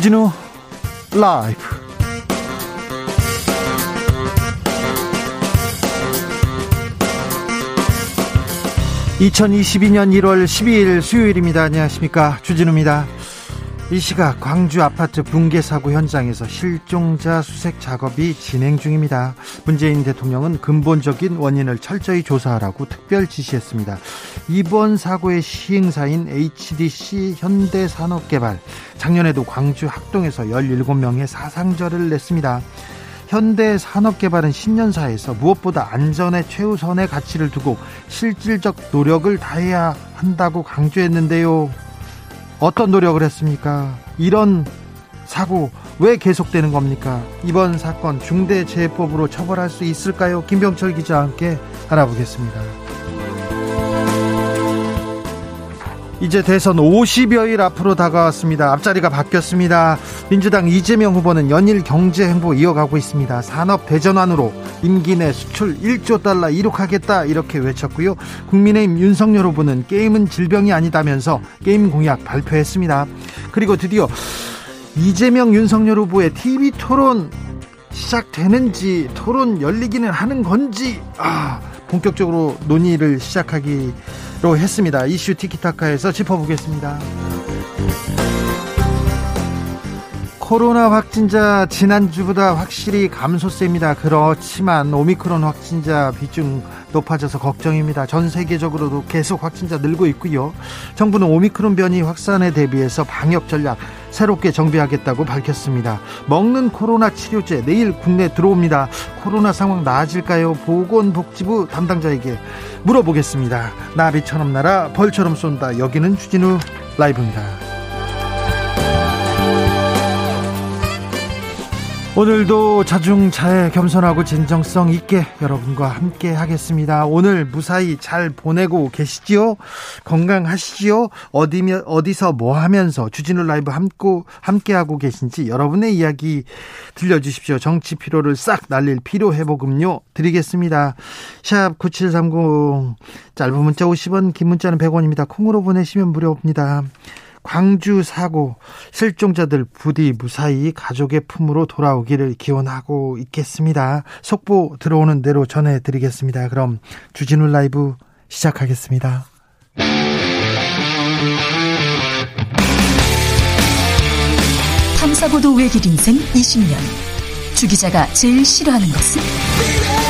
주진우 라이브 (2022년 1월 12일) 수요일입니다. 안녕하십니까? 주진우입니다. 이 시각 광주 아파트 붕괴 사고 현장에서 실종자 수색 작업이 진행 중입니다. 문재인 대통령은 근본적인 원인을 철저히 조사하라고 특별 지시했습니다. 이번 사고의 시행사인 HDC 현대산업개발 작년에도 광주 학동에서 17명의 사상절을 냈습니다. 현대산업개발은 신년사에서 무엇보다 안전의 최우선의 가치를 두고 실질적 노력을 다해야 한다고 강조했는데요. 어떤 노력을 했습니까? 이런 사고 왜 계속되는 겁니까? 이번 사건 중대재해법으로 처벌할 수 있을까요? 김병철 기자와 함께 알아보겠습니다. 이제 대선 50여일 앞으로 다가왔습니다. 앞자리가 바뀌었습니다. 민주당 이재명 후보는 연일 경제 행보 이어가고 있습니다. 산업 대전환으로 임기 내 수출 1조 달러 이룩하겠다 이렇게 외쳤고요. 국민의힘 윤석열 후보는 게임은 질병이 아니다면서 게임 공약 발표했습니다. 그리고 드디어 이재명 윤석열 후보의 TV 토론 시작되는지 토론 열리기는 하는 건지 아 본격적으로 논의를 시작하기 로 했습니다. 이슈 티키타카에서 짚어보겠습니다. 코로나 확진자 지난주보다 확실히 감소세입니다. 그렇지만 오미크론 확진자 비중 높아져서 걱정입니다. 전 세계적으로도 계속 확진자 늘고 있고요. 정부는 오미크론 변이 확산에 대비해서 방역 전략 새롭게 정비하겠다고 밝혔습니다. 먹는 코로나 치료제 내일 국내 들어옵니다. 코로나 상황 나아질까요? 보건복지부 담당자에게 물어보겠습니다. 나비처럼 날아 벌처럼 쏜다. 여기는 주진우 라이브입니다. 오늘도 자중차에 겸손하고 진정성 있게 여러분과 함께 하겠습니다. 오늘 무사히 잘 보내고 계시지요? 건강하시지요? 어디며, 어디서 뭐 하면서 주진우 라이브 함께, 함께 하고 계신지 여러분의 이야기 들려주십시오. 정치 피로를 싹 날릴 피로 회복음료 드리겠습니다. 샵 9730 짧은 문자 50원, 긴 문자는 100원입니다. 콩으로 보내시면 무료입니다. 광주 사고 실종자들 부디 무사히 가족의 품으로 돌아오기를 기원하고 있겠습니다. 속보 들어오는 대로 전해드리겠습니다. 그럼 주진우 라이브 시작하겠습니다. 탐사보도 외길 인생 20년 주 기자가 제일 싫어하는 것은?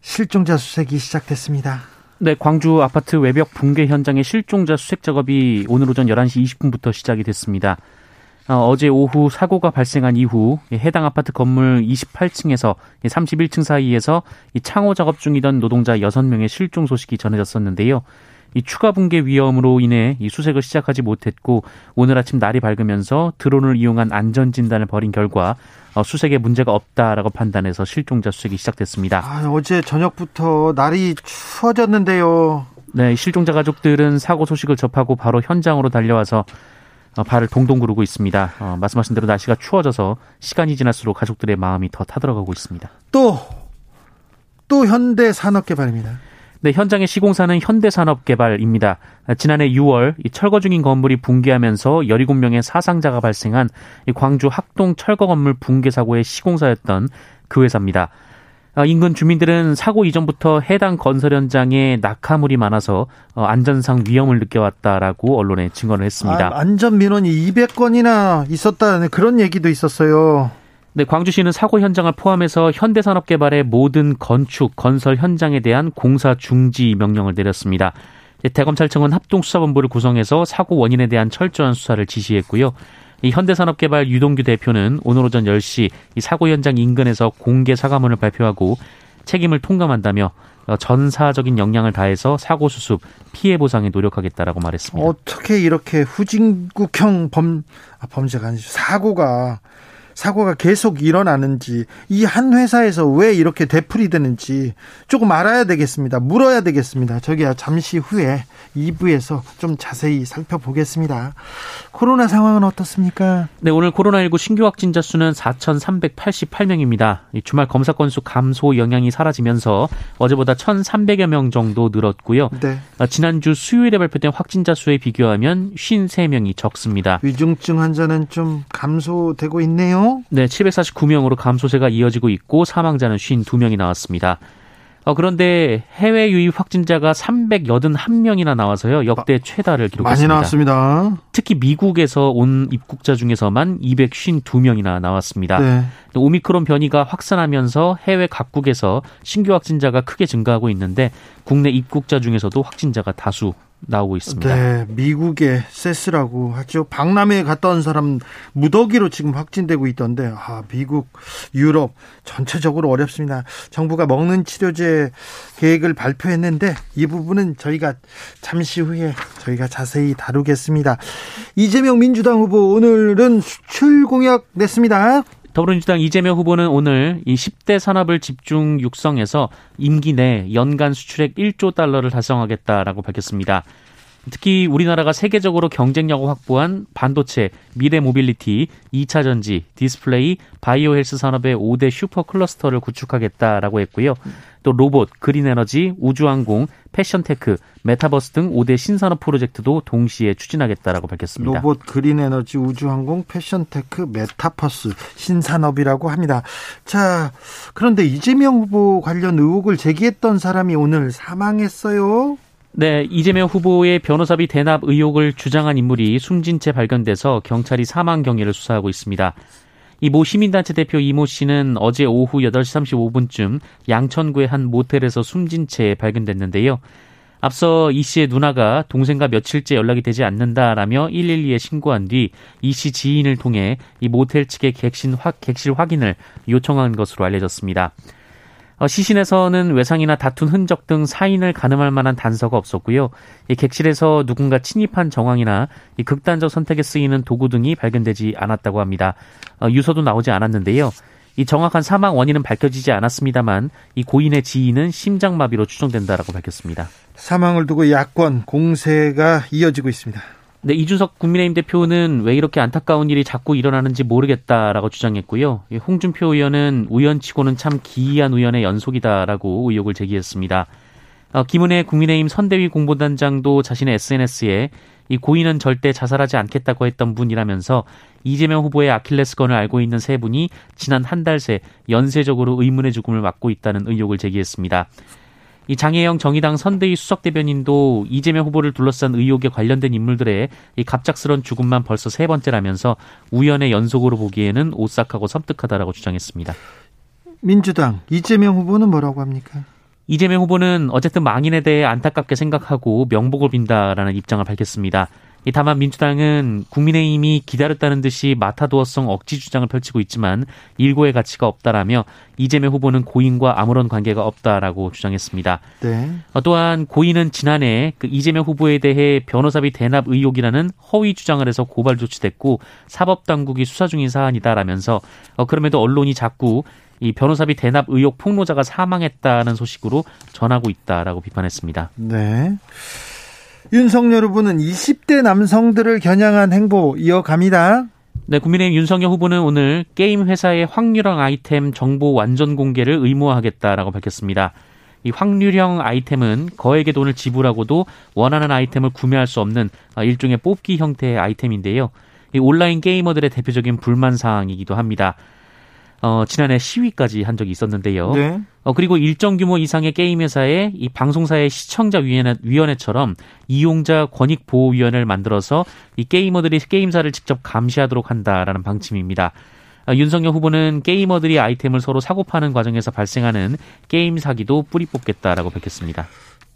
실종자 수색이 시작됐습니다. 네, 광주 아파트 외벽 붕괴 현장의 실종자 수색 작업이 오늘 오전 11시 20분부터 시작이 됐습니다. 어, 제 오후 사고가 발생한 이후 해당 아파트 건물 28층에서 31층 사이에서 창호 작업 중이던 노동자 6명의 실종 소식이 전해졌었는데요. 이 추가 붕괴 위험으로 인해 이 수색을 시작하지 못했고 오늘 아침 날이 밝으면서 드론을 이용한 안전 진단을 벌인 결과 어, 수색에 문제가 없다라고 판단해서 실종자 수색이 시작됐습니다. 아, 어제 저녁부터 날이 추워졌는데요. 네, 실종자 가족들은 사고 소식을 접하고 바로 현장으로 달려와서 어, 발을 동동 구르고 있습니다. 어, 말씀하신 대로 날씨가 추워져서 시간이 지날수록 가족들의 마음이 더 타들어가고 있습니다. 또, 또 현대 산업개발입니다. 네, 현장의 시공사는 현대산업개발입니다. 지난해 6월 이 철거 중인 건물이 붕괴하면서 17명의 사상자가 발생한 광주 학동 철거 건물 붕괴 사고의 시공사였던 그 회사입니다. 아, 인근 주민들은 사고 이전부터 해당 건설 현장에 낙하물이 많아서 어, 안전상 위험을 느껴왔다라고 언론에 증언을 했습니다. 아, 안전 민원이 200건이나 있었다는 그런 얘기도 있었어요. 네, 광주시는 사고 현장을 포함해서 현대산업개발의 모든 건축, 건설 현장에 대한 공사 중지 명령을 내렸습니다. 대검찰청은 합동수사본부를 구성해서 사고 원인에 대한 철저한 수사를 지시했고요. 이 현대산업개발 유동규 대표는 오늘 오전 10시 이 사고 현장 인근에서 공개 사과문을 발표하고 책임을 통감한다며 전사적인 역량을 다해서 사고 수습, 피해 보상에 노력하겠다라고 말했습니다. 어떻게 이렇게 후진국형 범 아, 범죄가 아니죠 사고가 사고가 계속 일어나는지 이 한 회사에서 왜 이렇게 되풀이 되는지 조금 알아야 되겠습니다. 물어야 되겠습니다. 저기야 잠시 후에 2부에서 좀 자세히 살펴보겠습니다. 코로나 상황은 어떻습니까? 네, 오늘 코로나19 신규 확진자 수는 4,388명입니다. 주말 검사 건수 감소 영향이 사라지면서 어제보다 1,300여 명 정도 늘었고요. 네. 어, 지난주 수요일에 발표된 확진자 수에 비교하면 53명이 적습니다. 위중증 환자는 좀 감소되고 있네요. 네, 749명으로 감소세가 이어지고 있고 사망자는 52명이 나왔습니다. 어, 그런데 해외 유입 확진자가 381명이나 나와서요. 역대 최다를 기록했습니다. 많이 나왔습니다. 특히 미국에서 온 입국자 중에서만 252명이나 나왔습니다. 네. 오미크론 변이가 확산하면서 해외 각국에서 신규 확진자가 크게 증가하고 있는데 국내 입국자 중에서도 확진자가 다수 나오고 있습니다. 네, 미국의 세스라고 하죠. 박람회에 갔다 온 사람 무더기로 지금 확진되고 있던데, 아, 미국, 유럽 전체적으로 어렵습니다. 정부가 먹는 치료제 계획을 발표했는데 이 부분은 저희가 잠시 후에 저희가 자세히 다루겠습니다. 이재명 민주당 후보 오늘은 수출 공약 냈습니다. 더불어민주당 이재명 후보는 오늘 이 10대 산업을 집중 육성해서 임기 내 연간 수출액 1조 달러를 달성하겠다라고 밝혔습니다. 특히 우리나라가 세계적으로 경쟁력을 확보한 반도체, 미래 모빌리티, 2차 전지, 디스플레이, 바이오 헬스 산업의 5대 슈퍼 클러스터를 구축하겠다라고 했고요. 또 로봇, 그린 에너지, 우주항공, 패션테크, 메타버스 등 5대 신산업 프로젝트도 동시에 추진하겠다라고 밝혔습니다. 로봇, 그린 에너지, 우주항공, 패션테크, 메타버스 신산업이라고 합니다. 자, 그런데 이재명 후보 관련 의혹을 제기했던 사람이 오늘 사망했어요. 네, 이재명 후보의 변호사비 대납 의혹을 주장한 인물이 숨진 채 발견돼서 경찰이 사망 경위를 수사하고 있습니다. 이 모 시민단체 대표 이모 씨는 어제 오후 8시 35분쯤 양천구의 한 모텔에서 숨진 채 발견됐는데요. 앞서 이 씨의 누나가 동생과 며칠째 연락이 되지 않는다라며 112에 신고한 뒤 이 씨 지인을 통해 이 모텔 측의 객신 확, 객실 확인을 요청한 것으로 알려졌습니다. 어, 시신에서는 외상이나 다툰 흔적 등 사인을 가늠할 만한 단서가 없었고요. 이 객실에서 누군가 침입한 정황이나 이 극단적 선택에 쓰이는 도구 등이 발견되지 않았다고 합니다. 어, 유서도 나오지 않았는데요. 이 정확한 사망 원인은 밝혀지지 않았습니다만 이 고인의 지인은 심장마비로 추정된다라고 밝혔습니다. 사망을 두고 야권 공세가 이어지고 있습니다. 네, 이준석 국민의힘 대표는 왜 이렇게 안타까운 일이 자꾸 일어나는지 모르겠다라고 주장했고요. 홍준표 의원은 우연치고는 참 기이한 우연의 연속이다라고 의혹을 제기했습니다. 어, 김은혜 국민의힘 선대위 공보단장도 자신의 SNS에 이 고인은 절대 자살하지 않겠다고 했던 분이라면서 이재명 후보의 아킬레스건을 알고 있는 세 분이 지난 한 달 새 연쇄적으로 의문의 죽음을 맞고 있다는 의혹을 제기했습니다. 이 장혜영 정의당 선대위 수석 대변인도 이재명 후보를 둘러싼 의혹에 관련된 인물들의 이 갑작스런 죽음만 벌써 세 번째라면서 우연의 연속으로 보기에는 오싹하고 섬뜩하다라고 주장했습니다. 민주당 이재명 후보는 뭐라고 합니까? 이재명 후보는 어쨌든 망인에 대해 안타깝게 생각하고 명복을 빈다라는 입장을 밝혔습니다. 다만 민주당은 국민의힘이 기다렸다는 듯이 마타도어성 억지 주장을 펼치고 있지만 일고의 가치가 없다라며 이재명 후보는 고인과 아무런 관계가 없다라고 주장했습니다. 네. 어, 또한 고인은 지난해 그 이재명 후보에 대해 변호사비 대납 의혹이라는 허위 주장을 해서 고발 조치됐고 사법 당국이 수사 중인 사안이다라면서 어, 그럼에도 언론이 자꾸 이 변호사비 대납 의혹 폭로자가 사망했다는 소식으로 전하고 있다라고 비판했습니다. 네. 윤석열 후보는 20대 남성들을 겨냥한 행보 이어갑니다. 네, 국민의힘 윤석열 후보는 오늘 게임 회사의 확률형 아이템 정보 완전 공개를 의무화하겠다라고 밝혔습니다. 이 확률형 아이템은 거액의 돈을 지불하고도 원하는 아이템을 구매할 수 없는 일종의 뽑기 형태의 아이템인데요. 이 온라인 게이머들의 대표적인 불만 사항이기도 합니다. 어, 지난해 시위까지 한 적이 있었는데요. 네. 어, 그리고 일정 규모 이상의 게임 회사에 이 방송사의 시청자 위원회, 위원회처럼 이용자 권익 보호 위원회를 만들어서 이 게이머들이 게임사를 직접 감시하도록 한다라는 방침입니다. 어, 윤석열 후보는 게이머들이 아이템을 서로 사고 파는 과정에서 발생하는 게임 사기도 뿌리 뽑겠다라고 밝혔습니다.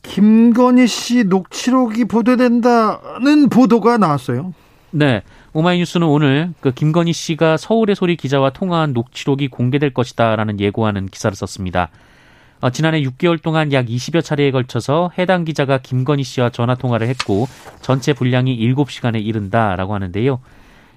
김건희 씨 녹취록이 보도된다는 보도가 나왔어요. 네. 오마이뉴스는 오늘 그 김건희 씨가 서울의 소리 기자와 통화한 녹취록이 공개될 것이다라는 예고하는 기사를 썼습니다. 어, 지난해 6개월 동안 약 20여 차례에 걸쳐서 해당 기자가 김건희 씨와 전화 통화를 했고 전체 분량이 7시간에 이른다라고 하는데요.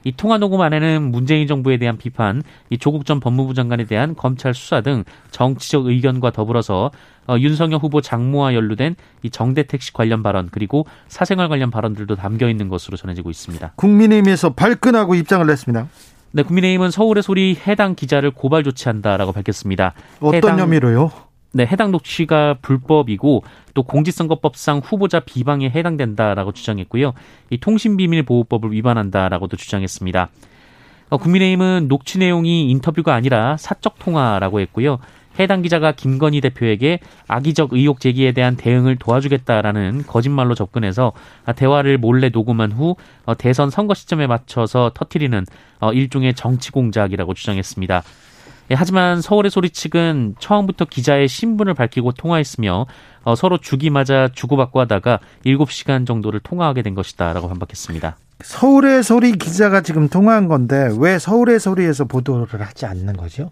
이 통화 녹음 안에는 문재인 정부에 대한 비판, 이 조국 전 법무부 장관에 대한 검찰 수사 등 정치적 의견과 더불어서 어, 윤석열 후보 장모와 연루된 이 정대택 씨 관련 발언 그리고 사생활 관련 발언들도 담겨 있는 것으로 전해지고 있습니다. 국민의힘에서 발끈하고 입장을 냈습니다. 네, 국민의힘은 서울의 소리 해당 기자를 고발 조치한다라고 밝혔습니다. 어떤 해당, 혐의로요? 네, 해당 녹취가 불법이고 또 공직선거법상 후보자 비방에 해당된다라고 주장했고요. 이 통신비밀보호법을 위반한다라고도 주장했습니다. 어, 국민의힘은 녹취 내용이 인터뷰가 아니라 사적 통화라고 했고요. 해당 기자가 김건희 대표에게 악의적 의혹 제기에 대한 대응을 도와주겠다라는 거짓말로 접근해서 대화를 몰래 녹음한 후 어, 대선 선거 시점에 맞춰서 터트리는 어, 일종의 정치 공작이라고 주장했습니다. 예, 하지만 서울의 소리 측은 처음부터 기자의 신분을 밝히고 통화했으며 어, 서로 맞아 주고받고 하다가 7시간 정도를 통화하게 된 것이다라고 반박했습니다. 서울의 소리 기자가 지금 통화한 건데 왜 서울의 소리에서 보도를 하지 않는 거죠?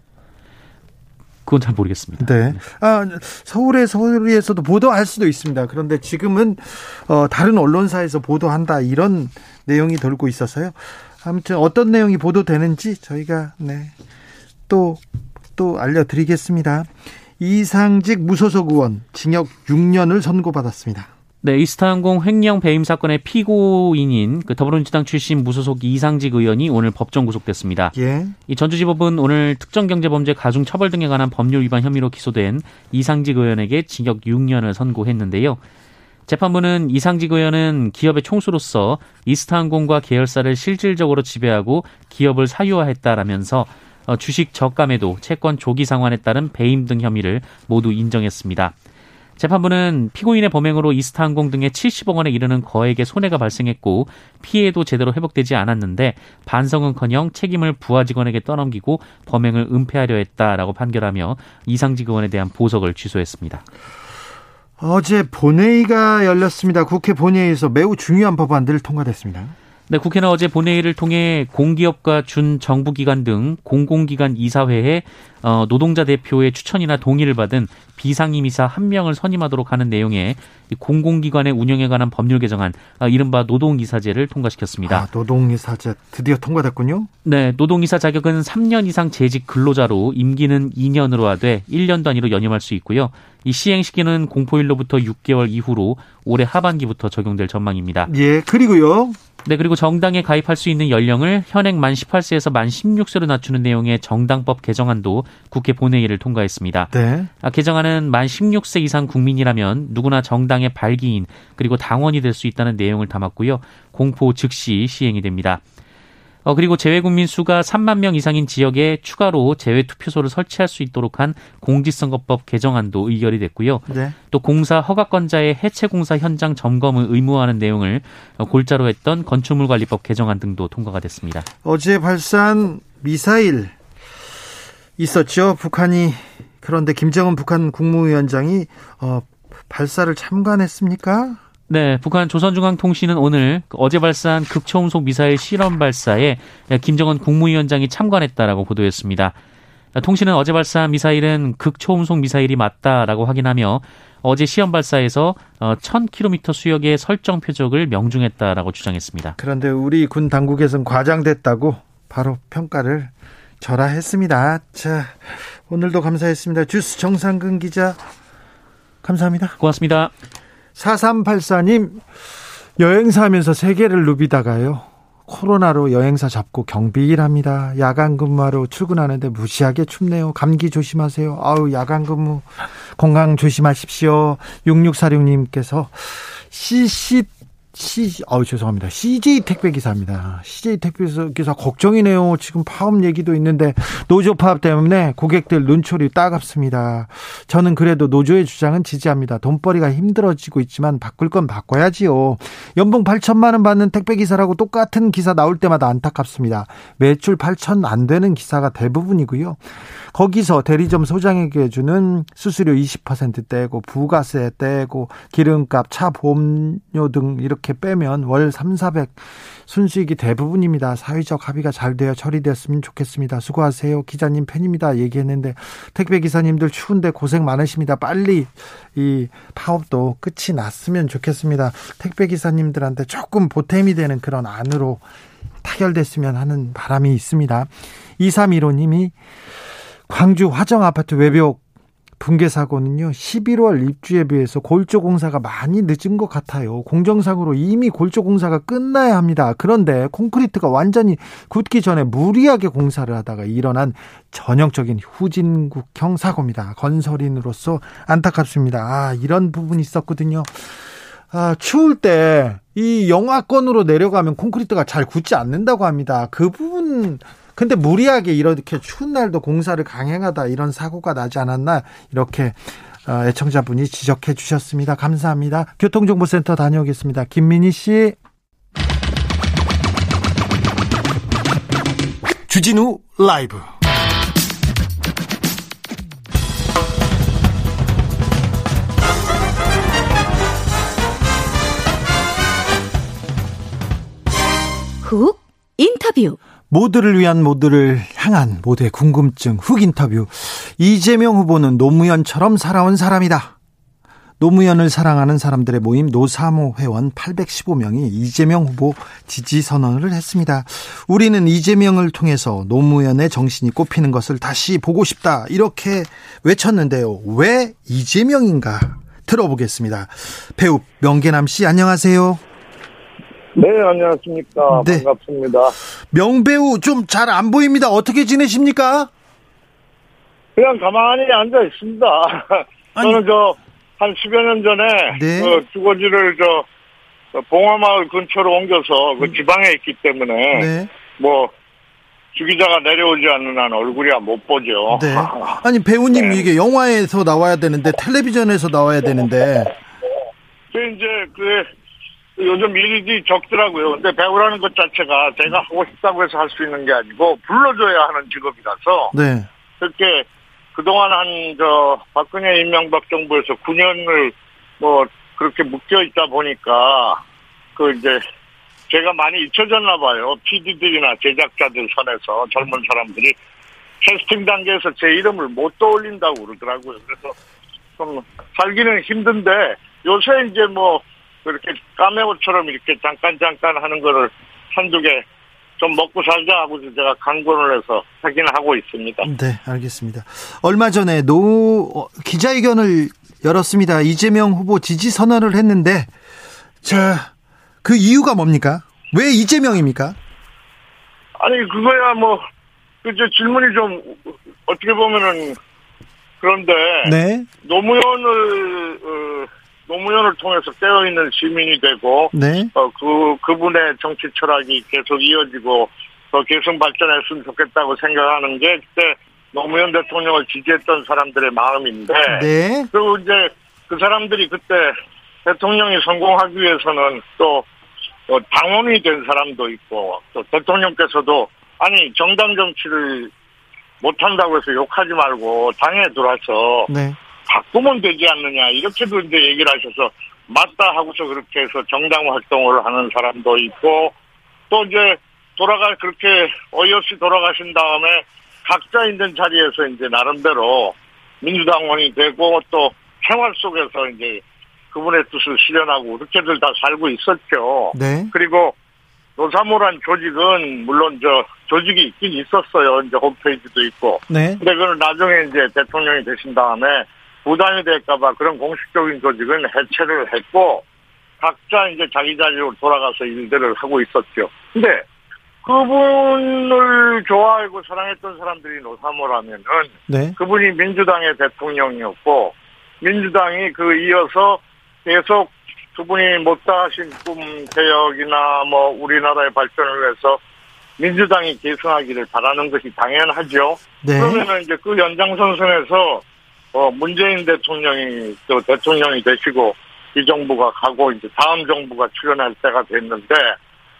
그건 잘 모르겠습니다. 네. 아, 서울의 소리에서도 보도할 수도 있습니다. 그런데 지금은 어, 다른 언론사에서 보도한다 이런 내용이 돌고 있어서요. 아무튼 어떤 내용이 보도되는지 저희가 네. 또, 또 알려드리겠습니다. 이상직 무소속 의원 징역 6년을 선고받았습니다. 네, 이스타항공 횡령 배임 사건의 피고인인 그 더불어민주당 출신 무소속 이상직 의원이 오늘 법정 구속됐습니다. 예. 이 전주지법은 오늘 특정경제범죄 가중처벌 등에 관한 법률 위반 혐의로 기소된 이상직 의원에게 징역 6년을 선고했는데요. 재판부는 이상직 의원은 기업의 총수로서 이스타항공과 계열사를 실질적으로 지배하고 기업을 사유화했다라면서 어, 주식 저가매도, 채권 조기 상환에 따른 배임 등 혐의를 모두 인정했습니다. 재판부는 피고인의 범행으로 이스타항공 등의 70억 원에 이르는 거액의 손해가 발생했고 피해도 제대로 회복되지 않았는데 반성은커녕 책임을 부하 직원에게 떠넘기고 범행을 은폐하려 했다라고 판결하며 이상직 의원에 대한 보석을 취소했습니다. 어제 본회의가 열렸습니다. 국회 본회의에서 매우 중요한 법안들 통과됐습니다. 네, 국회는 어제 본회의를 통해 공기업과 준정부기관 등 공공기관 이사회에 어, 노동자 대표의 추천이나 동의를 받은 비상임이사 한 명을 선임하도록 하는 내용의 공공기관의 운영에 관한 법률 개정안, 어, 이른바 노동이사제를 통과시켰습니다. 아, 노동이사제 드디어 통과됐군요. 네, 노동이사 자격은 3년 이상 재직 근로자로 임기는 2년으로 하되 1년 단위로 연임할 수 있고요. 이 시행 시기는 공포일로부터 6개월 이후로 올해 하반기부터 적용될 전망입니다. 예, 그리고요. 네, 그리고 정당에 가입할 수 있는 연령을 현행 만 18세에서 만 16세로 낮추는 내용의 정당법 개정안도 국회 본회의를 통과했습니다. 네. 아, 개정안은 만 16세 이상 국민이라면 누구나 정당의 발기인 그리고 당원이 될 수 있다는 내용을 담았고요. 공포 즉시 시행이 됩니다. 어, 그리고 재외국민 수가 3만 명 이상인 지역에 추가로 재외투표소를 설치할 수 있도록 한 공직선거법 개정안도 의결이 됐고요. 네. 또 공사 허가권자의 해체 공사 현장 점검을 의무화하는 내용을 골자로 했던 건축물관리법 개정안 등도 통과가 됐습니다. 어제 발사한 미사일 있었죠. 북한이 그런데 김정은 북한 국무위원장이 어, 발사를 참관했습니까? 네, 북한 조선중앙통신은 오늘 어제 발사한 극초음속 미사일 실험 발사에 김정은 국무위원장이 참관했다라고 보도했습니다. 통신은 어제 발사한 미사일은 극초음속 미사일이 맞다라고 확인하며 어제 시험 발사에서 1000km 어, 수역의 설정 표적을 명중했다라고 주장했습니다. 그런데 우리 군 당국에서는 과장됐다고 바로 평가를 절하했습니다. 자, 오늘도 감사했습니다. 주스 정상근 기자 감사합니다. 고맙습니다. 4384님, 여행사 하면서 세계를 누비다가요. 코로나로 여행사 잡고 경비 일합니다. 야간 근무하러 출근하는데 무시하게 춥네요. 감기 조심하세요. 아우, 야간 근무 건강 조심하십시오. 6646님께서 CC C, 아우, 죄송합니다. CJ 택배 기사입니다. CJ 택배 기사 걱정이네요. 지금 파업 얘기도 있는데, 노조 파업 때문에 고객들 눈초리 따갑습니다. 저는 그래도 노조의 주장은 지지합니다. 돈벌이가 힘들어지고 있지만 바꿀 건 바꿔야지요. 연봉 8천만 원 받는 택배 기사라고 똑같은 기사 나올 때마다 안타깝습니다. 매출 8천 안 되는 기사가 대부분이고요. 거기서 대리점 소장에게 주는 수수료 20% 떼고, 부가세 떼고, 기름값, 차 보험료 등 이렇게 이렇게 빼면 월 3, 400 순수익이 대부분입니다. 사회적 합의가 잘 되어 처리되었으면 좋겠습니다. 수고하세요. 기자님 팬입니다. 얘기했는데 택배 기사님들 추운데 고생 많으십니다. 빨리 이 파업도 끝이 났으면 좋겠습니다. 택배 기사님들한테 조금 보탬이 되는 그런 안으로 타결됐으면 하는 바람이 있습니다. 2315님이 광주 화정 아파트 외벽 붕괴 사고는요, 11월 입주에 비해서 골조 공사가 많이 늦은 것 같아요. 공정상으로 이미 골조 공사가 끝나야 합니다. 그런데 콘크리트가 완전히 굳기 전에 무리하게 공사를 하다가 일어난 전형적인 후진국형 사고입니다. 건설인으로서 안타깝습니다. 아, 이런 부분이 있었거든요. 아, 추울 때 이 영하권으로 내려가면 콘크리트가 잘 굳지 않는다고 합니다. 그 부분 근데 무리하게 이렇게 추운 날도 공사를 강행하다 이런 사고가 나지 않았나 이렇게 어, 애청자분이 지적해 주셨습니다. 감사합니다. 교통정보센터 다녀오겠습니다. 김민희 씨. 주진우 라이브. 훅 인터뷰. 모두를 위한 모두를 향한 모두의 궁금증 훅 인터뷰. 이재명 후보는 노무현처럼 살아온 사람이다. 노무현을 사랑하는 사람들의 모임 노사모 회원 815명이 이재명 후보 지지 선언을 했습니다. 우리는 이재명을 통해서 노무현의 정신이 꼽히는 것을 다시 보고 싶다. 이렇게 외쳤는데요. 왜 이재명인가? 들어보겠습니다. 배우 명계남 씨 안녕하세요. 네, 안녕하십니까. 네. 반갑습니다. 명배우 좀 잘 안 보입니다. 어떻게 지내십니까? 그냥 가만히 앉아 있습니다. 아니. 저는 저, 한 10여 년 전에, 네. 그 주거지를 저, 저 봉화마을 근처로 옮겨서 그 지방에 있기 때문에, 음. 네. 뭐, 주기자가 내려오지 않는 한 얼굴이야 못 보죠. 네. 아니 배우님 네. 이게 영화에서 나와야 되는데 텔레비전에서 나와야 되는데 그 이제 그 요즘 일이 적더라고요. 근데 배우라는 것 자체가 제가 하고 싶다고 해서 할 수 있는 게 아니고 불러줘야 하는 직업이라서 네. 그렇게 그동안 한 저 박근혜 이명박 정부에서 9년을 뭐 그렇게 묶여 있다 보니까 그 이제 제가 많이 잊혀졌나 봐요. PD들이나 제작자들 선에서 젊은 사람들이 캐스팅 단계에서 제 이름을 못 떠올린다고 그러더라고요. 그래서 좀 살기는 힘든데 요새 이제 뭐 그렇게 까메오처럼 이렇게 잠깐 잠깐 하는 거를 한두 개 좀 먹고 살자 하고 제가 강권을 해서 하긴 하고 있습니다. 네, 알겠습니다. 얼마 전에 노 어, 기자회견을 열었습니다. 이재명 후보 지지 선언을 했는데 자, 그 이유가 뭡니까? 왜 이재명입니까? 아니 그거야 뭐 그저 질문이 좀 어떻게 보면은 그런데 네. 노무현을 어, 노무현을 통해서 깨어 있는 시민이 되고 네. 어, 그 그분의 정치 철학이 계속 이어지고 더 계속 발전했으면 좋겠다고 생각하는 게 그때 노무현 대통령을 지지했던 사람들의 마음인데 네. 그리고 이제 그 사람들이 그때 대통령이 성공하기 위해서는 또 어, 당원이 된 사람도 있고 또 대통령께서도 아니 정당 정치를 못한다고 해서 욕하지 말고 당에 들어와서 네. 바꾸면 되지 않느냐 이렇게도 이제 얘기를 하셔서 맞다 하고서 그렇게 해서 정당 활동을 하는 사람도 있고 또 이제 돌아가 그렇게 어이없이 돌아가신 다음에 각자 있는 자리에서 이제 나름대로 민주당원이 되고 또 생활 속에서 이제 그분의 뜻을 실현하고 그렇게들 다 살고 있었죠. 네. 그리고 노사모란 조직은 물론 저 조직이 있긴 있었어요. 이제 홈페이지도 있고. 네. 근데 그걸 나중에 이제 대통령이 되신 다음에 부담이 될까봐 그런 공식적인 조직은 해체를 했고 각자 이제 자기 자리로 돌아가서 일들을 하고 있었죠. 근데 그분을 좋아하고 사랑했던 사람들이 노사모라면은 네. 그분이 민주당의 대통령이었고 민주당이 그 이어서 계속 그분이 못다 하신 꿈 개혁이나 뭐 우리나라의 발전을 위해서 민주당이 계승하기를 바라는 것이 당연하죠. 네. 그러면은 이제 그 연장선상에서 어 문재인 대통령이 또 대통령이 되시고 이 정부가 가고 이제 다음 정부가 출연할 때가 됐는데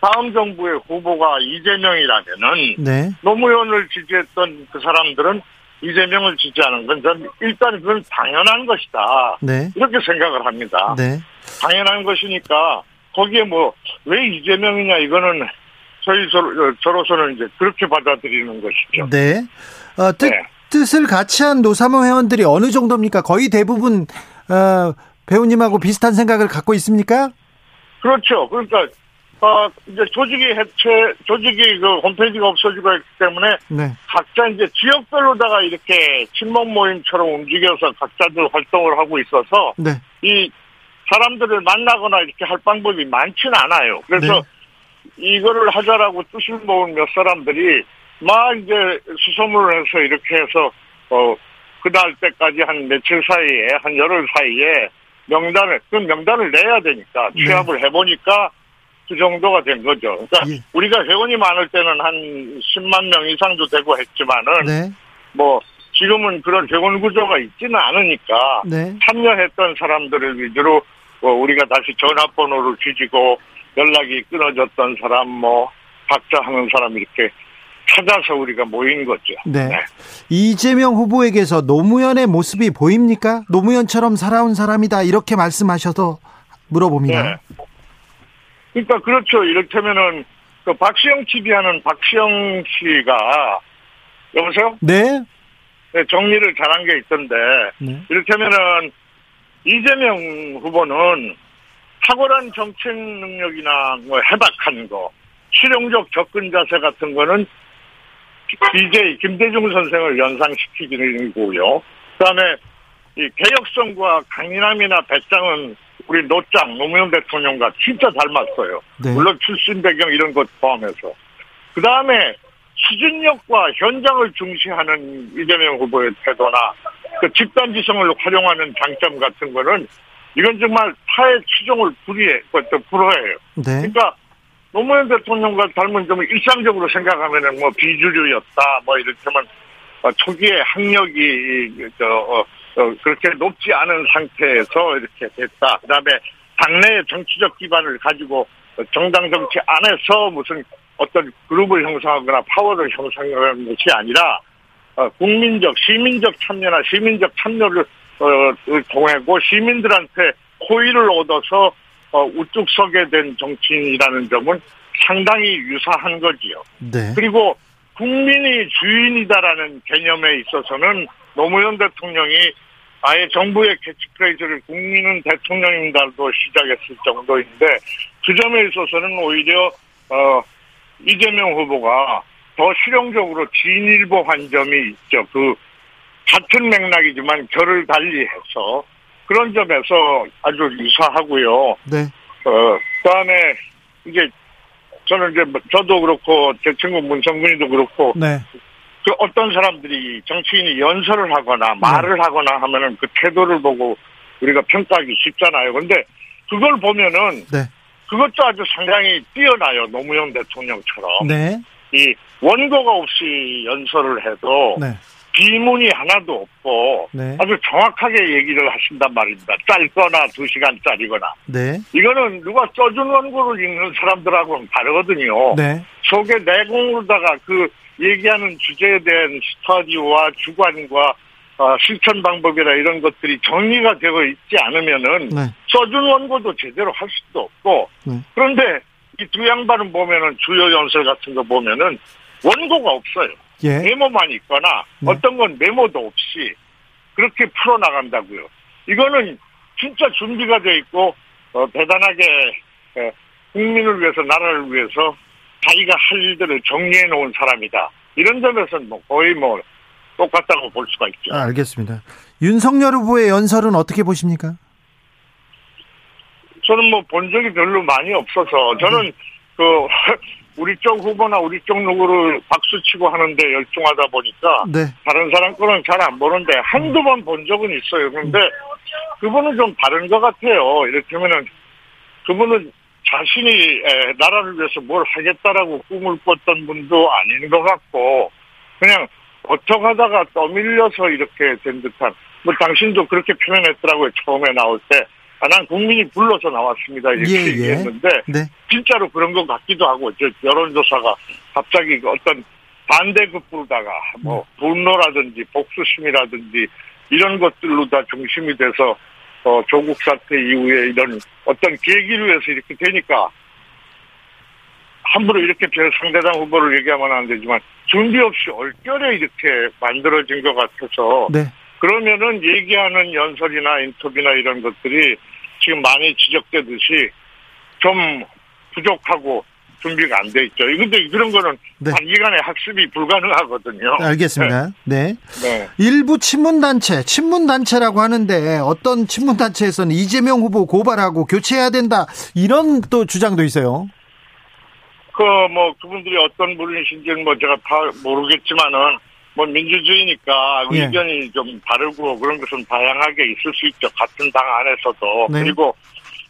다음 정부의 후보가 이재명이라면은 네. 노무현을 지지했던 그 사람들은 이재명을 지지하는 건 전 일단 그건 당연한 것이다. 네. 이렇게 생각을 합니다. 네. 당연한 것이니까 거기에 뭐 왜 이재명이냐 이거는 저희 저, 저로서는 이제 그렇게 받아들이는 것이죠. 네. 어, 뜻, 네. 뜻을 같이 한 노사모 회원들이 어느 정도입니까? 거의 대부분 어, 배우님하고 비슷한 생각을 갖고 있습니까? 그렇죠. 그러니까 어, 이제 조직이 해체, 조직이 그 홈페이지가 없어지고 했기 때문에 네. 각자 이제 지역별로다가 이렇게 친목 모임처럼 움직여서 각자들 활동을 하고 있어서 네. 이 사람들을 만나거나 이렇게 할 방법이 많지는 않아요. 그래서 이거를 하자라고 뜻을 모은 몇 사람들이 막 이제 수소문을 해서 이렇게 해서 어 그날 때까지 한 며칠 사이에 한 열흘 사이에 명단을 그 명단을 내야 되니까 네. 취합을 해보니까 그 정도가 된 거죠. 그러니까 예. 우리가 회원이 많을 때는 한 10만 명 이상도 되고 했지만은 네. 뭐 지금은 그런 회원 구조가 있지는 않으니까 네. 참여했던 사람들을 위주로 어, 우리가 다시 전화번호를 뒤지고 연락이 끊어졌던 사람 뭐 각자 하는 사람 이렇게 찾아서 우리가 모인 거죠. 네. 이재명 후보에게서 노무현의 모습이 보입니까? 노무현처럼 살아온 사람이다. 이렇게 말씀하셔서 물어봅니다. 네. 그러니까 그렇죠. 이를테면은 그 박시영 TV 하는 박시영 씨가 여보세요? 네. 네, 정리를 잘한 게 있던데 네. 이를테면은 이재명 후보는 탁월한 정책 능력이나 뭐 해박한 거, 실용적 접근 자세 같은 거는 DJ 김대중 선생을 연상시키기는 거고요. 그다음에 이 개혁성과 강인함이나 배짱은 우리 노짱 노무현 대통령과 진짜 닮았어요. 네. 물론 출신 배경 이런 것 포함해서. 그 다음에 추진력과 현장을 중시하는 이재명 후보의 태도나 그 집단지성을 활용하는 장점 같은 거는 이건 정말 타의 추종을 불이해, 또 불허해요. 네. 그러니까 노무현 대통령과 닮은 점을 일상적으로 생각하면은 뭐 비주류였다, 뭐 이를테면 어, 초기에 학력이 저 어, 어, 그렇게 높지 않은 상태에서 이렇게 됐다. 그다음에 당내의 정치적 기반을 가지고 정당 정치 안에서 무슨 어떤 그룹을 형성하거나 파워를 형성하는 것이 아니라 어, 국민적, 시민적 참여나 시민적 참여를 어, 통하고 시민들한테 호의를 얻어서 어, 우뚝 서게 된 정치인이라는 점은 상당히 유사한 거지요. 네. 그리고 국민이 주인이다라는 개념에 있어서는 노무현 대통령이 아예 정부의 캐치프레이즈를 국민은 대통령입니다도 시작했을 정도인데 그 점에 있어서는 오히려 어 이재명 후보가 더 실용적으로 진일보한 점이 있죠. 그 같은 맥락이지만 결을 달리해서 그런 점에서 아주 유사하고요. 네. 어, 그 다음에 이제 저는 이제 뭐 저도 그렇고 제 친구 문성근이도 그렇고 네. 그 어떤 사람들이 정치인이 연설을 하거나 말을 하거나 하면은 그 태도를 보고 우리가 평가하기 쉽잖아요. 근데 그걸 보면은 네. 그것도 아주 상당히 뛰어나요. 노무현 대통령처럼 네. 이 원고가 없이 연설을 해도 네. 비문이 하나도 없고 네. 아주 정확하게 얘기를 하신단 말입니다. 짧거나 두 시간짜리거나 네. 이거는 누가 써준 원고를 읽는 사람들하고는 다르거든요. 네. 속에 내공으로다가 그 얘기하는 주제에 대한 스터디와 주관과 어, 실천 방법이나 이런 것들이 정리가 되어 있지 않으면은 네. 써준 원고도 제대로 할 수도 없고 네. 그런데 이 두 양반은 보면은 주요 연설 같은 거 보면은 원고가 없어요. 예. 메모만 있거나 네. 어떤 건 메모도 없이 그렇게 풀어나간다고요. 이거는 진짜 준비가 돼 있고 어, 대단하게 에, 국민을 위해서 나라를 위해서 자기가 할 일들을 정리해 놓은 사람이다. 이런 점에서는 뭐 거의 뭐 똑같다고 볼 수가 있죠. 아, 알겠습니다. 윤석열 후보의 연설은 어떻게 보십니까? 저는 뭐 본 적이 별로 많이 없어서 저는 그 우리 쪽 후보나 우리 쪽 누구를 박수 치고 하는데 열중하다 보니까 네. 다른 사람 거는 잘 안 보는데 한두 번 본 적은 있어요. 그런데 그분은 좀 다른 것 같아요. 이를테면은 그분은 자신이 에, 나라를 위해서 뭘 하겠다라고 꿈을 꿨던 분도 아닌 것 같고 그냥 어떻게 하다가 떠밀려서 이렇게 된 듯한 뭐 당신도 그렇게 표현했더라고요. 처음에 나올 때. 아, 난 국민이 불러서 나왔습니다. 이렇게 예, 예. 얘기했는데 네. 진짜로 그런 것 같기도 하고 저 여론조사가 갑자기 그 어떤 반대급부로다가 뭐 분노라든지 복수심이라든지 이런 것들로 다 중심이 돼서 어, 조국 사태 이후에 이런 어떤 계기를 위해서 이렇게 되니까 함부로 이렇게 별 상대당 후보를 얘기하면 안 되지만 준비 없이 얼결에 이렇게 만들어진 것 같아서 네. 그러면은 얘기하는 연설이나 인터뷰나 이런 것들이 지금 많이 지적되듯이 좀 부족하고 준비가 안 돼 있죠. 근데 그런 거는 네. 단기간에 학습이 불가능하거든요. 알겠습니다. 네. 네. 일부 친문단체, 친문단체라고 하는데 어떤 친문단체에서는 이재명 후보 고발하고 교체해야 된다. 이런 또 주장도 있어요. 그 뭐 그분들이 어떤 분이신지는 뭐 제가 다 모르겠지만은 뭐 민주주의니까 예. 의견이 좀 다르고 그런 것은 다양하게 있을 수 있죠. 같은 당 안에서도 네. 그리고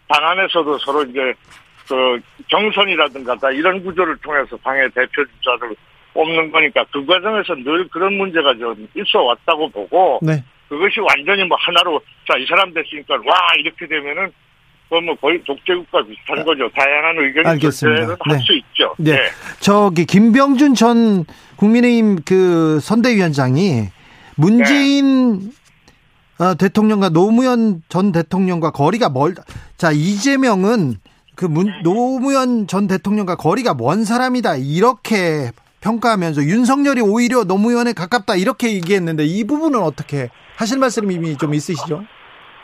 당 안에서도 서로 이제 그 경선이라든가 다 이런 구조를 통해서 당의 대표 주자를 뽑는 거니까 그 과정에서 늘 그런 문제가 좀 있어 왔다고 보고 네. 그것이 완전히 뭐 하나로 자 이 사람 됐으니까 와 이렇게 되면은 그건 뭐 거의 독재국가 비슷한 거죠. 다양한 의견이 알겠습니다. 존재는 네. 할수 있죠. 네. 예. 저기 김병준 전 국민의힘 그 선대위원장이 문재인 어, 대통령과 노무현 전 대통령과 거리가 멀다. 자 이재명은 그 문, 노무현 전 대통령과 거리가 먼 사람이다 이렇게 평가하면서 윤석열이 오히려 노무현에 가깝다 이렇게 얘기했는데 이 부분은 어떻게 하실 말씀이 좀 있으시죠?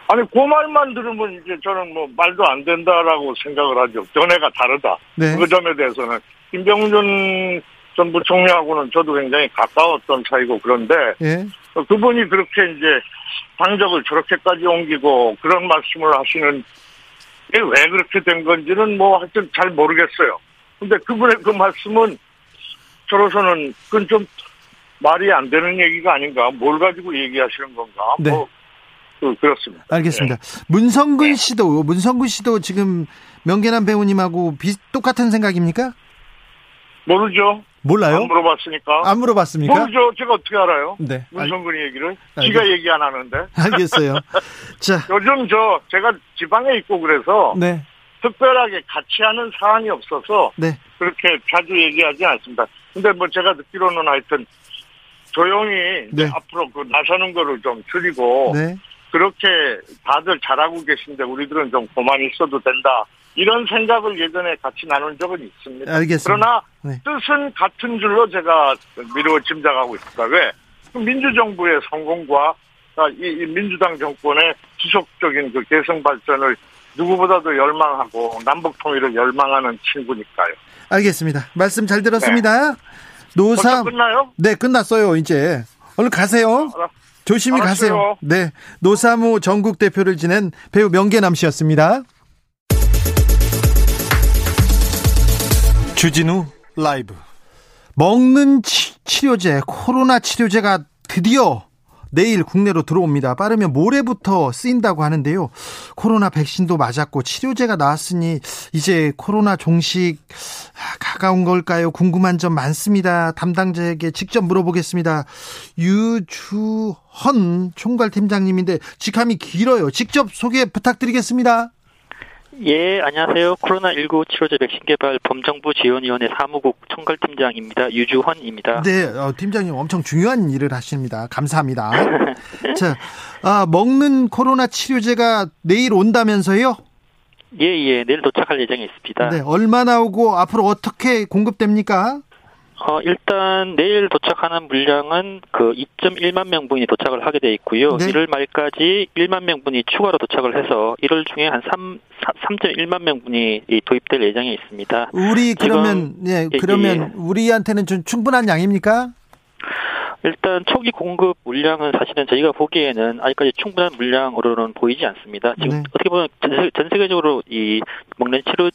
아니 그 말만 들으면 이제 저는 뭐 말도 안 된다라고 생각을 하죠. 전해가 다르다. 네. 그 점에 대해서는 김병준 전 부총리하고는 저도 굉장히 가까웠던 사이고 그런데 예. 그분이 그렇게 이제 당적을 저렇게까지 옮기고 그런 말씀을 하시는 게 왜 그렇게 된 건지는 뭐 하여튼 잘 모르겠어요. 근데 그분의 그 말씀은 저로서는 그건 좀 말이 안 되는 얘기가 아닌가. 뭘 가지고 얘기하시는 건가. 네. 뭐, 그, 그렇습니다. 알겠습니다. 문성근 씨도 문성근 씨도 지금 명계남 배우님하고 비, 똑같은 생각입니까? 모르죠. 몰라요? 안 물어봤으니까. 안 물어봤습니까? 모르죠. 제가 어떻게 알아요? 네. 알, 문성근이 얘기를. 알겠- 지가 얘기 안 하는데. 알겠어요. 자, 요즘 저, 제가 지방에 있고 그래서 네, 특별하게 같이 하는 사안이 없어서 네, 그렇게 자주 얘기하지 않습니다. 근데 뭐 제가 듣기로는 하여튼 조용히 네. 앞으로 그 나서는 거를 좀 줄이고 네. 그렇게 다들 잘하고 계신데 우리들은 좀 고만 있어도 된다. 이런 생각을 예전에 같이 나눈 적은 있습니다. 알겠습니다. 그러나 네. 뜻은 같은 줄로 제가 미루어 짐작하고 있습니다. 왜? 그 민주정부의 성공과 아, 이, 이 민주당 정권의 지속적인 그 개성 발전을 누구보다도 열망하고 남북 통일을 열망하는 친구니까요. 알겠습니다. 말씀 잘 들었습니다. 노삼, 벌써 끝나요? 네, 끝났어요, 이제. 얼른 가세요. 알아- 조심히 알았어요. 가세요. 네. 노사모 전국 대표를 지낸 배우 명계남 씨였습니다. 주진우 라이브. 먹는 치, 치료제, 코로나 치료제가 드디어 내일 국내로 들어옵니다. 빠르면 모레부터 쓰인다고 하는데요. 코로나 백신도 맞았고 치료제가 나왔으니 이제 코로나 종식 아, 가까운 걸까요? 궁금한 점 많습니다. 담당자에게 직접 물어보겠습니다. 유주헌 총괄팀장님인데 직함이 길어요. 직접 소개 부탁드리겠습니다. 예, 안녕하세요. 코로나19 치료제 백신 개발 범정부 지원위원회 사무국 총괄팀장입니다. 유주헌입니다. 네, 어, 팀장님 엄청 중요한 일을 하십니다. 감사합니다. 자, 아, 먹는 코로나 치료제가 내일 온다면서요? 예, 예, 내일 도착할 예정에 있습니다. 네, 얼마나 오고 앞으로 어떻게 공급됩니까? 어, 일단 내일 도착하는 물량은 그 2.1만 명분이 도착을 하게 돼 있고요. 네. 1월 말까지 1만 명분이 추가로 도착을 해서 1월 중에 한 3, 3.1만 명분이 이 도입될 예정에 있습니다. 우리 그러면 예, 예, 그러면 예. 우리한테는 좀 충분한 양입니까? 일단 초기 공급 물량은 사실은 저희가 보기에는 아직까지 충분한 물량으로는 보이지 않습니다. 지금 네. 어떻게 보면 전, 세- 세계적으로 이 먹는 치료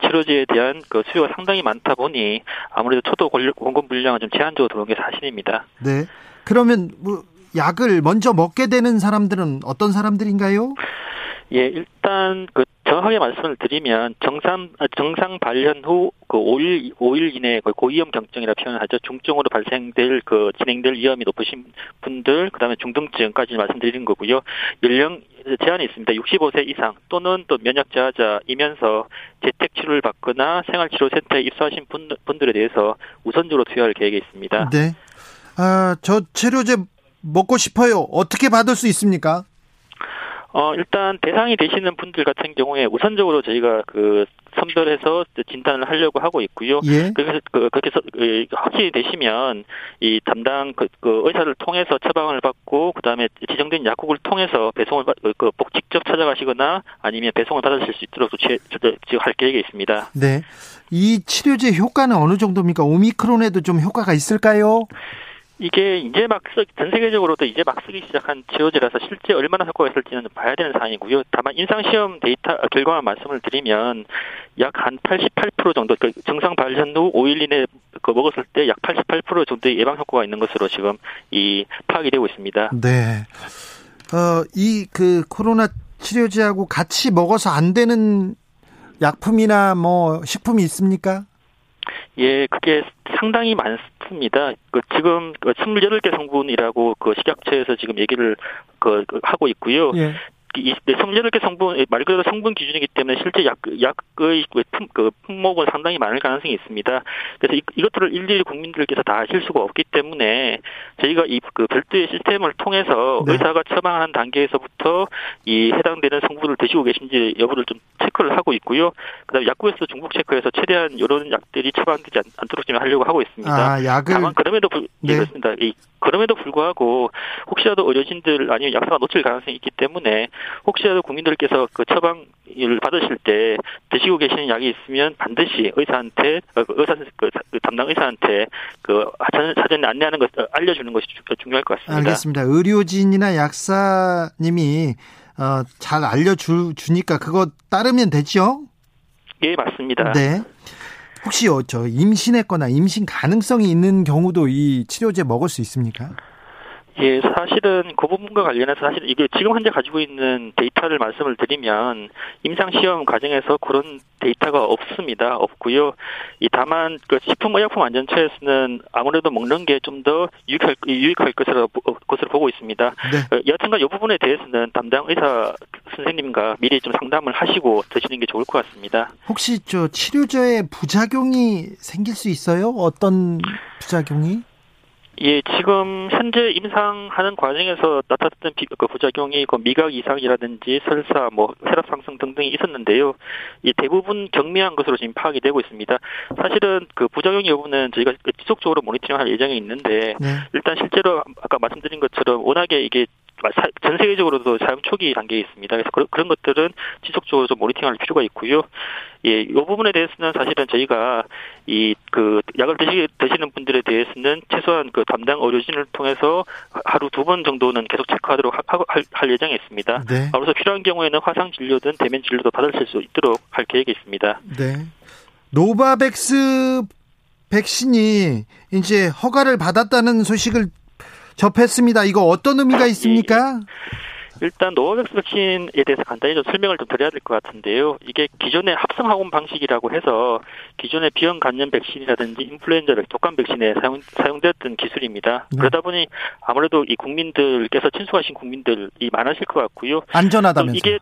치료제에 대한 그 수요가 상당히 많다 보니 아무래도 초도 권- 공급 물량은 좀 제한적으로 들어온 게 사실입니다. 네. 그러면 뭐 약을 먼저 먹게 되는 사람들은 어떤 사람들인가요? 예, 일단 그 정확하게 말씀을 드리면 정상 아, 정상 발현 후 그 5일 5일 이내에 거의 고위험 경증이라 표현을 하죠. 중증으로 발생될 그 진행될 위험이 높으신 분들 그다음에 중등증까지 말씀드리는 거고요. 연령 제한이 있습니다. 65세 이상 또는 또 면역 저하자이면서 재택 치료를 받거나 생활 치료 센터에 입소하신 분, 분들에 대해서 우선적으로 투여할 계획에 있습니다. 네. 아, 저 치료제 먹고 싶어요. 어떻게 받을 수 있습니까? 어, 일단 대상이 되시는 분들 같은 경우에 우선적으로 저희가 그 선별해서 진단을 하려고 하고 있고요. 예. 그래서 그, 그렇게 해서 그, 확실히 되시면 이 담당 그, 그 의사를 통해서 처방을 받고 그다음에 지정된 약국을 통해서 배송을 받, 그, 꼭 직접 찾아가시거나 아니면 배송을 받으실 수 있도록 지금 할 계획이 있습니다. 네. 이 치료제 효과는 어느 정도입니까? 오미크론에도 좀 효과가 있을까요? 이게 이제 막 쓰, 전 세계적으로도 이제 막 쓰기 시작한 치료제라서 실제 얼마나 효과가 있을지는 봐야 되는 사항이고요. 다만 인상시험 데이터 결과만 말씀을 드리면 약 한 88% 정도, 그 정상 발현 후 5일 이내 그 먹었을 때 약 88% 정도의 예방 효과가 있는 것으로 지금 이 파악이 되고 있습니다. 네. 어, 이 그 코로나 치료제하고 같이 먹어서 안 되는 약품이나 뭐 식품이 있습니까? 예, 그게 상당히 많습니다. 그 지금 그 28개 성분이라고 그 식약처에서 지금 얘기를 그, 그 하고 있고요. 예. 이 28개 성분 말 그대로 성분 기준이기 때문에 실제 약 약의 품, 그 품목은 상당히 많을 가능성이 있습니다. 그래서 이, 이것들을 일일이 국민들께서 다 아실 수가 없기 때문에 저희가 이 그 별도의 시스템을 통해서 네. 의사가 처방하는 단계에서부터 이 해당되는 성분을 드시고 계신지 여부를 좀 체크를 하고 있고요. 그다음에 약국에서 중복 체크해서 최대한 이런 약들이 처방되지 않, 않도록 좀 하려고 하고 있습니다. 아, 약을 다만 그럼에도 불 네. 예, 그렇습니다. 이 그럼에도 불구하고 혹시라도 의료진들 아니면 약사가 놓칠 가능성이 있기 때문에 혹시라도 국민들께서 그 처방을 받으실 때 드시고 계시는 약이 있으면 반드시 의사한테 어, 그 의사 그 담당 의사한테 그 사전, 사전에 안내하는 것 어, 알려주는 것이 주- 중요할 것 같습니다. 알겠습니다. 의료진이나 약사님이 어, 잘 알려주니까 그거 따르면 되죠? 예 맞습니다. 네. 혹시 어, 저 임신했거나 임신 가능성이 있는 경우도 이 치료제 먹을 수 있습니까? 예, 사실은 그 부분과 관련해서 사실 이게 지금 현재 가지고 있는 데이터를 말씀을 드리면 임상 시험 과정에서 그런 데이터가 없습니다. 없고요. 이 다만 그 식품 의약품 안전처에서는 아무래도 먹는 게 좀 더 유익할 유익할 것으로 보- 것으로 보고 있습니다. 네. 어, 여튼간 이 부분에 대해서는 담당 의사 선생님과 미리 좀 상담을 하시고 드시는 게 좋을 것 같습니다. 혹시 저 치료제에 부작용이 생길 수 있어요? 어떤 부작용이? 예, 지금 현재 임상하는 과정에서 나타났던 비- 그 부작용이 그 미각 이상이라든지 설사, 뭐 혈압 상승 등등이 있었는데요. 이 대부분 경미한 것으로 지금 파악이 되고 있습니다. 사실은 그 부작용 여부는 저희가 그 지속적으로 모니터링할 예정이 있는데 네. 일단 실제로 아까 말씀드린 것처럼 워낙에 이게 사- 전 세계적으로도 사용 초기 단계에 있습니다. 그래서 그런, 것들은 지속적으로 좀 모니터링할 필요가 있고요. 예, 이 부분에 대해서는 사실은 저희가 이 그 약을 드시, 드시는 분들에 대해서는 최소한 그 담당 의료진을 통해서 하루 두 번 정도는 계속 체크하도록 하, 하- 할, 할 예정에 있습니다. 네. 그래서 필요한 경우에는 화상 진료든 대면 진료도 받으실 수 있도록 할 계획이 있습니다. 네. 노바백스 백신이 이제 허가를 받았다는 소식을 접했습니다. 이거 어떤 의미가 있습니까? 일단 노바백스 백신에 대해서 간단히 좀 설명을 좀 드려야 될 것 같은데요. 이게 기존의 합성 항원 방식이라고 해서 기존의 B형 간염 백신이라든지 인플루엔자 독감 백신에 사용 사용되었던 기술입니다. 네. 그러다 보니 아무래도 이 국민들께서 친숙하신 국민들이 많으실 것 같고요. 또 안전하다면서. 이게 이-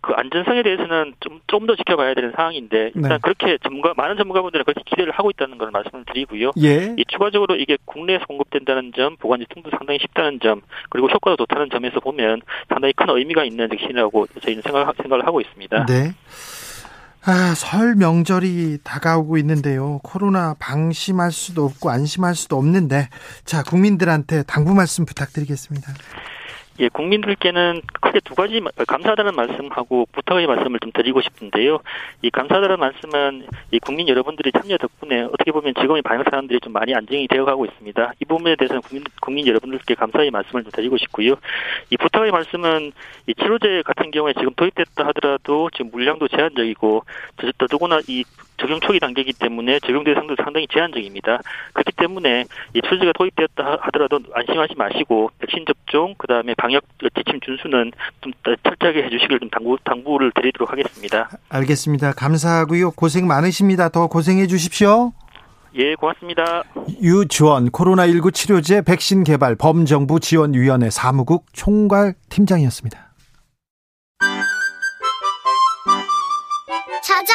그 안전성에 대해서는 좀 좀 더 지켜봐야 되는 상황인데 일단 네. 그렇게 전문가 많은 전문가분들은 그렇게 기대를 하고 있다는 걸 말씀을 드리고요. 예. 이 추가적으로 이게 국내에서 공급된다는 점, 보관 유통도 상당히 쉽다는 점, 그리고 효과도 좋다는 점에서 보면 상당히 큰 의미가 있는 백신이라고 저희는 생각, 생각을 하고 있습니다. 네. 아, 설 명절이 다가오고 있는데요. 코로나 방심할 수도 없고 안심할 수도 없는데 자, 국민들한테 당부 말씀 부탁드리겠습니다. 예, 국민들께는 크게 두 가지 마- 감사하다는 말씀하고 부탁의 말씀을 좀 드리고 싶은데요. 이 감사하다는 말씀은 이 국민 여러분들의 참여 덕분에 어떻게 보면 지금의 방역 사람들이 좀 많이 안정이 되어가고 있습니다. 이 부분에 대해서는 국민, 국민 여러분들께 감사의 말씀을 좀 드리고 싶고요. 이 부탁의 말씀은 이 치료제 같은 경우에 지금 도입됐다 하더라도 지금 물량도 제한적이고 더- 더더구나 이 적용 초기 단계이기 때문에 적용 대상도 상당히 제한적입니다. 그렇기 때문에 이 치료제가 도입되었다 하더라도 안심하지 마시고 백신 접종 그다음에 방역 지침 준수는 좀 철저하게 해주시길 좀 당부 당부를 드리도록 하겠습니다. 알겠습니다. 감사하고요. 고생 많으십니다. 더 고생해 주십시오. 예, 고맙습니다. 유주원 코로나19 치료제 백신 개발 범정부 지원위원회 사무국 총괄 팀장이었습니다. 찾아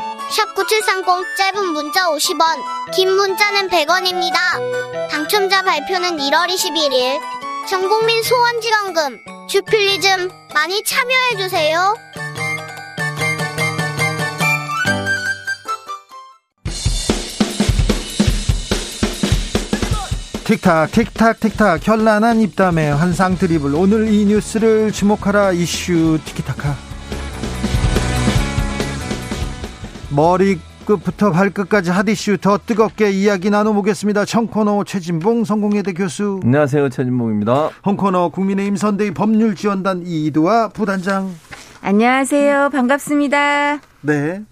샵9730 짧은 문자 50원 긴 문자는 100원입니다. 당첨자 발표는 1월 21일 전국민 소원지원금 주필리즘 많이 참여해주세요. 틱탁 틱탁 틱탁 현란한 입담의 환상 드리블 오늘 이 뉴스를 주목하라 이슈 티키타카 머리끝부터 발끝까지 핫이슈 더 뜨겁게 이야기 나눠보겠습니다. 청코노 최진봉 성공회대 교수. 안녕하세요. 최진봉입니다. 홍코노 국민의힘 선대위 법률지원단 이두아 부단장. 안녕하세요. 반갑습니다. 네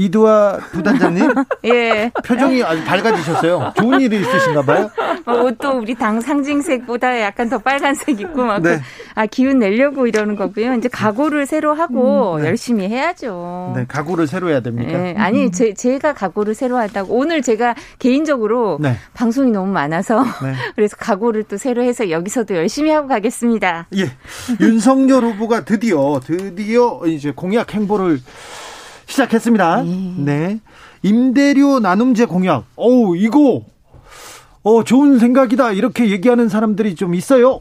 이두아 부단장님 예. 표정이 아주 밝아지셨어요. 좋은 일이 있으신가 봐요. 어, 옷도 우리 당 상징색보다 약간 더 빨간색 입고 막 네. 그, 아, 기운 내려고 이러는 거고요. 이제 각오를 새로 하고 음, 네. 열심히 해야죠. 네, 각오를 새로 해야 됩니까? 예, 아니 제, 제가 각오를 새로 한다고 오늘 제가 개인적으로 네. 방송이 너무 많아서 네. 그래서 각오를 또 새로 해서 여기서도 열심히 하고 가겠습니다. 예. 윤석열 후보가 드디어 드디어 이제 공약 행보를 시작했습니다. 네. 임대료 나눔제 공약. 어우, 이거 어, 좋은 생각이다. 이렇게 얘기하는 사람들이 좀 있어요.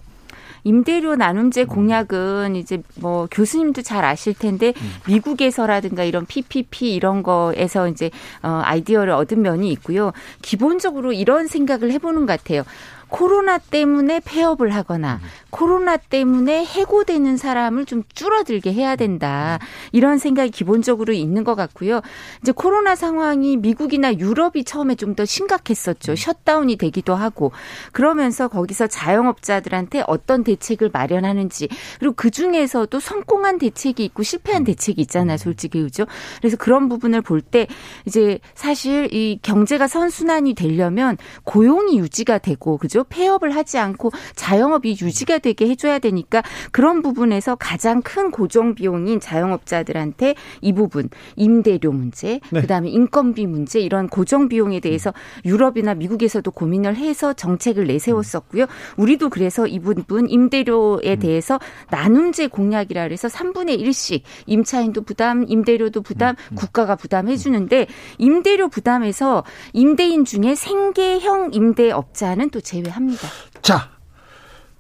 임대료 나눔제 공약은 이제 뭐 교수님도 잘 아실 텐데 미국에서라든가 이런 PPP 이런 거에서 이제 어 아이디어를 얻은 면이 있고요. 기본적으로 이런 생각을 해보는 것 같아요. 코로나 때문에 폐업을 하거나 코로나 때문에 해고되는 사람을 좀 줄어들게 해야 된다. 이런 생각이 기본적으로 있는 것 같고요. 이제 코로나 상황이 미국이나 유럽이 처음에 좀 더 심각했었죠. 셧다운이 되기도 하고 그러면서 거기서 자영업자들한테 어떤 대책을 마련하는지 그리고 그 중에서도 성공한 대책이 있고 실패한 대책이 있잖아요. 솔직히 그죠? 그래서 그런 부분을 볼 때 이제 사실 이 경제가 선순환이 되려면 고용이 유지가 되고 그죠? 폐업을 하지 않고 자영업이 유지가 되게 해줘야 되니까 그런 부분에서 가장 큰 고정 비용인 자영업자들한테 이 부분 임대료 문제, 네. 그다음에 인건비 문제 이런 고정 비용에 대해서 유럽이나 미국에서도 고민을 해서 정책을 내세웠었고요. 우리도 그래서 이 부분 임대료에 대해서 나눔제 공약이라 그래서 3분의 1씩 임차인도 부담, 임대료도 부담, 국가가 부담해 주는데 임대료 부담에서 임대인 중에 생계형 임대업자는 또 제외 합니다. 자.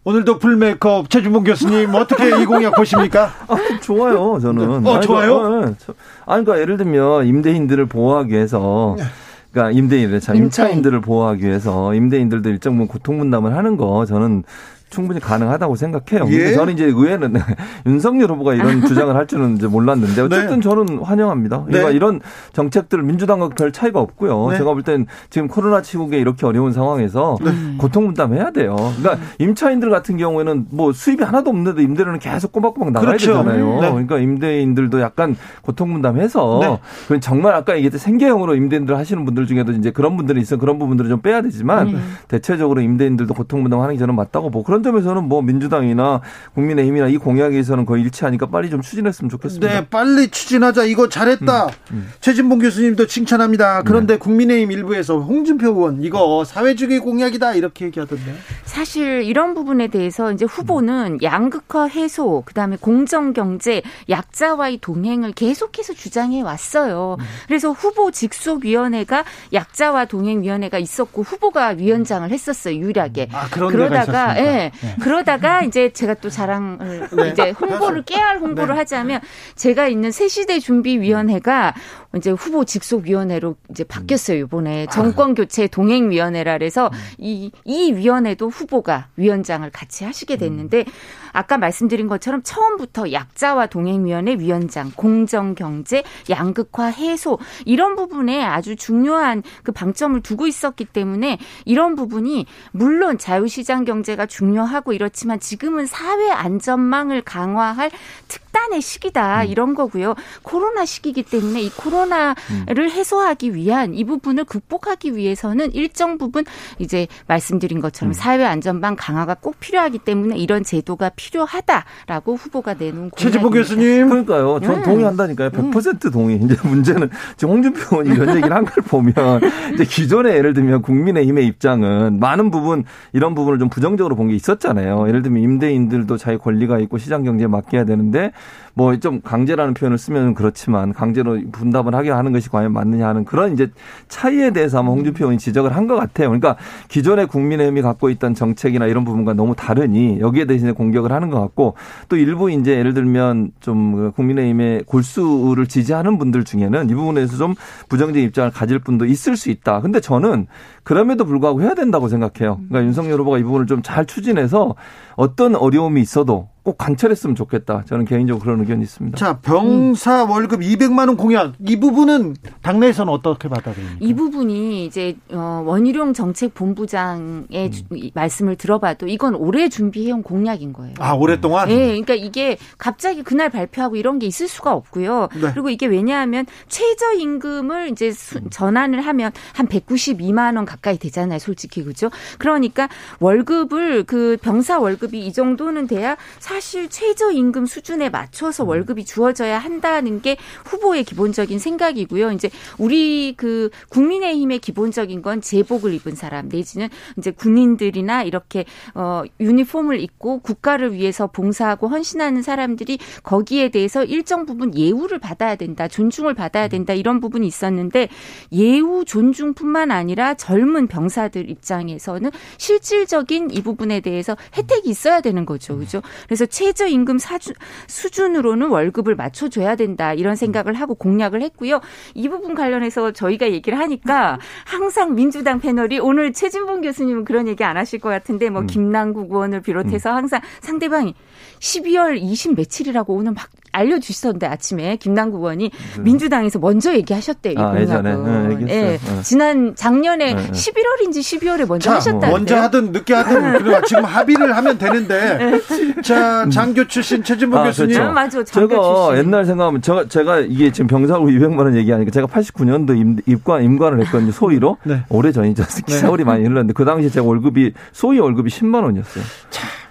오늘도 풀메이크업 최준봉 교수님 어떻게 이 공약 보십니까? 아, 좋아요 저는 어, 아니, 좋아요? 어, 저- 아니 그러니까 예를 들면 임대인들을 보호하기 위해서 네. 그러니까 임차인. 임차인들을 보호하기 위해서 임대인들도 일정 부분 고통 분담을 하는 거 저는 충분히 가능하다고 생각해요. 예. 근데 저는 이제 의외는 윤석열 후보가 이런 주장을 할 줄은 이제 몰랐는데 어쨌든 저는 환영합니다. 네. 그러니까 이런 정책들 민주당과 별 차이가 없고요. 네. 제가 볼 땐 지금 코로나 치국에 이렇게 어려운 상황에서 네. 고통 분담해야 돼요. 그러니까 임차인들 같은 경우에는 뭐 수입이 하나도 없는데 임대료는 계속 꼬박꼬박 나가야 그렇죠. 되잖아요. 네. 그러니까 임대인들도 약간 고통 분담해서 네. 정말 아까 얘기했던 생계형으로 임대인들 하시는 분들 중에도 이제 그런 분들이 있어 그런 부분들을 좀 빼야 되지만 네. 대체적으로 임대인들도 고통 분담하는 게 저는 맞다고 보고 그런 점에서는 뭐 민주당이나 국민의힘이나 이 공약에서는 거의 일치하니까 빨리 좀 추진했으면 좋겠습니다. 네, 빨리 추진하자. 이거 잘했다. 음, 최진봉 교수님도 칭찬합니다. 그런데 네. 국민의힘 일부에서 홍준표 의원 이거 사회주의 공약이다 이렇게 얘기하던데. 사실 이런 부분에 대해서 이제 후보는 양극화 해소, 그다음에 공정 경제, 약자와의 동행을 계속해서 주장해 왔어요. 그래서 후보 직속 위원회가 약자와 동행 위원회가 있었고 후보가 위원장을 했었어요, 유일하게. 아, 그러다가 있 예. 그러다가 이제 제가 또 자랑을 네. 이제 홍보를 깨알 홍보를 네. 하자면 제가 있는 새시대 준비 위원회가 이제 후보 직속 위원회로 이제 바뀌었어요, 이번에. 정권 교체 동행 위원회라 그래서 이 이 위원회도 후보가 위원장을 같이 하시게 됐는데 아까 말씀드린 것처럼 처음부터 약자와 동행위원회 위원장, 공정 경제, 양극화 해소 이런 부분에 아주 중요한 그 방점을 두고 있었기 때문에 이런 부분이 물론 자유시장 경제가 중요하고 이렇지만 지금은 사회 안전망을 강화할 특 특단의 시기다 음. 이런 거고요. 코로나 시기이기 때문에 이 코로나를 해소하기 위한 이 부분을 극복하기 위해서는 일정 부분 이제 말씀드린 것처럼 사회 안전망 강화가 꼭 필요하기 때문에 이런 제도가 필요하다라고 후보가 내놓은 최지복. 교수님. 그러니까요. 전 음. 동의한다니까요. 100% 동의. 이제 문제는 지금 홍준표 의원이 이런 얘기를 한 걸 보면 이제 기존에 예를 들면 국민의힘의 입장은 많은 부분 이런 부분을 좀 부정적으로 본 게 있었잖아요. 예를 들면 임대인들도 자기 권리가 있고 시장 경제에 맡겨야 되는데 뭐 좀 강제라는 표현을 쓰면 그렇지만 강제로 분담을 하게 하는 것이 과연 맞느냐 하는 그런 이제 차이에 대해서 아마 홍준표 의원이 지적을 한 것 같아요. 그러니까 기존의 국민의힘이 갖고 있던 정책이나 이런 부분과 너무 다르니 여기에 대해서 공격을 하는 것 같고 또 일부 이제 예를 들면 좀 국민의힘의 골수를 지지하는 분들 중에는 이 부분에서 좀 부정적인 입장을 가질 분도 있을 수 있다. 근데 저는 그럼에도 불구하고 해야 된다고 생각해요. 그러니까 윤석열 후보가 이 부분을 좀 잘 추진해서 어떤 어려움이 있어도 꼭 관철했으면 좋겠다. 저는 개인적으로 그런 의견이 있습니다. 자, 병사 월급 200만 원 공약 이 부분은 당내에서는 어떻게 받아들입니까? 이 부분이 이제 어, 원희룡 정책 본부장의 주- 이 말씀을 들어봐도 이건 오래 준비해온 공약인 거예요. 아, 오랫동안 네, 그러니까 이게 갑자기 그날 발표하고 이런 게 있을 수가 없고요. 네. 그리고 이게 왜냐하면 최저 임금을 이제 수- 전환을 하면 한 192만 원 가까이 되잖아요, 솔직히 그죠? 그러니까 월급을 그 병사 월급이 이 정도는 돼야 사실 최저 임금 수준에 맞춰서 월급이 주어져야 한다는 게 후보의 기본적인 생각이고요. 이제 우리 그 국민의힘의 기본적인 건 제복을 입은 사람 내지는 이제 군인들이나 이렇게 어 유니폼을 입고 국가를 위해서 봉사하고 헌신하는 사람들이 거기에 대해서 일정 부분 예우를 받아야 된다, 존중을 받아야 된다 이런 부분이 있었는데 예우 존중뿐만 아니라 젊은 병사들 입장에서는 실질적인 이 부분에 대해서 혜택이 있어야 되는 거죠, 그죠? 그래서 최저임금 사주, 수준으로는 월급을 맞춰줘야 된다 이런 생각을 하고 공약을 했고요. 이 부분 관련해서 저희가 얘기를 하니까 항상 민주당 패널이 오늘 최진봉 교수님은 그런 얘기 안 하실 것 같은데 뭐 김남국 의원을 비롯해서 항상 상대방이 12월 20 며칠이라고 오늘 막 알려주시던데 아침에 김남국 의원이 민주당에서 먼저 얘기하셨대요. 이 아. 예전에. 네, 네. 지난 작년에 네, 네. 11월인지 12월에 먼저 자, 하셨다는데요. 먼저 하든 늦게 하든 지금 합의를 하면 되는데. 자, 장교 출신 최진봉 아, 교수님. 그렇죠. 아, 맞아. 장교 제가 출신. 옛날 생각하면 제가 제가 이게 지금 병사로 200만 원 얘기하니까 제가 89년도 임, 입관 임관을 했거든요. 소위로 네. 오래 전이죠. 세월이 많이 흘렀는데 그 당시 제가 월급이 소위 월급이 10만 원이었어요.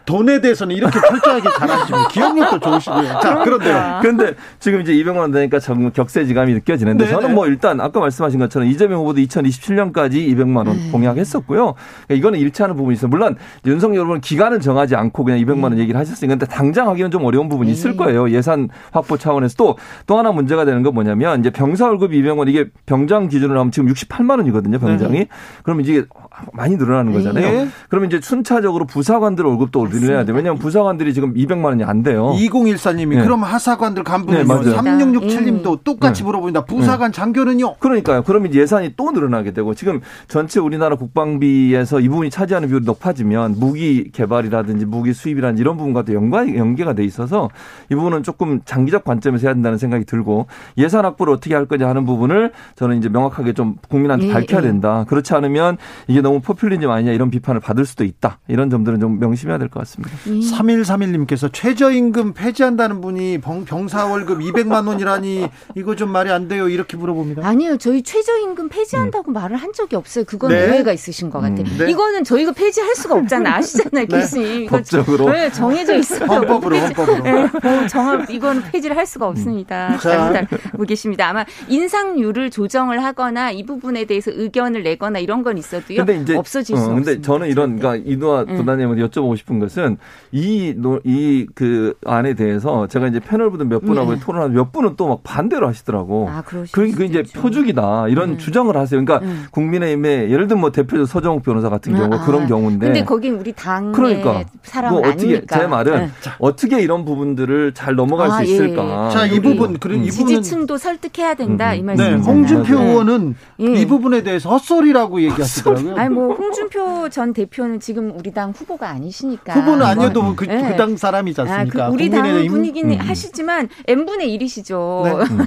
돈에 대해서는 이렇게 철저하게 잘하시고 기억력도 좋으시고요. 자, 그런데요. 그런데 지금 이제 200만 원 되니까 정말 격세지감이 느껴지는데 네, 저는 네. 뭐 일단 아까 말씀하신 것처럼 이재명 후보도 2027년까지 200만 원 네. 공약했었고요. 그러니까 이거는 일치하는 부분이 있어요. 물론 윤석열 후보는 기간은 정하지 않고 그냥 200만 원 얘기를 하셨으니까 근데 당장 하기는 좀 어려운 부분이 있을 네. 거예요. 예산 확보 차원에서 또 또 하나 문제가 되는 건 뭐냐면 이제 병사 월급 200원 이게 병장 기준으로 하면 지금 68만 원이거든요. 병장이. 그러면 이게 많이 늘어나는 거잖아요. 네. 그러면 이제 순차적으로 부사관들 월급도 늘려야 돼요. 왜냐하면 부사관들이 지금 200만 원이 안 돼요. 2014님이 네. 그럼 하사관들 네, 간부는요. 맞아요. 3667님도 똑같이 네. 물어봅니다. 부사관 장교는요. 그러니까요. 그러면 예산이 또 늘어나게 되고 지금 전체 우리나라 국방비에서 이 부분이 차지하는 비율이 높아지면 무기 개발이라든지 무기 수입이라든지 이런 부분과도 연관 연계가 돼 있어서 이 부분은 조금 장기적 관점에서 해야 된다는 생각이 들고 예산 확보를 어떻게 할 거냐 하는 부분을 저는 이제 명확하게 좀 국민한테 예, 밝혀야 예. 된다. 그렇지 않으면 이게 너무 포퓰리즘 아니냐 이런 비판을 받을 수도 있다. 이런 점들은 좀 명심해야 될 것 같습니다. 3131님께서 최저임금 폐지한다는 분이 병, 병사 월급 200만 원이라니 이거 좀 말이 안 돼요. 이렇게 물어봅니다. 아니요, 저희 최저임금 폐지한다고 말을 한 적이 없어요. 그건 네. 오해가 있으신 것 같아요. 네. 이거는 저희가 폐지할 수가 없잖아요. 아시잖아요, 네. 교수님. 이거 법적으로. 네, 정해져 있어요. 헌법으로 헌법으로. 네, 뭐 정합 이거는 폐지를 할 수가 없습니다. 자. 잘못 알고 계십니다. 아마 인상률을 조정을 하거나 이 부분에 대해서 의견을 내거나 이런 건 있어도요. 근데 이제 없어질 어, 수 근데 없습니다. 저는 이런 절대. 그러니까 이노아 음. 부단님한테 여쭤보고 싶은 것은 이 이 그 안에 대해서 제가 이제 패널 분들 몇 분하고 네. 토론하면 몇 분은 또 막 반대로 하시더라고. 아, 그러실 그, 그 수도 이제 있죠. 표죽이다 이런 음. 주장을 하세요. 그러니까 음. 국민의힘의 예를 들면 뭐 대표적 서정욱 변호사 같은 경우 아, 그런 경우인데. 근데 거긴 우리 당의 그러니까 사람은 뭐 어떻게 아니니까. 제 말은 네. 어떻게 이런 부분들을 잘 넘어갈 아, 수 예, 있을까? 자, 이 우리 부분 그런 이 부분은 지지층도 설득해야 된다 음, 이 음. 네, 말씀이잖아요. 홍준표 네. 의원은 예. 이 부분에 대해서 헛소리라고 얘기하시더라고요. 아니 뭐 홍준표 전 대표는 지금 우리 당 후보가 아니시니까. 후보는 아니어도 뭐 그, 네. 그당 사람이지 않습니까? 아, 그 우리 당? 분위기는 음. 하시지만 n분의 1이시죠.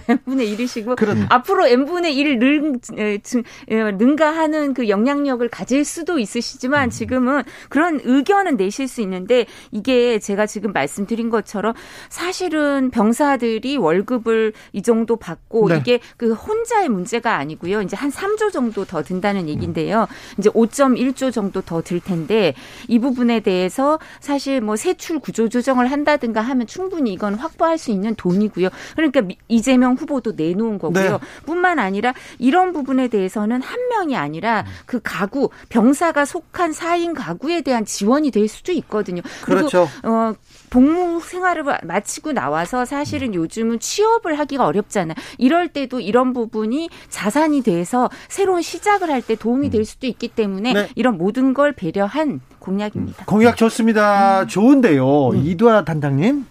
네. n분의 1이시고 그런- 앞으로 n분의 1을 능, 에, 증- 에, 능가하는 그 영향력을 가질 수도 있으시지만 지금은 그런 의견은 내실 수 있는데 이게 제가 지금 말씀드린 것처럼 사실은 병사들이 월급을 이 정도 받고 네. 이게 그 혼자의 문제가 아니고요. 이제 한 3조 정도 더 든다는 얘기인데요. 이제 5.1조 정도 더 들 텐데 이 부분에 대해서 사실 뭐 세출 구조 조정을 한다든가 하면 충분히 이건 확보할 수 있는 돈이고요. 그러니까 미- 이재명 후보도 내놓은 거고요. 네. 뿐만 아니라 이런 부분에 대해서는 한 명이 아니라 그 가구 병사가 속한 4인 가구에 대한 지원이 될 수도 있거든요. 그리고 그렇죠. 어, 복무 생활을 마치고 나와서 사실은 요즘은 취업을 하기가 어렵잖아요. 이럴 때도 이런 부분이 자산이 돼서 새로운 시작을 할 때 도움이 될 수도 있기 때문에 네. 이런 모든 걸 배려한 공약입니다. 공약 좋습니다. 좋은데요. 이두아 단장님.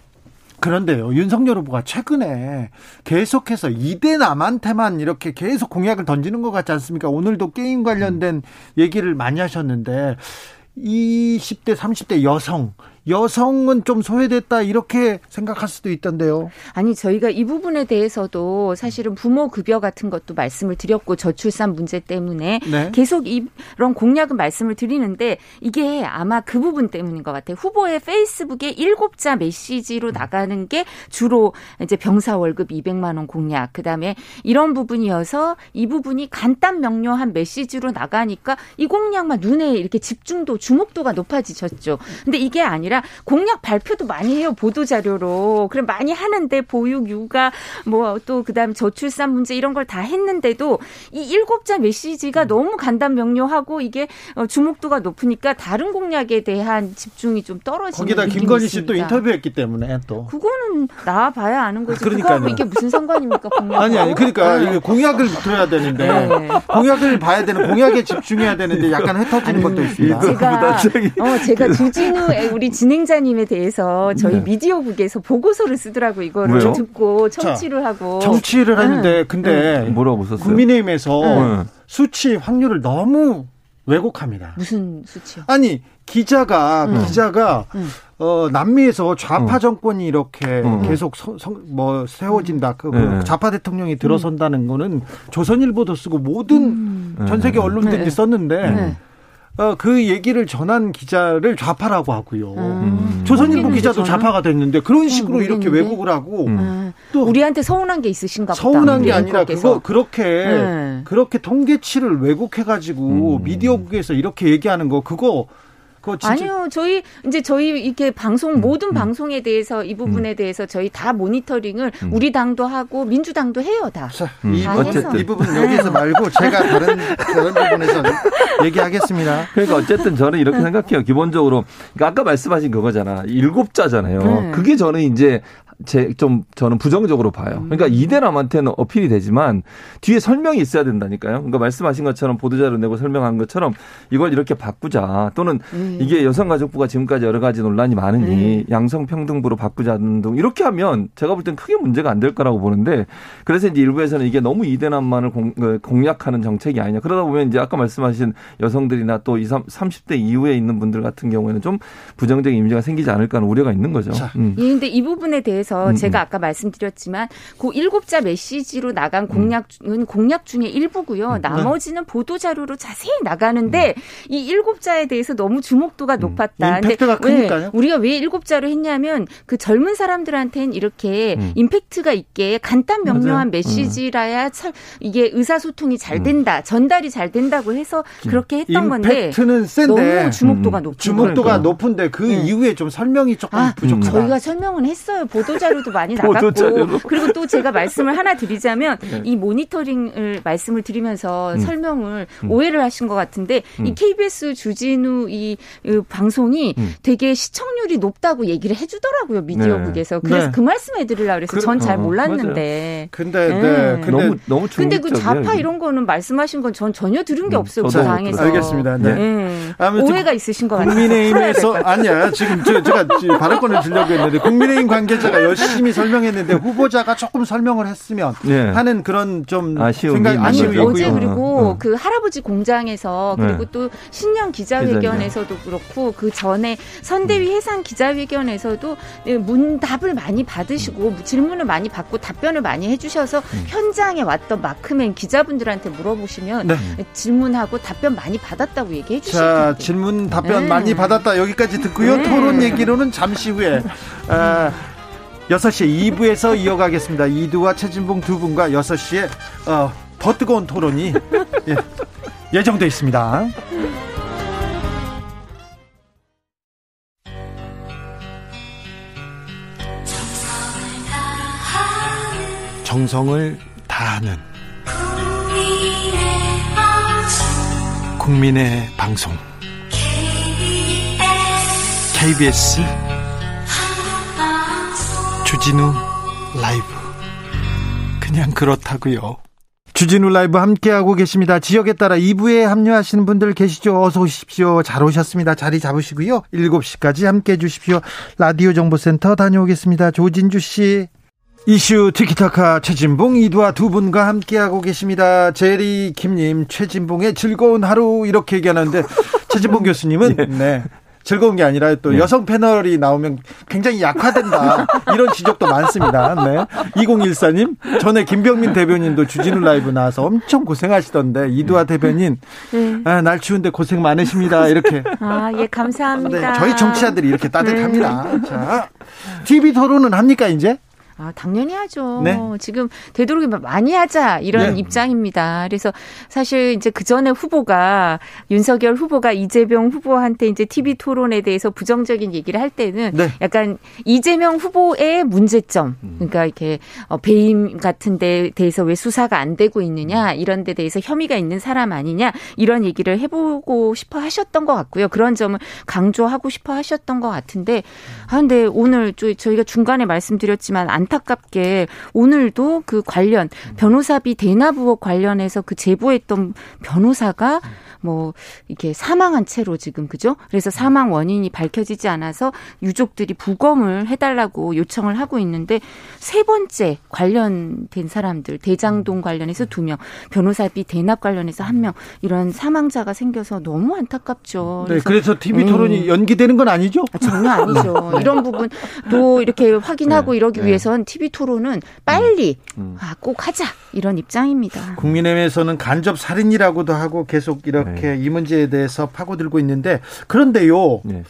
그런데요, 윤석열 후보가 최근에 계속해서 이대 남한테만 이렇게 계속 공약을 던지는 것 같지 않습니까? 오늘도 게임 관련된 얘기를 많이 하셨는데, 20대, 30대 여성, 여성은 좀 소외됐다, 이렇게 생각할 수도 있던데요. 아니 저희가 이 부분에 대해서도 사실은 부모 급여 같은 것도 말씀을 드렸고 저출산 문제 때문에 네. 계속 이런 공약은 말씀을 드리는데 이게 아마 그 부분 때문인 것 같아요. 후보의 페이스북에 일곱자 메시지로 나가는 게 주로 이제 병사 월급 200만 원 공약 그다음에 이런 부분이어서 이 부분이 간단 명료한 메시지로 나가니까 이 공약만 눈에 이렇게 집중도 주목도가 높아지셨죠. 근데 이게 아니라 공약 발표도 많이 해요 보도 자료로. 그럼 많이 하는데 보육 육아 뭐 또 그다음 저출산 문제 이런 걸 다 했는데도 이 일곱자 메시지가 너무 간단 명료하고 이게 어, 주목도가 높으니까 다른 공약에 대한 집중이 좀 떨어지는 거기다 김건희 씨 또. 인터뷰했기 때문에 또. 그거는 나와봐야 아는 거지. 그러니까요. 그거하고 이게 무슨 상관입니까? 공약하고? 아니, 아니, 그러니까 네. 이게 공약을 들어야 되는데, 네. 공약을 봐야 되는, 공약에 집중해야 되는데 약간 흩어지는 것도 있습니다. 제가. 어 제가 주진우 우리 진행자님에 대해서 저희 네. 미디어국에서 보고서를 쓰더라고 이거를 왜요? 듣고 청취를 하고 정치를 네. 하는데, 근데 뭐라고 썼어요? 국민의힘에서 네. 수치 확률을 너무 왜곡합니다. 무슨 수치요? 아니 기자가 음. 기자가 음. 어 남미에서 좌파 음. 정권이 이렇게 음. 계속 서- 성- 뭐 세워진다. 그, 그 네. 좌파 대통령이 들어선다는 거는 조선일보도 쓰고 모든 음. 전 세계 언론들이 네. 썼는데 네. 어, 그 얘기를 전한 기자를 좌파라고 하고요. 음. 조선일보 기자도 좌파가 됐는데 그런 식으로 이렇게 모르겠는데. 왜곡을 하고 음. 아, 또 우리한테 서운한 게 있으신가 보다. 서운한 게 아니라. 그거 그렇게 네. 그렇게 통계치를 왜곡해 가지고 음. 미디어국에서 이렇게 얘기하는 거 그거 아니요, 저희 이제 저희 이렇게 방송 모든 방송에 대해서 이 부분에 대해서 저희 다 모니터링을 음. 우리 당도 하고 민주당도 해요 다. 자, 음, 이, 다 부분, 어쨌든. 이 부분 여기서 말고 제가 다른 다른 부분에서 얘기하겠습니다. 그러니까 어쨌든 저는 이렇게 생각해요. 기본적으로 그러니까 아까 말씀하신 그거잖아. 일곱 자잖아요. 네. 그게 저는 이제 제 좀 저는 부정적으로 봐요. 그러니까 이대남한테는 어필이 되지만 뒤에 설명이 있어야 된다니까요. 그러니까 말씀하신 것처럼 보도자료 내고 설명한 것처럼 이걸 이렇게 바꾸자 또는 음. 이게 여성가족부가 지금까지 여러 가지 논란이 많으니 양성평등부로 바꾸자는 등 이렇게 하면 제가 볼 땐 크게 문제가 안 될 거라고 보는데 그래서 이제 일부에서는 이게 너무 이대남만을 공, 그 공략하는 정책이 아니냐. 그러다 보면 이제 아까 말씀하신 여성들이나 또 20, 30대 이후에 있는 분들 같은 경우에는 좀 부정적인 이미지가 생기지 않을까 하는 우려가 있는 거죠. 자, 음. 예, 근데 이 부분에 대해서 음, 제가 음. 아까 말씀드렸지만 그 일곱자 메시지로 나간 공약은 공약 중에 일부고요. 음. 나머지는 보도 자료로 자세히 나가는데 이 일곱자에 대해서 너무 주목도가 높았다. 음. 임팩트가 왜 크니까요. 우리가 왜 일곱자로 했냐면 그 젊은 사람들한테는 이렇게 음. 임팩트가 있게 간단 명료한. 메시지라야 참 이게 의사소통이 잘 된다. 전달이 잘 된다고 해서 그렇게 했던 건데 임팩트는 센데 너무 주목도가 음. 높은 주목도가 거예요. 높은데 그 네. 이후에 좀 설명이 조금 아, 부족하다. 저희가 설명은 했어요. 보도 자료도 많이 나갔고. 보도자료로. 그리고 또 제가 말씀을 하나 드리자면 네. 이 모니터링을 말씀을 드리면서 음. 설명을 음. 오해를 하신 것 같은데 이 음. KBS 주진우 이, 이 방송이 음. 되게 시청률이 높다고 얘기를 해주더라고요. 미디어국에서. 그래서 네. 그 말씀 해 드리려고 그래서 그- 전잘 어, 몰랐는데. 근데 네. 네. 근데 너무 너무 근데 그 좌파. 이런 거는 말씀하신 건 전 전혀 들은 게 음, 없어요. 저도 그 당에서. 알겠습니다. 네. 예. 아무튼 오해가 있으신 것 같아요. 국민의힘에서 아니야 지금 저, 제가 지금 발언권을 주려고 했는데 국민의힘 관계자가 열심히 설명했는데 후보자가 조금 설명을 했으면 네. 하는 그런 좀 아쉬움이 생각 아쉬움이. 어제. 그리고 어, 어. 그 할아버지 공장에서 그리고 네. 또 신년 기자회견에서도 그렇고 그 전에 선대위 해상 기자회견에서도 예, 문답을 많이 받으시고 질문을 많이 받고 답변을 많이 해주셔서 음. 현장에 왔던 마크맨 기자분들한테 물어보시면 네. 질문하고 답변 많이 받았다고 얘기해 주실 자, 텐데. 질문 답변 네. 많이 받았다. 여기까지 듣고요. 네. 토론 얘기로는 잠시 후에 아, 6시에 2부에서 이어가겠습니다. 이두와 최진봉 두 분과 6시에 어, 더 뜨거운 토론이 예, 예정돼 있습니다. 정성을 다하는 국민의 방송 KBS 주진우 라이브 그냥 그렇다고요. 주진우 라이브 함께하고 계십니다. 지역에 따라 2부에 합류하시는 분들 계시죠? 어서 오십시오. 잘 오셨습니다. 자리 잡으시고요. 7시까지 함께해 주십시오. 라디오 정보센터 다녀오겠습니다. 조진주 씨. 이슈 티키타카 최진봉 이두와 두 분과 함께하고 계십니다. 제리 김님 최진봉의 즐거운 하루 이렇게 얘기하는데 최진봉 교수님은 네. 즐거운 게 아니라 또 예. 여성 패널이 나오면 굉장히 약화된다 이런 지적도 많습니다. 네. 2014님 전에 김병민 대변인도 주진우 라이브 나와서 엄청 고생하시던데 이두아 대변인 네. 아, 날 추운데 고생 많으십니다 이렇게 아, 예, 감사합니다. 네, 저희 정치자들이 이렇게 따뜻합니다. 자, TV 토론은 합니까 이제? 아, 당연히 하죠. 네. 지금 되도록이면 많이 하자 이런 네. 입장입니다. 그래서 사실 이제 그 전에 후보가 윤석열 후보가 이재명 후보한테 이제 TV 토론에 대해서 부정적인 얘기를 할 때는 네. 약간 이재명 후보의 문제점, 그러니까 이렇게 어, 배임 같은 데 대해서 왜 수사가 안 되고 있느냐 이런 데 대해서 혐의가 있는 사람 아니냐 이런 얘기를 해보고 싶어 하셨던 것 같고요. 그런 점을 강조하고 싶어 하셨던 것 같은데 아 근데 오늘 저- 저희가 중간에 말씀드렸지만 안타깝게 오늘도 그 관련 변호사비 대납 의혹 관련해서 그 제보했던 변호사가 뭐 이렇게 사망한 채로 지금 그죠? 그래서 사망 원인이 밝혀지지 않아서 유족들이 부검을 해달라고 요청을 하고 있는데 세 번째 관련된 사람들 대장동 관련해서 두 명, 변호사비 대납 관련해서 한 명 이런 사망자가 생겨서 너무 안타깝죠. 네, 그래서 TV 음. 토론이 연기되는 건 아니죠? 아, 전혀 아니죠. 이런 부분도 이렇게 확인하고 네, 이러기 네. 위해선 TV 토론은 빨리 음. 아, 꼭 하자 이런 입장입니다. 국민의힘에서는 간접 살인이라고도 하고 계속 이렇게 네. 이 문제에 대해서 파고들고 있는데 그런데요, 네.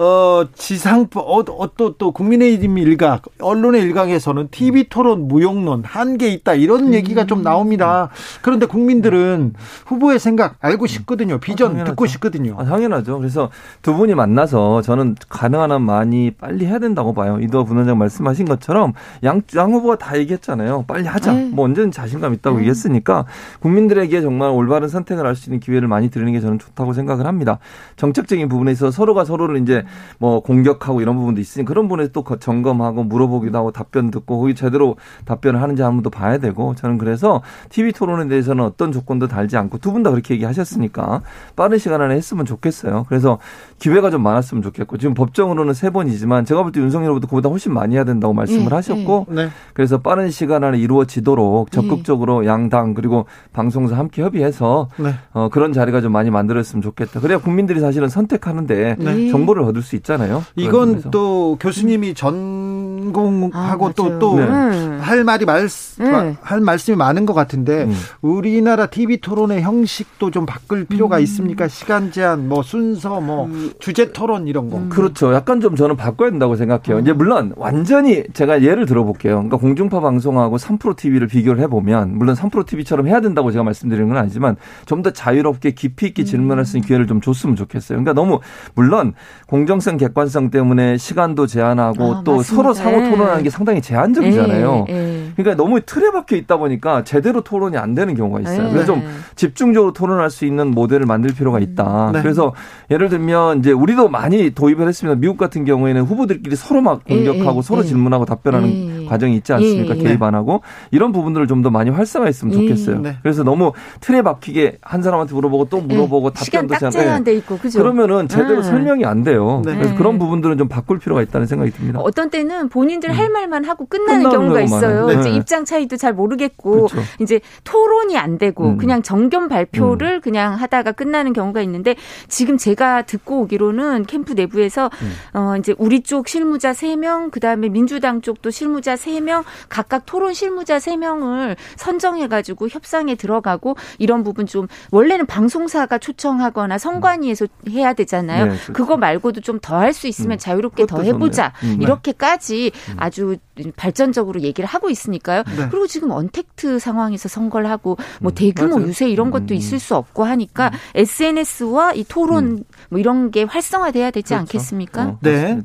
어, 지상파, 어, 어, 또, 또, 국민의힘 일각, 언론의 일각에서는 TV 토론 무용론, 한계 있다, 이런 얘기가 좀 나옵니다. 그런데 국민들은 후보의 생각 알고 싶거든요. 비전 당연하죠. 듣고 싶거든요. 아, 당연하죠. 그래서 두 분이 만나서 저는 가능한 한 많이 빨리 해야 된다고 봐요. 이도 부원장 말씀하신 것처럼 양, 양 후보가 다 얘기했잖아요. 빨리 하자. 네. 뭐 언제든 자신감 있다고 네. 얘기했으니까 국민들에게 정말 올바른 선택을 할 수 있는 기회를 많이 드리는 게 저는 좋다고 생각을 합니다. 정책적인 부분에 있어서 서로가 서로를 이제 뭐 공격하고 이런 부분도 있으니 그런 부분에 또 거- 점검하고 물어보기도 하고 답변 듣고 거기 제대로 답변을 하는지 한 번 더 봐야 되고 저는 그래서 TV 토론에 대해서는 어떤 조건도 달지 않고 두 분 다 그렇게 얘기하셨으니까 빠른 시간 안에 했으면 좋겠어요. 그래서 기회가 좀 많았으면 좋겠고 지금 법정으로는 세 번이지만 제가 볼 때 윤석열 후보도 그보다 훨씬 많이 해야 된다고 말씀을 예, 하셨고 네. 그래서 빠른 시간 안에 이루어지도록 적극적으로 양당 그리고 방송사 함께 협의해서 네. 어, 그런 자리가 좀 많이 만들어졌으면 좋겠다. 그래야 국민들이 사실은 선택하는데 네. 정보를 얻을 수 있잖아요. 이건. 또 교수님이 전 공하고 아, 또, 맞아요. 또, 네. 음. 할 말이 말, 네. 할 말씀이 많은 것 같은데 음. 우리나라 TV 토론의 형식도 좀 바꿀 필요가 음. 있습니까? 시간 제한, 뭐 순서, 뭐 주제 토론 이런 거. 그렇죠. 약간 좀 저는 바꿔야 된다고 생각해요. 이제 물론 완전히 제가 예를 들어볼게요. 그러니까 공중파 방송하고 3프로 TV를 비교를 해보면 물론 3프로 TV처럼 해야 된다고 제가 말씀드리는 건 아니지만 좀 더 자유롭게 깊이 있게 질문할 수 있는 기회를 좀 줬으면 좋겠어요. 그러니까 너무 물론 공정성, 객관성 때문에 시간도 제한하고 아, 또 맞습니다. 서로 사고 예. 토론하는 게 상당히 제한적이잖아요. 예, 예. 그러니까 너무 틀에 박혀 있다 보니까 제대로 토론이 안 되는 경우가 있어요. 네. 그래서 좀 집중적으로 토론할 수 있는 모델을 만들 필요가 있다. 네. 그래서 예를 들면 이제 우리도 많이 도입을 했습니다. 미국 같은 경우에는 후보들끼리 서로 막 공격하고 예, 예, 서로 예. 질문하고 답변하는 예. 과정이 있지 않습니까? 예. 개입 안 하고 이런 부분들을 좀 더 많이 활성화했으면 예. 좋겠어요. 네. 그래서 너무 틀에 박히게 한 사람한테 물어보고 또 물어보고 예. 시간 답변도 딱 잘- 예. 제한돼 있고 그죠? 그러면은 제대로 음. 설명이 안 돼요. 네. 그래서 네. 그런 부분들은 좀 바꿀 필요가 있다는 생각이 듭니다. 어떤 때는 본인들 할 말만 하고 끝나는 경우가 있어요. 많아요. 이제 네. 입장 차이도 잘 모르겠고 그렇죠. 이제 토론이 안 되고 음. 그냥 정견 발표를 그냥 하다가 끝나는 경우가 있는데 지금 제가 듣고 오기로는 캠프 내부에서 음. 어 이제 우리 쪽 실무자 3명, 그다음에 민주당 쪽도 실무자 3명, 각각 토론 실무자 3명을 선정해 가지고 협상에 들어가고 이런 부분 좀 원래는 방송사가 초청하거나 선관위에서 해야 되잖아요. 네, 그렇죠. 그거 말고도 좀 더 할 수 있으면 음. 자유롭게 더 해보자. 음. 네. 이렇게까지 아주 발전적으로 얘기를 하고 있으니까요. 네. 그리고 지금 언택트 상황에서 선거를 하고 뭐 음, 대규모 맞아요. 유세 이런 것도 음. 있을 수 없고 하니까 SNS와 이 토론 뭐 이런 게 활성화돼야 되지 그렇죠. 않겠습니까? 어, 네.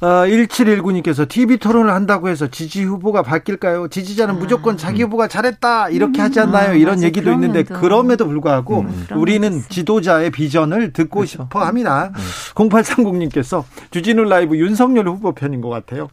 어, 1719님께서 TV 토론을 한다고 해서 지지 후보가 바뀔까요? 지지자는 무조건 자기 후보가 잘했다 이렇게 하지 않나요? 아, 이런 맞아. 얘기도 있는데 그러면도. 그럼에도 불구하고 음. 우리는. 지도자의 비전을 듣고 그렇죠. 싶어 합니다. 0830님께서 주진우 라이브 윤석열 후보 편인 것 같아요.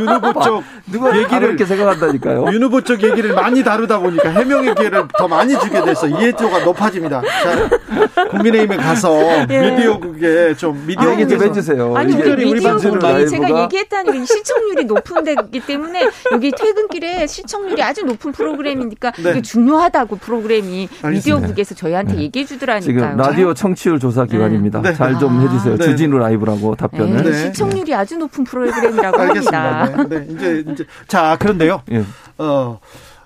윤 후보 쪽 누가 얘기를 이렇게 생각한다니까요. 윤 후보 쪽 얘기를 많이 다루다 보니까 해명의 기회를 더 많이 주게 돼서 이해도가 높아집니다. 자, 국민의힘에 가서 미디어국에 좀 미디어 얘기 좀 해주세요. 아니 우리 우리 미디어 방송을 국이 라이브가 제가 얘기했다는 게 시청률이 높은 데기 때문에 여기 퇴근길에 시청률이 아주 높은 프로그램이니까 네. 이게 중요하다고 프로그램이. 미디어국에서 저희한테 얘기해 주더라니까요. 지금 라디오 청취율 조사 기관입니다. 네. 잘좀 아. 해주세요. 네. 주진우 라이브라고 답변을. 네, 네. 시청률이 아주 높은 프로그램이라고 알겠습니다. 합니다. 네, 네. 이제 이제 자 그런데요. 예. 어,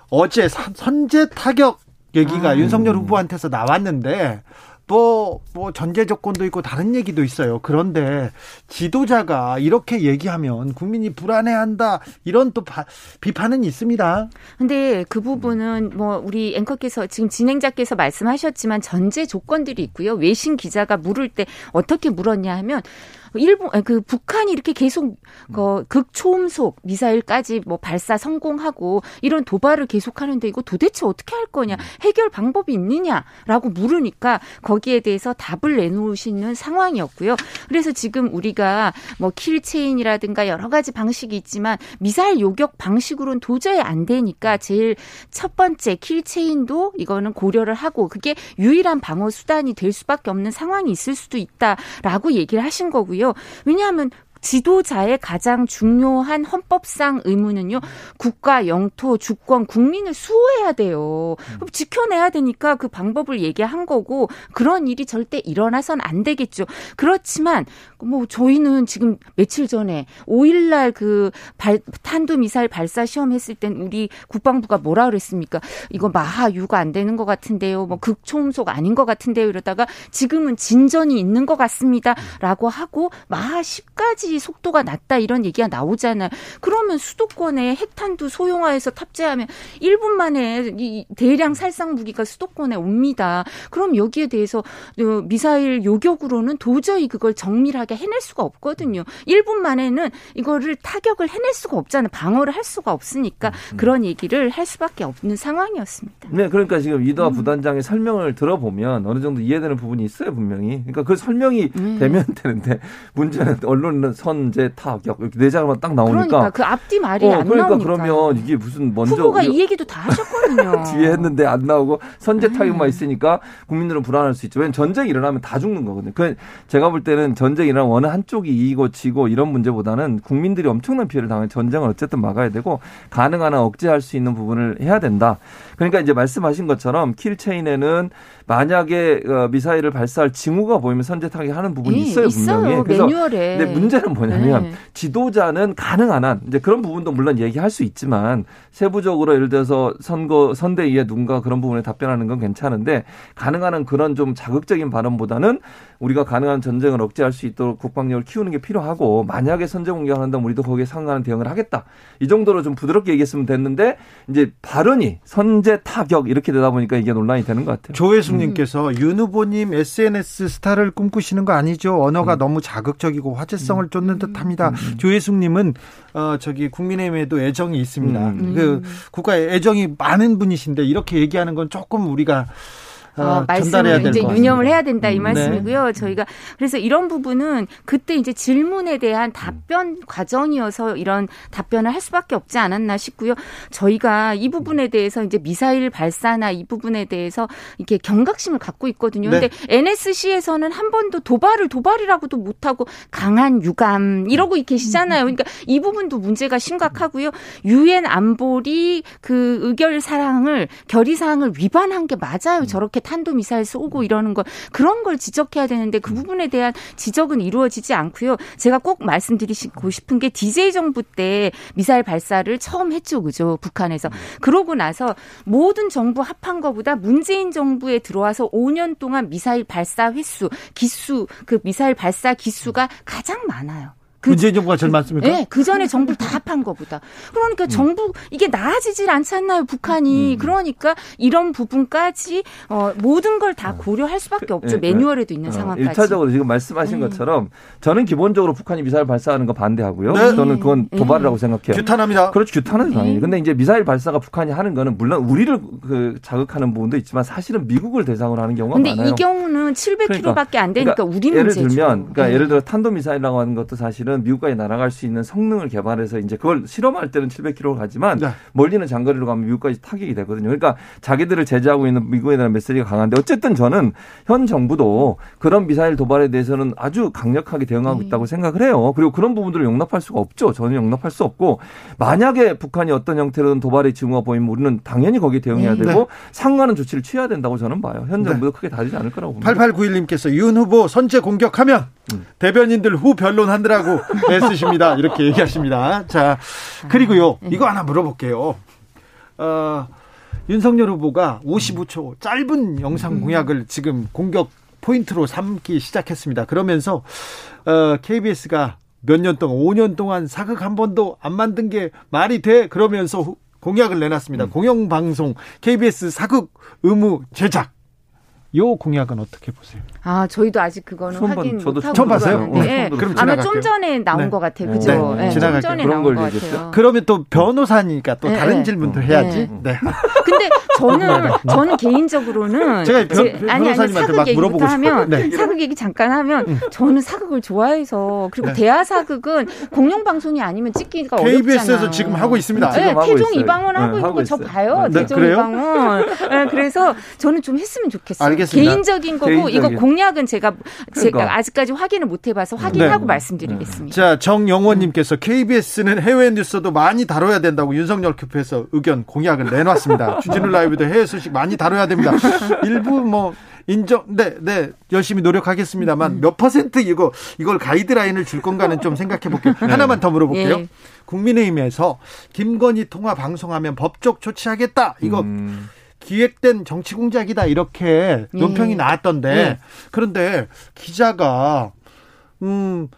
어제 선- 선제 타격 얘기가 아. 윤석열 후보한테서 나왔는데 뭐, 뭐, 전제 조건도 있고 다른 얘기도 있어요. 그런데 지도자가 이렇게 얘기하면 국민이 불안해한다. 이런 또 바- 비판은 있습니다. 근데 그 부분은 뭐 우리 앵커께서 지금 진행자께서 말씀하셨지만 전제 조건들이 있고요. 외신 기자가 물을 때 어떻게 물었냐 하면 일본 아니, 그 북한이 이렇게 계속 그 극초음속 미사일까지 뭐 발사 성공하고 이런 도발을 계속하는데 이거 도대체 어떻게 할 거냐 해결 방법이 있느냐라고 물으니까 거기에 대해서 답을 내놓으시는 상황이었고요. 그래서 지금 우리가 뭐 킬체인이라든가 여러 가지 방식이 있지만 미사일 요격 방식으로는 도저히 안 되니까 제일 첫 번째 킬체인도 이거는 고려를 하고 그게 유일한 방어 수단이 될 수밖에 없는 상황이 있을 수도 있다라고 얘기를 하신 거고요. 왜냐하면 지도자의 가장 중요한 헌법상 의무는요, 국가, 영토, 주권, 국민을 수호해야 돼요. 그럼 지켜내야 되니까 그 방법을 얘기한 거고, 그런 일이 절대 일어나선 안 되겠죠. 그렇지만, 뭐, 저희는 지금 며칠 전에 5일 날 그 발, 탄도 미사일 발사 시험 했을 땐 우리 국방부가 뭐라 그랬습니까? 이거 마하 유가 안 되는 것 같은데요. 뭐, 극초음속 아닌 것 같은데요. 이러다가 지금은 진전이 있는 것 같습니다. 라고 하고, 마하 10까지 속도가 낮다 이런 얘기가 나오잖아요. 그러면 수도권에 핵탄두 소형화해서 탑재하면 1분 만에 이 대량 살상 무기가 수도권에 옵니다. 그럼 여기에 대해서 어, 미사일 요격으로는 도저히 그걸 정밀하게 해낼 수가 없거든요. 1분 만에는 이거를 타격을 해낼 수가 없잖아요. 방어를 할 수가 없으니까 그런 얘기를 할 수밖에 없는 상황이었습니다. 네, 그러니까 지금 음. 이도하 부단장의 설명을 들어보면 어느 정도 이해되는 부분이 있어요, 분명히. 그러니까 그 설명이 음. 되면 되는데 문제는 언론은 선제 타격 이렇게 네 자료만 딱 나오니까 그러니까 그 앞뒤 말이 어, 안 그러니까 나오니까. 그러면 이게 무슨 먼저 후보가 이 얘기도 다 하셨거든요. 뒤에 했는데 안 나오고 선제 음. 타격만 있으니까 국민들은 불안할 수 있죠. 왜냐면 전쟁이 일어나면 다 죽는 거거든요. 그 제가 볼 때는 전쟁이 일어나면 어느 한쪽이 이기고 지고 이런 문제보다는 국민들이 엄청난 피해를 당하는 전쟁을 어쨌든 막아야 되고 가능한 한 억제할 수 있는 부분을 해야 된다. 그러니까 이제 말씀하신 것처럼 킬 체인에는 만약에 어, 미사일을 발사할 징후가 보이면 선제 타격하는 부분이 예, 있어요 분명히. 있어요. 그래서 매뉴얼에. 근데 문제는 뭐냐면 네. 지도자는 가능한 한 이제 그런 부분도 물론 얘기할 수 있지만 세부적으로 예를 들어서 선거 선대위에 누군가 그런 부분에 답변하는 건 괜찮은데 가능한 한 그런 좀 자극적인 발언보다는 우리가 가능한 전쟁을 억제할 수 있도록 국방력을 키우는 게 필요하고 만약에 선제 공격을 한다면 우리도 거기에 상응하는 대응을 하겠다 이 정도로 좀 부드럽게 얘기했으면 됐는데 이제 발언이 선제 타격 이렇게 되다 보니까 이게 논란이 되는 것 같아요. 조혜숙님께서 윤 후보님 SNS 스타를 꿈꾸시는 거 아니죠? 언어가 너무 자극적이고 화제성을 쫓는 듯합니다. 조혜숙님은 어 저기 국민의힘에도 애정이 있습니다. 음. 그 국가에 애정이 많은 분이신데 이렇게 얘기하는 건 조금 우리가 어, 어, 전달해야 말씀을 될 이제 것 유념을. 해야 된다 이 음, 말씀이고요. 저희가 그래서 이런 부분은 그때 이제 질문에 대한 답변 과정이어서 이런 답변을 할 수밖에 없지 않았나 싶고요. 저희가 이 부분에 대해서 이제 미사일 발사나 이 부분에 대해서 이렇게 경각심을 갖고 있거든요. 네. 근데 NSC에서는 한 번도 도발을 도발이라고도 못하고 강한 유감 이러고 계시잖아요. 그러니까 이 부분도 문제가 심각하고요. 유엔 안보리 그 의결 사항을 결의 사항을 위반한 게 맞아요. 저렇게 탄도 미사일 쏘고 이러는 거 그런 걸 지적해야 되는데 그 부분에 대한 지적은 이루어지지 않고요. 제가 꼭 말씀드리고 싶은 게 DJ 정부 때 미사일 발사를 처음 했죠, 그죠? 북한에서 그러고 나서 모든 정부 합한 거보다 문재인 정부에 들어와서 5년 동안 미사일 발사 횟수, 기수 그 미사일 발사 기수가 가장 많아요. 그 문재인 정부가 제일 많습니까? 네, 그 전에 정부를 다 합한 거보다. 그러니까 정부 이게 나아지질 않지 않나요, 북한이. 그러니까 이런 부분까지 어, 모든 걸 다 고려할 수밖에 없죠. 네, 매뉴얼에도 있는 어, 상황까지. 일차적으로 지금 말씀하신 음. 것처럼 저는 기본적으로 북한이 미사일 발사하는 거 반대하고요. 네. 저는 그건 도발이라고 생각해요. 규탄합니다. 그렇죠. 규탄은 네. 당연히. 근데 이제 미사일 발사가 북한이 하는 거는 물론 우리를 그 자극하는 부분도 있지만 사실은 미국을 대상으로 하는 경우가 근데 많아요. 이 경우는 700km밖에 안 되니까 우리 예를 문제죠. 들면, 그러니까 네. 예를 들어 탄도 미사일이라고 하는 것도 사실은 미국까지 날아갈 수 있는 성능을 개발해서 이제 그걸 실험할 때는 700km를 가지만 네. 멀리는 장거리로 가면 미국까지 타격이 되거든요. 그러니까 자기들을 제재하고 있는 미국에 대한 메시지가 강한데 어쨌든 저는 현 정부도 그런 미사일 도발에 대해서는 아주 강력하게 대응하고 네. 있다고 생각을 해요. 그리고 그런 부분들을 용납할 수가 없죠. 저는 용납할 수 없고 만약에 북한이 어떤 형태로든 도발의 징후가 보이면 우리는 당연히 거기에 대응해야 네. 되고 상관한 조치를 취해야 된다고 저는 봐요. 현 네. 정부도 크게 다르지 않을 거라고 봅니다. 8891님께서 윤 후보 선제 공격하면 음. 대변인들 후 변론한다라고 애쓰십니다. 이렇게 얘기하십니다. 자, 그리고요. 이거 하나 물어볼게요. 어, 윤석열 후보가 55초 짧은 영상 공약을 지금 공격 포인트로 삼기 시작했습니다. 그러면서 어, KBS가 몇 년 동안 5년 동안 사극 한 번도 안 만든 게 말이 돼 그러면서 후- 공약을 내놨습니다. 공영방송 KBS 사극 의무 제작 요 공약은 어떻게 보세요? 아, 저희도 아직 그거는 확인 저도 못하고 처음 봤어요? 네, 그럼 아마. 좀 전에 나온 네. 것 같아요. 네, 그죠? 네, 예, 좀. 전에 그런 나온 걸 것. 같아요. 그러면 또 변호사니까 또 네, 다른 네. 질문도 해야지. 네. 근데 저는 저는 개인적으로는 제가 변- 제- 아니 아니 변호사님한테 사극 막 얘기부터 물어보고. 하면 네. 사극 얘기 잠깐 하면 저는 사극을 좋아해서 그리고 네. 대하 사극은 공영 방송이 아니면 찍기가 KBS에서 어렵잖아요. 지금 하고 있습니다. 지금 네, 하고 태종. 이방원 네, 하고 있는 하고 거 저. 봐요. 네, 태종 그래요? 이방원. 네, 그래서 저는 좀 했으면 좋겠어요. 알겠습니다. 개인적인 거고 이거 개인적인. 공약은 제가 제가 그러니까. 아직까지 확인을 못 해봐서 확인하고 네. 말씀드리겠습니다. 자, 정영원님께서 KBS는 해외 뉴스도 많이 다뤄야 된다고 윤석열 교표에서 의견 공약을 내놨습니다. 주진우 라이브도 해외 소식 많이 다뤄야 됩니다. 일부 뭐 인정, 네, 네, 열심히 노력하겠습니다만 몇 퍼센트 이거 이걸 가이드라인을 줄 건가는 좀 생각해 볼게요. 하나만 더 물어볼게요. 예. 국민의힘에서 김건희 통화 방송하면 법적 조치하겠다. 이거 음. 기획된 정치 공작이다 이렇게 예. 논평이 나왔던데 예. 그런데 기자가 음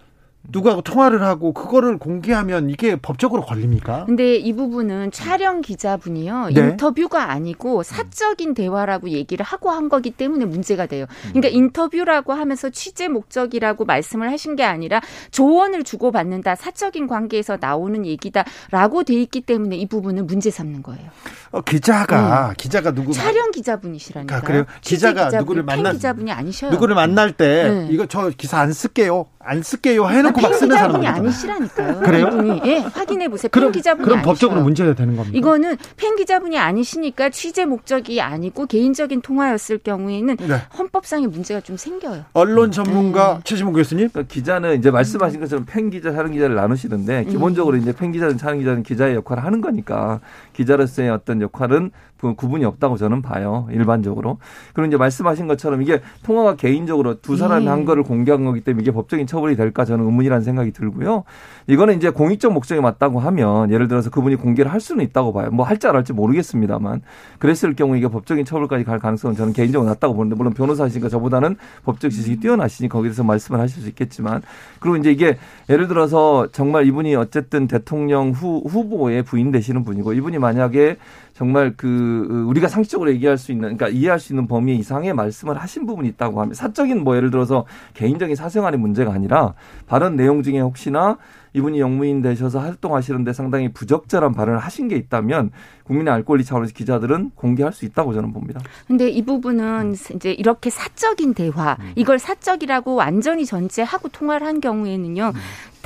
누가 통화를 하고 그거를 공개하면 이게 법적으로 걸립니까? 근데 이 부분은 촬영 기자분이요 네. 인터뷰가 아니고 사적인 대화라고 얘기를 하고 한 거기 때문에 문제가 돼요. 그러니까 인터뷰라고 하면서 취재 목적이라고 말씀을 하신 게 아니라 조언을 주고 받는다 사적인 관계에서 나오는 얘기다라고 돼 있기 때문에 이 부분을 문제 삼는 거예요. 어, 기자가 기자가 누구 촬영 기자분이시라니까. 아, 그래요? 기자가 누구를 만나- 기자분이 아니셔요. 누구를 만날 때 네. 이거 저 기사 안 쓸게요. 안 쓸게요 해놓고 아, 막팬 쓰는 기자분이 사람들 아니시라니까요. 그래요? 이분이 예 확인해 보세요. 팬 그럼 기자분이 그럼 아니셔요. 법적으로 문제가 되는 겁니다. 이거는 팬 기자분이 아니시니까 취재 목적이 아니고 개인적인 통화였을 경우에는 네. 헌법상의 문제가 좀 생겨요. 언론 전문가 네. 최지문 교수님 그러니까 기자는 이제 말씀하신 것처럼 팬 기자, 촬영 기자를 나누시는데 기본적으로 이제 팬 기자는 촬영 기자는 기자의 역할을 하는 거니까 기자로서의 어떤 역할은 그 구분이 없다고 저는 봐요 일반적으로. 그리고 이제 말씀하신 것처럼 이게 통화가 개인적으로 두 사람이 네. 한 거를 공개한 거기 때문에 이게 법적인 처벌이 될까 저는 의문이라는 생각이 들고요. 이거는 이제 공익적 목적에 맞다고 하면 예를 들어서 그분이 공개를 할 수는 있다고 봐요. 뭐 할지 안 할지 모르겠습니다만 그랬을 경우 이게 법적인 처벌까지 갈 가능성은 저는 개인적으로 낮다고 보는데 물론 변호사시니까 저보다는 법적 지식이 뛰어나시니 거기에 대해서 말씀을 하실 수 있겠지만 그리고 이제 이게 예를 들어서 정말 이분이 어쨌든 대통령 후, 후보에 부인 되시는 분이고 이분이 만약에 정말 그 우리가 상식적으로 얘기할 수 있는 그러니까 이해할 수 있는 범위 이상의 말씀을 하신 부분이 있다고 하면 사적인 뭐 예를 들어서 개인적인 사생활의 문제가 아니라 발언 내용 중에 혹시나 이분이 영무인 되셔서 활동하시는데 상당히 부적절한 발언을 하신 게 있다면 국민의 알 권리 차원에서 기자들은 공개할 수 있다고 저는 봅니다. 근데 이 부분은 이제 이렇게 사적인 대화, 이걸 사적이라고 완전히 전제하고 통화를 한 경우에는요.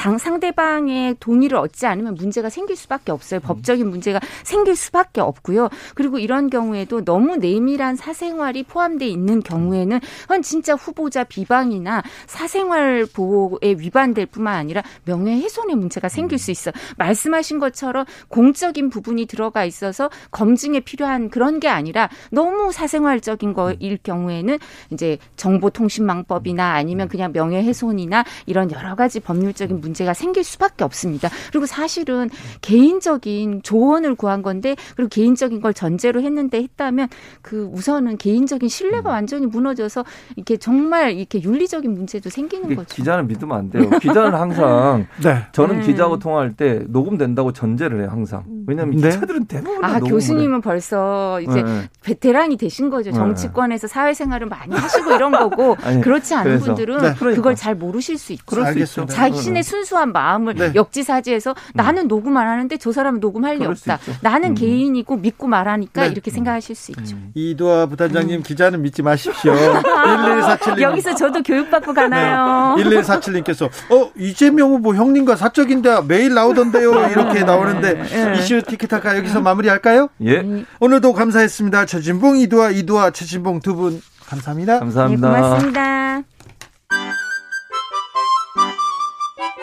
당 상대방의 동의를 얻지 않으면 문제가 생길 수밖에 없어요. 법적인 문제가 생길 수밖에 없고요. 그리고 이런 경우에도 너무 내밀한 사생활이 포함되어 있는 경우에는 그건 진짜 후보자 비방이나 사생활 보호에 위반될 뿐만 아니라 명예훼손의 문제가 생길 수 있어. 말씀하신 것처럼 공적인 부분이 들어가 있어서 검증에 필요한 그런 게 아니라 너무 사생활적인 거일 경우에는 이제 정보통신망법이나 아니면 그냥 명예훼손이나 이런 여러 가지 법률적인 문제 문제가 생길 수밖에 없습니다. 그리고 사실은 개인적인 조언을 구한 건데 그리고 개인적인 걸 전제로 했는데 했다면 그 우선은 개인적인 신뢰가 음. 완전히 무너져서 이렇게 정말 이렇게 윤리적인 문제도 생기는 거죠. 기자는 믿으면 안 돼요. 기자는 항상 네. 저는 음. 기자하고 통화할 때 녹음된다고 전제를 해요 항상. 왜냐하면 네. 기자들은 대부분 다 아, 교수님은 해요. 벌써 이제 네. 베테랑이 되신 거죠. 네. 정치권에서 사회생활을 많이 하시고 이런 거고 아니, 그렇지 않은 그래서. 분들은 네, 그러니까. 그걸 잘 모르실 수 있죠. 그럴 수. 있죠. 자신의 순수한 마음을 네. 역지사지해서 나는 녹음 안 하는데 저 사람은 녹음할 리 없다. 나는 음. 개인이고 믿고 말하니까 네. 이렇게 생각하실 수 있죠. 이도아 부단장님 기자는 믿지 마십시오. 1147님. 아, 여기서 저도 교육받고 가나요? 네. 1147님께서 어 이재명 후보 형님과 사적인데 매일 나오던데요 이렇게 나오는데 네. 이슈 티키타카 여기서 마무리할까요? 예. 오늘도 감사했습니다. 최진봉 이도아 이도아 최진봉 두 분 감사합니다. 네, 감사합니다. 고맙습니다.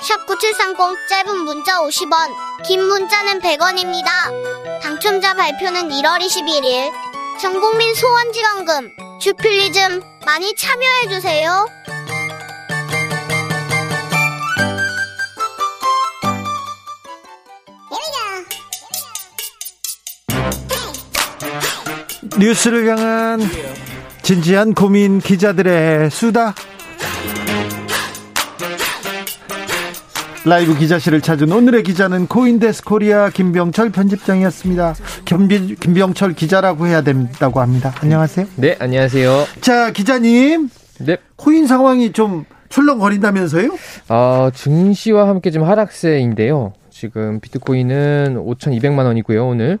샵9730 짧은 문자 50원, 긴 문자는 100원입니다. 당첨자 발표는 1월 21일. 전국민 소원지원금, 주필리즘 많이 참여해주세요. 뉴스를 향한 진지한 고민 기자들의 수다. 라이브 기자실을 찾은 오늘의 기자는 코인데스크 코리아 김병철 편집장이었습니다. 김비, 김병철 기자라고 해야 된다고 합니다. 안녕하세요. 네, 안녕하세요. 자, 기자님. 네. 코인 상황이 좀 출렁거린다면서요? 어, 증시와 함께 좀 하락세인데요. 지금 비트코인은 5,200만 원이고요, 오늘.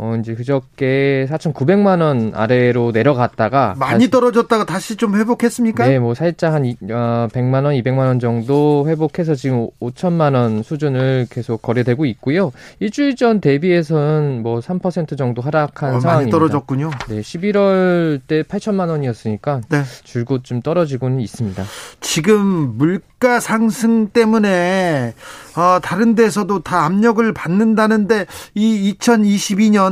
어, 이제 그저께 4,900만 원 아래로 내려갔다가 많이 다시- 떨어졌다가 다시 좀 회복했습니까? 네, 뭐 살짝 한 이- 어, 100만 원, 200만 원 정도 회복해서 지금 5천만 원 수준을 계속 거래되고 있고요. 일주일 전 대비해서는 뭐 3% 정도 하락한 어, 많이 상황입니다. 떨어졌군요. 네, 11월 때 8천만 원이었으니까 네. 줄곧 좀 떨어지고는 있습니다. 지금 물가 상승 때문에 어, 다른 데서도 다 압력을 받는다는데 이 2022년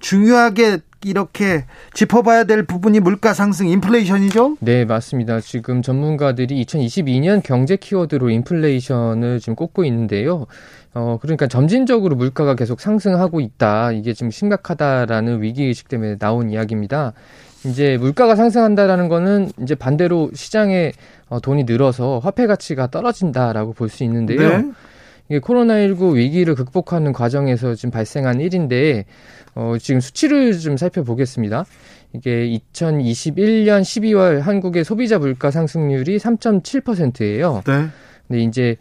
중요하게 이렇게 짚어봐야 될 부분이 물가 상승 인플레이션이죠? 네, 맞습니다. 지금 전문가들이 2022년 경제 키워드로 인플레이션을 지금 꼽고 있는데요. 어, 그러니까 점진적으로 물가가 계속 상승하고 있다. 이게 지금 심각하다라는 위기의식 때문에 나온 이야기입니다. 이제 물가가 상승한다라는 거는 이제 반대로 시장에 어, 돈이 늘어서 화폐 가치가 떨어진다라고 볼 수 있는데요. 네. 이게 코로나19 위기를 극복하는 과정에서 지금 발생한 일인데, 어, 지금 수치를 좀 살펴보겠습니다. 이게 2021년 12월 한국의 소비자 물가 상승률이 3.7%예요. 네. 근데 이제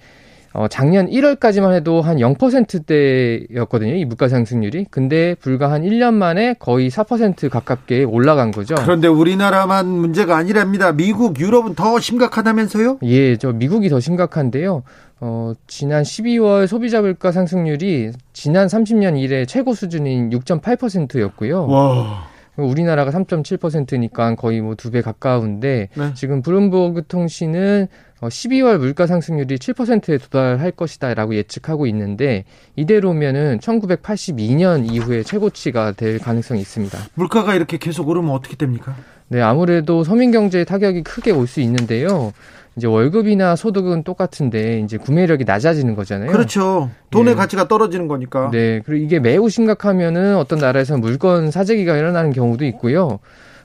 어, 작년 1월까지만 해도 한 0%대였거든요. 이 물가 상승률이. 근데 불과 한 1년 만에 거의 4% 가깝게 올라간 거죠. 그런데 우리나라만 문제가 아니랍니다. 미국, 유럽은 더 심각하다면서요? 예, 저 미국이 더 심각한데요. 어, 지난 12월 소비자 물가 상승률이 지난 30년 이래 최고 수준인 6.8%였고요. 와. 우리나라가 3.7%니까 거의 뭐 두 배 가까운데 네. 지금 블룸버그 통신은 어, 12월 물가 상승률이 7%에 도달할 것이다라고 예측하고 있는데 이대로면은 1982년 이후에 최고치가 될 가능성이 있습니다. 물가가 이렇게 계속 오르면 어떻게 됩니까? 네, 아무래도 서민 경제에 타격이 크게 올 수 있는데요. 이제 월급이나 소득은 똑같은데 이제 구매력이 낮아지는 거잖아요. 그렇죠. 돈의 예. 가치가 떨어지는 거니까. 네, 그리고 이게 매우 심각하면은 어떤 나라에서는 물건 사재기가 일어나는 경우도 있고요.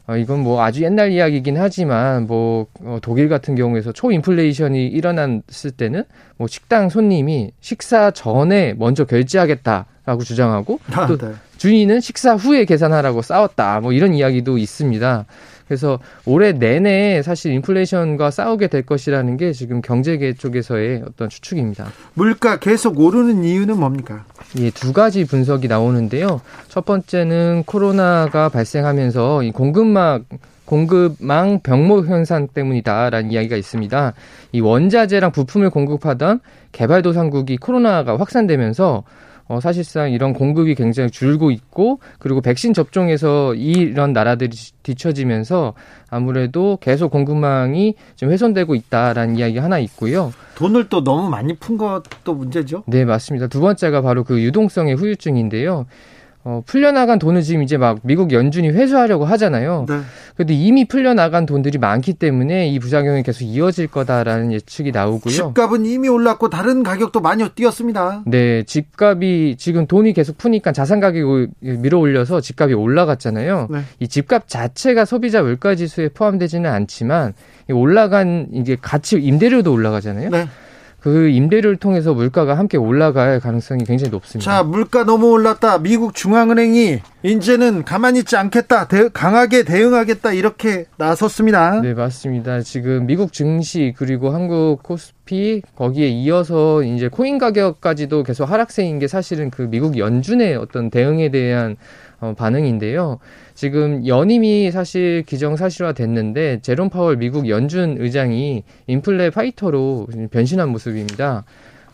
어, 이건 뭐 아주 옛날 이야기이긴 하지만 뭐 어, 독일 같은 경우에서 초인플레이션이 일어났을 때는 뭐 식당 손님이 식사 전에 먼저 결제하겠다라고 주장하고 아, 또 네. 주인은 식사 후에 계산하라고 싸웠다. 뭐 이런 이야기도 있습니다. 그래서 올해 내내 사실 인플레이션과 싸우게 될 것이라는 게 지금 경제계 쪽에서의 어떤 추측입니다. 물가 계속 오르는 이유는 뭡니까? 예, 두 가지 분석이 나오는데요. 첫 번째는 코로나가 발생하면서 이 공급망 공급망 병목 현상 때문이다라는 이야기가 있습니다. 이 원자재랑 부품을 공급하던 개발도상국이 코로나가 확산되면서 어, 사실상 이런 공급이 굉장히 줄고 있고 그리고 백신 접종에서 이런 나라들이 뒤처지면서 아무래도 계속 공급망이 좀 훼손되고 있다라는 이야기가 하나 있고요. 돈을 또 너무 많이 푼 것도 문제죠. 네, 맞습니다. 두 번째가 바로 그 유동성의 후유증인데요. 어, 풀려나간 돈을 지금 이제 막 미국 연준이 회수하려고 하잖아요. 네. 근데 이미 풀려나간 돈들이 많기 때문에 이 부작용이 계속 이어질 거다라는 예측이 나오고요. 집값은 이미 올랐고 다른 가격도 많이 뛰었습니다. 네, 집값이 지금 돈이 계속 푸니까 자산 가격이 밀어 올려서 집값이 올라갔잖아요. 네. 이 집값 자체가 소비자 물가 지수에 포함되지는 않지만 이 올라간 이게 가치 임대료도 올라가잖아요. 네. 그 임대료를 통해서 물가가 함께 올라갈 가능성이 굉장히 높습니다. 자, 물가 너무 올랐다. 미국 중앙은행이 이제는 가만히 있지 않겠다. 대- 강하게 대응하겠다. 이렇게 나섰습니다. 네, 맞습니다. 지금 미국 증시 그리고 한국 코스피 거기에 이어서 이제 코인 가격까지도 계속 하락세인 게 사실은 그 미국 연준의 어떤 대응에 대한 어, 반응인데요. 지금 연임이 사실 기정사실화 됐는데 제롬 파월 미국 연준 의장이 인플레 파이터로 변신한 모습입니다.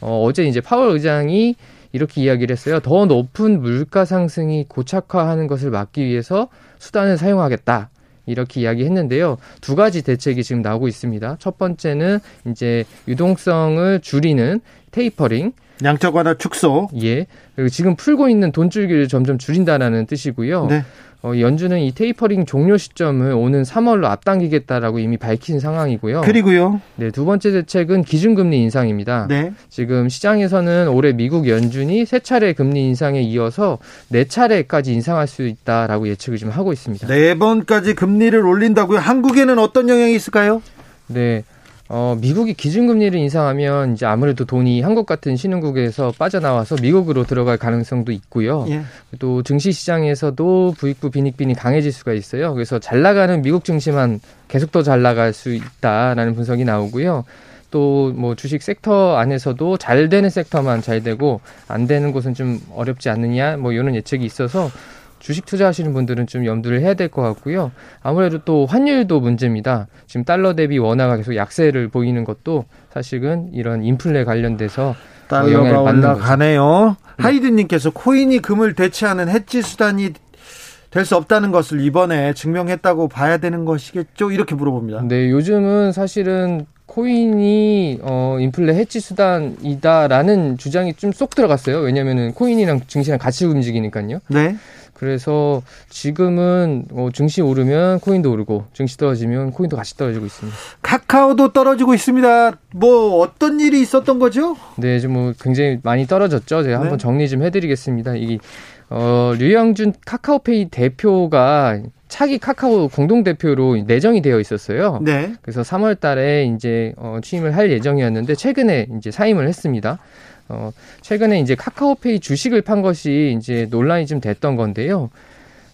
어, 어제 이제 파월 의장이 이렇게 이야기를 했어요. 더 높은 물가 상승이 고착화하는 것을 막기 위해서 수단을 사용하겠다. 이렇게 이야기했는데요. 두 가지 대책이 지금 나오고 있습니다. 첫 번째는 이제 유동성을 줄이는 테이퍼링. 양적 완화 축소. 예. 그리고 지금 풀고 있는 돈줄기를 점점 줄인다라는 뜻이고요. 네. 어, 연준은 이 테이퍼링 종료 시점을 오는 3월로 앞당기겠다라고 이미 밝힌 상황이고요. 그리고요. 네, 두 번째 대책은 기준금리 인상입니다. 네. 지금 시장에서는 올해 미국 연준이 세 차례 금리 인상에 이어서 네 차례까지 인상할 수 있다라고 예측을 지금 하고 있습니다. 네 번까지 금리를 올린다고요. 한국에는 어떤 영향이 있을까요? 네. 어, 미국이 기준금리를 인상하면 이제 아무래도 돈이 한국 같은 신흥국에서 빠져나와서 미국으로 들어갈 가능성도 있고요. 예. 또 증시 시장에서도 부익부 빈익빈이 강해질 수가 있어요. 그래서 잘 나가는 미국 증시만 계속 더 잘 나갈 수 있다라는 분석이 나오고요. 또 뭐 주식 섹터 안에서도 잘 되는 섹터만 잘 되고 안 되는 곳은 좀 어렵지 않느냐 뭐 이런 예측이 있어서 주식 투자하시는 분들은 좀 염두를 해야 될 것 같고요. 아무래도 또 환율도 문제입니다. 지금 달러 대비 원화가 계속 약세를 보이는 것도 사실은 이런 인플레 관련돼서 달러가. 올라가네요. 하이드님께서 코인이 금을 대체하는 해지 수단이 될수 없다는 것을 이번에 증명했다고 봐야 되는 것이겠죠? 이렇게 물어봅니다. 네, 요즘은 사실은 코인이 어 인플레 해치 수단이다라는 주장이 좀 쏙 들어갔어요. 왜냐면은 코인이랑 증시랑 같이 움직이니까요. 네. 그래서 지금은 어 증시 오르면 코인도 오르고 증시 떨어지면 코인도 같이 떨어지고 있습니다. 카카오도 떨어지고 있습니다. 뭐 어떤 일이 있었던 거죠? 네, 좀뭐 굉장히 많이 떨어졌죠. 제가 네. 한번 정리 좀 해드리겠습니다. 이게 어 류영준 카카오페이 대표가 차기 카카오 공동 대표로 내정이 되어 있었어요. 네. 그래서 3월 달에 이제 어, 취임을 할 예정이었는데 최근에 이제 사임을 했습니다. 어, 최근에 이제 카카오페이 주식을 판 것이 이제 논란이 좀 됐던 건데요.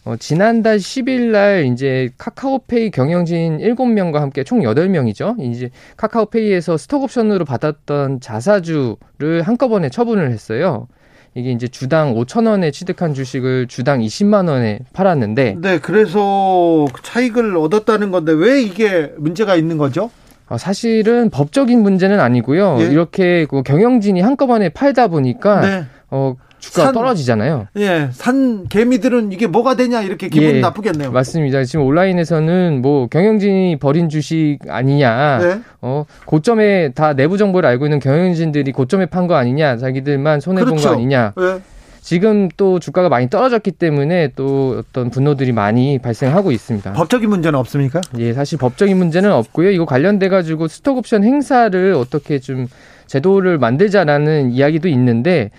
어, 지난달 10일 날 이제 카카오페이 경영진 7명과 함께 총 8명이죠. 이제 카카오페이에서 스톡옵션으로 받았던 자사주를 한꺼번에 처분을 했어요. 이게 이제 주당 5천 원에 취득한 주식을 주당 20만 원에 팔았는데 네, 그래서 차익을 얻었다는 건데 왜 이게 문제가 있는 거죠? 어, 사실은 법적인 문제는 아니고요. 예. 이렇게 그 경영진이 한꺼번에 팔다 보니까 네. 어, 주가가 산- 떨어지잖아요. 예, 산 개미들은 이게 뭐가 되냐 이렇게 기분이 예, 나쁘겠네요. 맞습니다. 지금 온라인에서는 뭐 경영진이 버린 주식 아니냐, 네. 어 고점에 다 내부 정보를 알고 있는 경영진들이 고점에 판 거 아니냐, 자기들만 손해 본 그렇죠. 거 아니냐. 예. 지금 또 주가가 많이 떨어졌기 때문에 또 어떤 분노들이 많이 발생하고 있습니다. 법적인 문제는 없습니까? 예, 사실 법적인 문제는 없고요. 이거 관련돼 가지고 스톡옵션 행사를 어떻게 좀 제도를 만들자라는 이야기도 있는데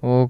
어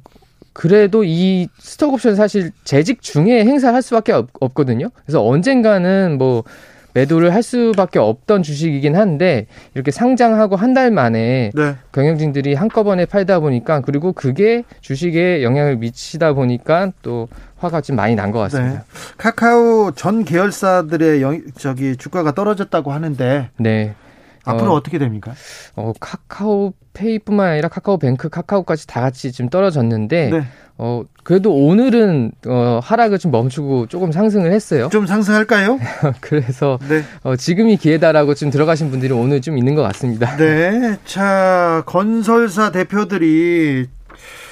그래도 이 스톡옵션 사실 재직 중에 행사를 할 수밖에 없, 없거든요. 그래서 언젠가는 뭐 매도를 할 수밖에 없던 주식이긴 한데 이렇게 상장하고 한 달 만에 네. 경영진들이 한꺼번에 팔다 보니까 그리고 그게 주식에 영향을 미치다 보니까 또 화가 좀 많이 난 것 같습니다. 네. 카카오 전 계열사들의 영, 저기 주가가 떨어졌다고 하는데 네. 앞으로 어, 어, 떻게 됩니까? 어, 카카오페이뿐만 아니라 카카오뱅크, 카카오까지 다 같이 지금 떨어졌는데 네. 어, 그래도 오늘은 어, 하락을 좀 멈추고 조금 상승을 했어요. 좀 상승할까요? 그래서 네. 어, 지금이 기회다라고 좀 들어가신 분들이 오늘 좀 있는 것 같습니다. 네. 자, 건설사 대표들이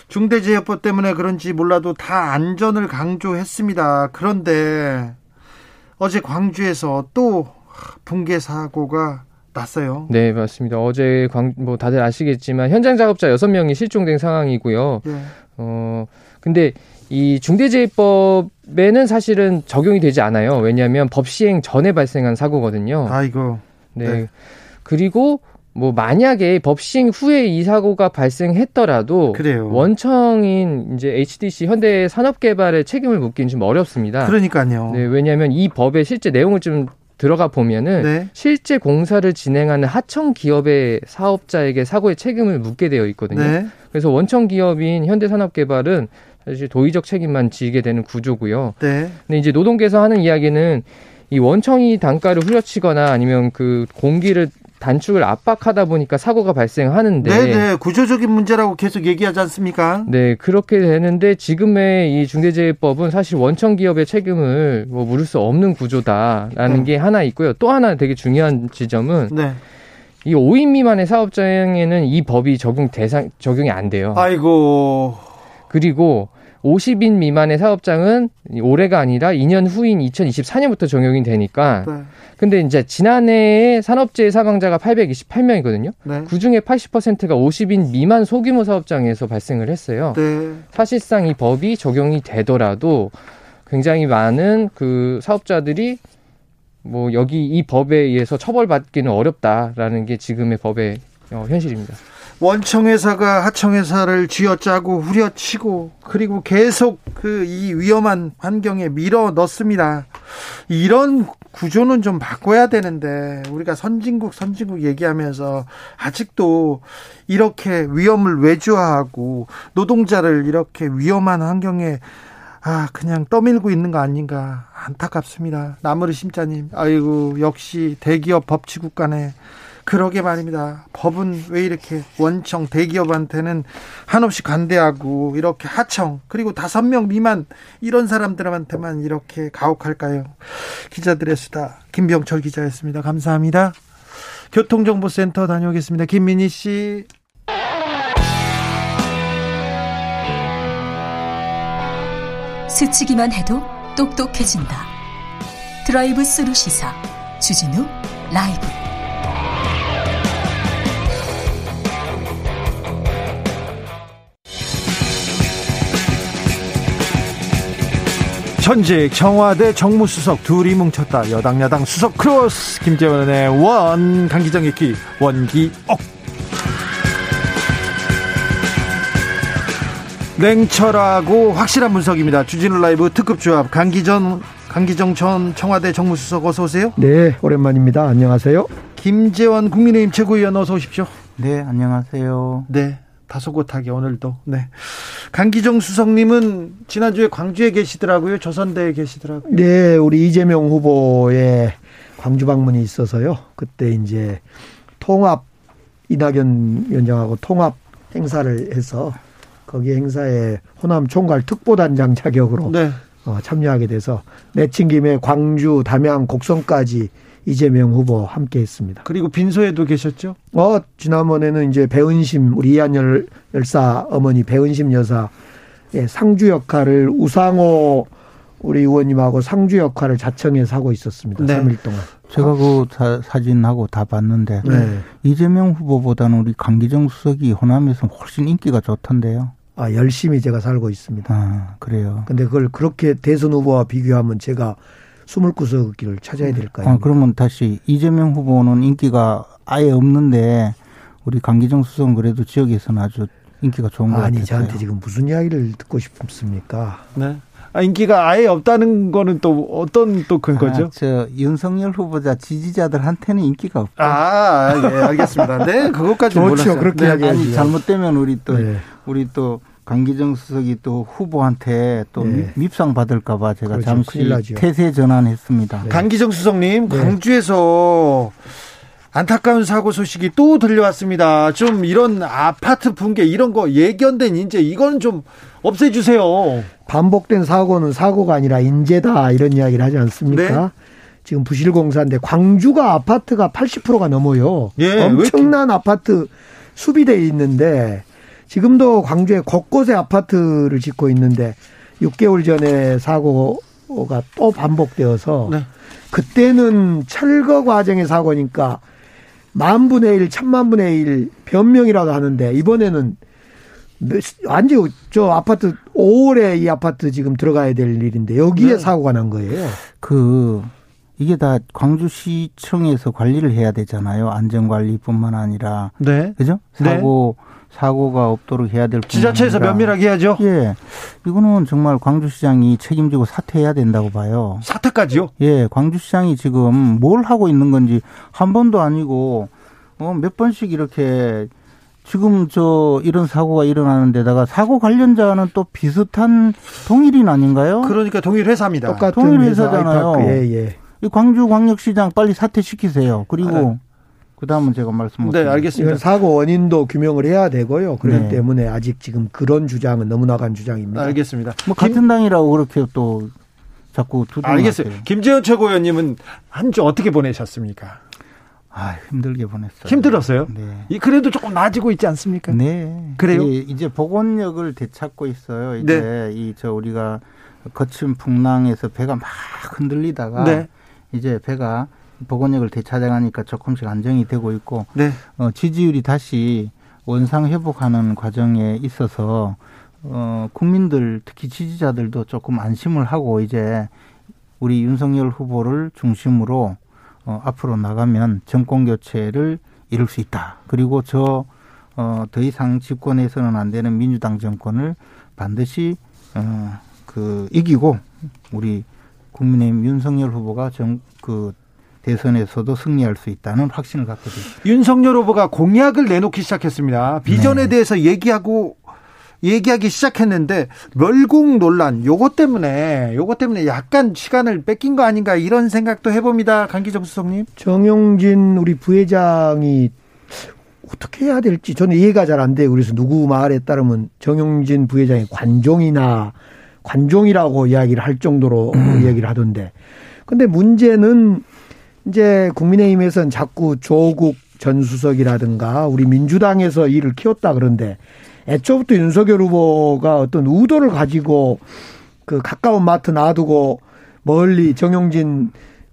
중대재해법 때문에 그런지 몰라도 다 안전을 강조했습니다. 그런데 어제 광주에서 또 붕괴 사고가 났어요. 네, 맞습니다. 어제 광, 뭐 다들 아시겠지만 현장 작업자 6명이 실종된 상황이고요. 예. 어, 근데 이 중대재해법에는 사실은 적용이 되지 않아요. 왜냐하면 법 시행 전에 발생한 사고거든요. 아이고. 네. 네. 그리고 뭐 만약에 법 시행 후에 이 사고가 발생했더라도 그래요. 원청인 이제 HDC 현대 산업개발의 책임을 묻기는 좀 어렵습니다. 그러니까요. 네, 왜냐하면 이 법의 실제 내용을 좀 들어가 보면은 네. 실제 공사를 진행하는 하청 기업의 사업자에게 사고의 책임을 묻게 되어 있거든요. 네. 그래서 원청 기업인 현대산업개발은 사실 도의적 책임만 지게 되는 구조고요. 네. 근데 이제 노동계에서 하는 이야기는 이 원청이 단가를 후려치거나 아니면 그 공기를 단축을 압박하다 보니까 사고가 발생하는데 네, 네. 구조적인 문제라고 계속 얘기하지 않습니까? 네, 그렇게 되는데 지금의 이 중대재해법은 사실 원청 기업의 책임을 뭐 물을 수 없는 구조다라는 음. 게 하나 있고요. 또 하나 되게 중요한 지점은 네. 이 5인 미만의 사업장에는 이 법이 적용 대상 적용이 안 돼요. 아이고. 그리고 50인 미만의 사업장은 올해가 아니라 2년 후인 2024년부터 적용이 되니까 네. 근데 이제 지난해에 산업재해 사망자가 828명이거든요. 네. 그 중에 80%가 50인 미만 소규모 사업장에서 발생을 했어요. 네. 사실상 이 법이 적용이 되더라도 굉장히 많은 그 사업자들이 뭐 여기 이 법에 의해서 처벌받기는 어렵다라는 게 지금의 법의 어, 현실입니다. 원청회사가 하청회사를 쥐어짜고 후려치고 그리고 계속 그 이 위험한 환경에 밀어 넣습니다. 이런 구조는 좀 바꿔야 되는데 우리가 선진국 선진국 얘기하면서 아직도 이렇게 위험을 외주화하고 노동자를 이렇게 위험한 환경에 아 그냥 떠밀고 있는 거 아닌가 안타깝습니다. 나무르 심자님 아이고 역시 대기업 법치국 간에 그러게 말입니다. 법은 왜 이렇게 원청 대기업한테는 한없이 관대하고 이렇게 하청 그리고 다섯 명 미만 이런 사람들한테만 이렇게 가혹할까요? 기자들의 수다 김병철 기자였습니다. 감사합니다. 교통정보센터 다녀오겠습니다. 김민희 씨. 스치기만 해도 똑똑해진다. 드라이브 스루 시사 주진우 라이브. 전직 청와대 정무수석 둘이 뭉쳤다. 여당 야당 수석 크로스 김재원의 원 강기정의 기 원기옥 냉철하고 확실한 분석입니다. 주진우 라이브 특급 조합 강기전 강기정 전 청와대 정무수석 어서 오세요. 네, 오랜만입니다. 안녕하세요. 김재원 국민의힘 최고위원 어서 오십시오. 네, 안녕하세요. 네. 다소곳하게 오늘도. 네. 강기정 수석님은 지난주에 광주에 계시더라고요. 조선대에 계시더라고요. 네, 우리 이재명 후보의 광주 방문이 있어서요. 그때 이제 통합 이낙연 위원장하고 통합 행사를 해서 거기 행사에 호남 총괄 특보단장 자격으로 네. 어, 참여하게 돼서 내친 김에 광주, 담양, 곡성까지 이재명 후보 함께 했습니다. 그리고 빈소에도 계셨죠? 어, 지난번에는 이제 배은심, 우리 이한열 열사 어머니 배은심 여사 의 상주 역할을 우상호 우리 의원님하고 상주 역할을 자청해서 하고 있었습니다. 네. 3일 동안. 제가 그 사, 사진하고 다 봤는데 네. 이재명 후보보다는 우리 강기정 수석이 호남에서 훨씬 인기가 좋던데요. 아, 열심히 제가 살고 있습니다. 아, 그래요. 근데 그걸 그렇게 대선 후보와 비교하면 제가 29석을 찾아야 될까요? 아, 그러면 다시 이재명 후보는 인기가 아예 없는데 우리 강기정 수석은 그래도 지역에서는 아주 인기가 좋은 것 같아요. 아니 저한테 지금 무슨 이야기를 듣고 싶습니까? 네. 아, 인기가 아예 없다는 거는 또 어떤 또 근거죠? 아, 저 윤석열 후보자 지지자들한테는 인기가 없다. 아, 예, 알겠습니다. 네, 그것까지 좋죠. 몰랐어요. 그렇게 네. 이야기하지. 아니 잘못되면 우리 또 네. 우리 또 강기정 수석이 또 후보한테 또 네. 밉상 받을까봐 제가 그렇죠. 잠시 큰일 나죠. 태세 전환했습니다. 네. 강기정 수석님, 네. 광주에서 안타까운 사고 소식이 또 들려왔습니다. 좀 이런 아파트 붕괴 이런 거 예견된 인재 이건 좀 없애주세요. 반복된 사고는 사고가 아니라 인재다 이런 이야기를 하지 않습니까? 네. 지금 부실공사인데 광주가 아파트가 80%가 넘어요. 예, 왜 엄청난 아파트 수비돼 있는데 지금도 광주에 곳곳에 아파트를 짓고 있는데 6개월 전에 사고가 또 반복되어서 네. 그때는 철거 과정의 사고니까 만 분의 일, 천만 분의 일 변명이라도 하는데 이번에는 몇- 완전 저 아파트 5월에 이 아파트 지금 들어가야 될 일인데 여기에 네. 사고가 난 거예요. 그 이게 다 광주시청에서 관리를 해야 되잖아요. 안전관리뿐만 아니라 네. 그죠? 네. 사고 사고가 없도록 해야 될 지자체에서 아니라 면밀하게 해야죠. 예, 이거는 정말 광주시장이 책임지고 사퇴해야 된다고 봐요. 사태까지요? 예, 광주시장이 지금 뭘 하고 있는 건지 한 번도 아니고 어, 몇 번씩 이렇게 지금 저 이런 사고가 일어나는 데다가 사고 관련자는 또 비슷한 동일인 아닌가요? 그러니까 동일 회사입니다. 똑같은 동일 회사 회사잖아요. 아이파크. 예, 예. 이 광주광역시장 빨리 사퇴시키세요. 그리고 그 다음은 제가 말씀 못 네, 드릴게요. 알겠습니다. 사고 원인도 규명을 해야 되고요. 그렇기 네. 때문에 아직 지금 그런 주장은 너무 나간 주장입니다. 알겠습니다. 뭐 같은 당이라고 그렇게 또 자꾸 두둔하세요. 알겠어요. 김재현 최고위원님은 한 주 어떻게 보내셨습니까? 아 힘들게 보냈어요. 힘들었어요? 네. 이 그래도 조금 나아지고 있지 않습니까? 네. 그래요? 이- 이제 복원력을 되찾고 있어요. 이제 네. 이저 우리가 거친 풍랑에서 배가 막 흔들리다가 네. 이제 배가 복원력을 되찾아가니까 조금씩 안정이 되고 있고 네. 어, 지지율이 다시 원상 회복하는 과정에 있어서 어, 국민들 특히 지지자들도 조금 안심을 하고 이제 우리 윤석열 후보를 중심으로 어, 앞으로 나가면 정권 교체를 이룰 수 있다. 그리고 저 어, 더 이상 집권해서는 안 되는 민주당 정권을 반드시 어, 그 이기고 우리 국민의힘 윤석열 후보가 정, 그 대선에서도 승리할 수 있다는 확신을 갖게 됐습니다. 윤석열 후보가 공약을 내놓기 시작했습니다. 비전에 네. 대해서 얘기하고 얘기하기 시작했는데 멸공 논란 요것 때문에 요것 때문에 약간 시간을 뺏긴 거 아닌가 이런 생각도 해봅니다. 강기정 수석님. 정용진 우리 부회장이 어떻게 해야 될지 저는 이해가 잘 안 돼요. 그래서 누구 말에 따르면 정용진 부회장이 관종이나 관종이라고 이야기를 할 정도로 이야기를 하던데. 근데 문제는 이제 국민의힘에서는 자꾸 조국 전 수석이라든가 우리 민주당에서 일을 키웠다 그런데 애초부터 윤석열 후보가 어떤 의도를 가지고 그 가까운 마트 놔두고 멀리 정용진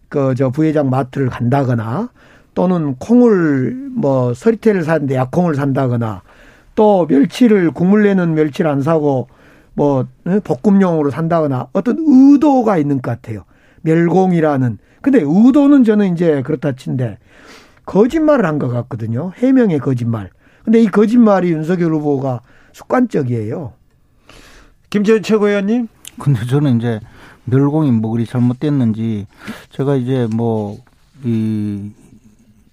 그 저 부회장 마트를 간다거나 또는 콩을 뭐 서리태를 사는데 약콩을 산다거나 또 멸치를 국물 내는 멸치를 안 사고 뭐 어, 볶음용으로 산다거나 어떤 의도가 있는 것 같아요. 멸공이라는. 근데 의도는 저는 이제 그렇다 친데 거짓말을 한 것 같거든요. 해명의 거짓말. 근데 이 거짓말이 윤석열 후보가 습관적이에요. 김재현 최고위원님. 근데 저는 이제 멸공이 뭐 그리 잘못됐는지 제가 이제 뭐 이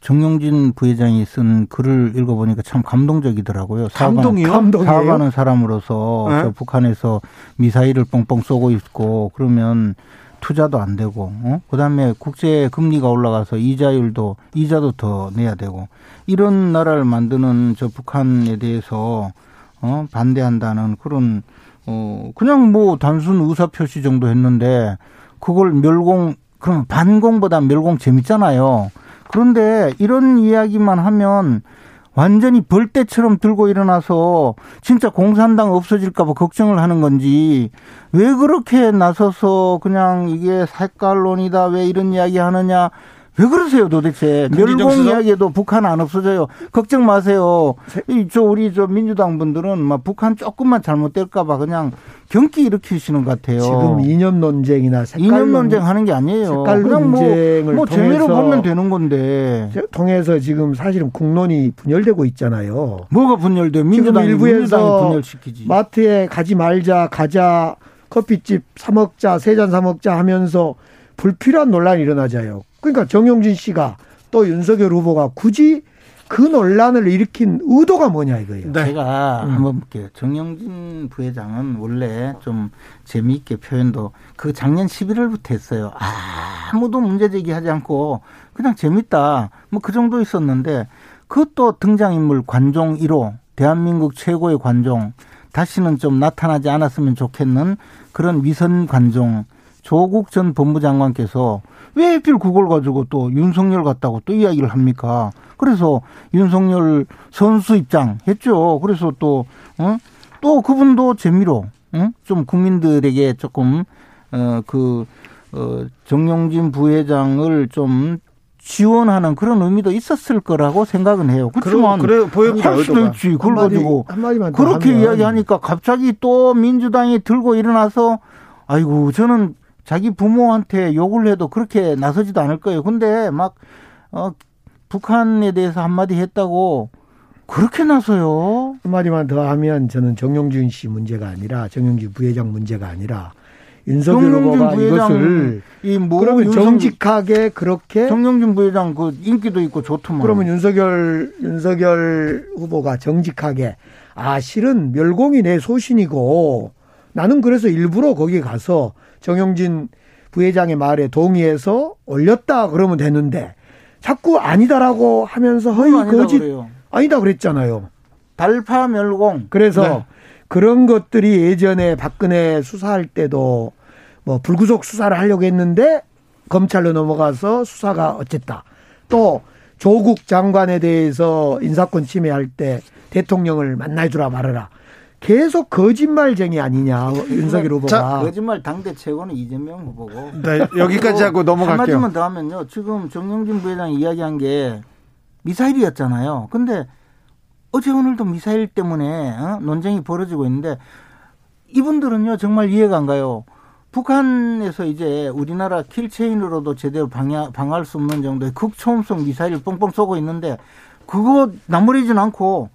정용진 부회장이 쓴 글을 읽어보니까 참 감동적이더라고요. 감동이요? 감동이에요? 사과하는 사람으로서 네. 저 북한에서 미사일을 뻥뻥 쏘고 있고 그러면 투자도 안 되고 어? 그다음에 국제 금리가 올라가서 이자율도 이자도 더 내야 되고 이런 나라를 만드는 저 북한에 대해서 어 반대한다는 그런 어 그냥 뭐 단순 의사 표시 정도 했는데 그걸 멸공 그러면 반공보다 멸공 재밌잖아요. 그런데 이런 이야기만 하면 완전히 벌떼처럼 들고 일어나서 진짜 공산당 없어질까봐 걱정을 하는 건지 왜 그렇게 나서서 그냥 이게 색깔론이다 왜 이런 이야기 하느냐 왜 그러세요 도대체? 멸공 수석? 이야기에도 북한 안 없어져요. 걱정 마세요. 이저 우리 저 민주당 분들은 막 북한 조금만 잘못될까봐 그냥 경기 일으키시는 것 같아요. 지금 이념 논쟁이나 색깔 이념 논쟁 하는 게 아니에요. 색깔 그냥 논쟁을 뭐, 뭐 재미로 보면 되는 건데. 통해서 지금 사실은 국론이 분열되고 있잖아요. 뭐가 분열돼요? 민주당이 일부에서 분열시키지. 마트에 가지 말자, 가자, 커피집 사 먹자, 세 잔 사 먹자 하면서 불필요한 논란이 일어나자요. 그러니까 정용진 씨가 또 윤석열 후보가 굳이 그 논란을 일으킨 의도가 뭐냐 이거예요. 제가 음. 한번 볼게요. 정영진 부회장은 원래 좀 재미있게 표현도 그 작년 11월부터 했어요. 아무도 문제 제기하지 않고 그냥 재밌다. 뭐 그 정도 있었는데 그것도 등장인물 관종 1호 대한민국 최고의 관종 다시는 좀 나타나지 않았으면 좋겠는 그런 위선 관종 조국 전 본부장관께서 왜 하필 그걸 가지고 또 윤석열 같다고 또 이야기를 합니까? 그래서 윤석열 선수 입장 했죠. 그래서 또, 어? 또 그분도 재미로, 응? 좀 국민들에게 조금, 어, 그, 어, 정용진 부회장을 좀 지원하는 그런 의미도 있었을 거라고 생각은 해요. 그렇지만 그래 보여요. 할 수도 있지. 그걸 한마디, 가지고 그렇게 하면 이야기하니까 갑자기 또 민주당이 들고 일어나서 아이고 저는 자기 부모한테 욕을 해도 그렇게 나서지도 않을 거예요. 근데 막 어, 북한에 대해서 한마디 했다고 그렇게 나서요. 한마디만 더 하면 저는 정용진 씨 문제가 아니라 정용진 부회장 문제가 아니라 윤석열 후보가 이것을 이뭐 그러면 정직하게 그렇게 정영진 부회장 그 인기도 있고 좋더만. 그러면 윤석열 윤석열 후보가 정직하게 아 실은 멸공이 내 소신이고 나는 그래서 일부러 거기 가서 정영진 부회장의 말에 동의해서 올렸다 그러면 되는데 자꾸 아니다라고 하면서 허위 아니다 거짓 그래요. 아니다 그랬잖아요. 달파 멸공. 그래서 네. 그런 것들이 예전에 박근혜 수사할 때도 뭐 불구속 수사를 하려고 했는데 검찰로 넘어가서 수사가 어쨌다. 또 조국 장관에 대해서 인사권 침해할 때 대통령을 만날 주라 말아라. 계속 거짓말쟁이 아니냐 윤석열 후보가. 자, 거짓말 당대 최고는 이재명 후보고. 네, 여기까지 하고 넘어갈게요. 한마디만 더 하면요. 지금 정영진 부회장이 이야기한 게 미사일이었잖아요. 근데 어제 오늘도 미사일 때문에 어? 논쟁이 벌어지고 있는데 이분들은요 정말 이해가 안 가요. 북한에서 이제 우리나라 킬체인으로도 제대로 방야, 방어할 수 없는 정도의 극초음속 미사일을 뻥뻥 쏘고 있는데 그거 나무리진 않고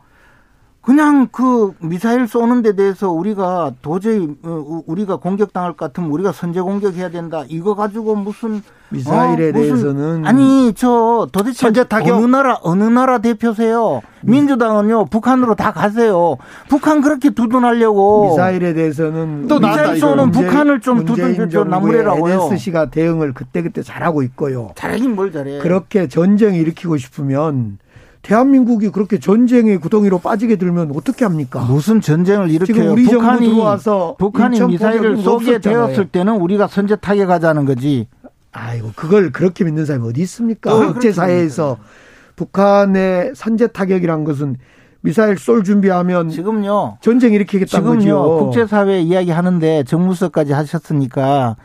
그냥 그 미사일 쏘는 데 대해서 우리가 도저히 어, 우리가 공격당할 것 같으면 우리가 선제 공격해야 된다. 이거 가지고 무슨 미사일에 어, 무슨- 대해서는 아니 저 도대체 선제 타격? 어느 나라 어느 나라 대표세요? 민주당은요 북한으로 다 가세요. 북한 그렇게 두둔하려고 미사일에 대해서는 또 미사일 쏘는 북한을 좀 두둔 저 정부의 나무래라고요. NSC가 대응을 그때 그때 잘하고 있고요. 잘하긴 뭘 잘해. 그렇게 전쟁 일으키고 싶으면 대한민국이 그렇게 전쟁의 구덩이로 빠지게 들면 어떻게 합니까? 무슨 전쟁을 일으켜요? 지금 우리 정부 북한이 들어와서 북한이 미사일을 쏘게. 되었을 때는 우리가 선제 타격하자는 거지. 아이고 그걸 그렇게 믿는 사람이 어디 있습니까? 또 국제 사회에서 북한의 선제 타격이란 것은 미사일 쏠 준비하면 지금요. 전쟁 일으키겠다는 지금요 거죠. 국제사회 이야기하는데 정무서까지 하셨으니까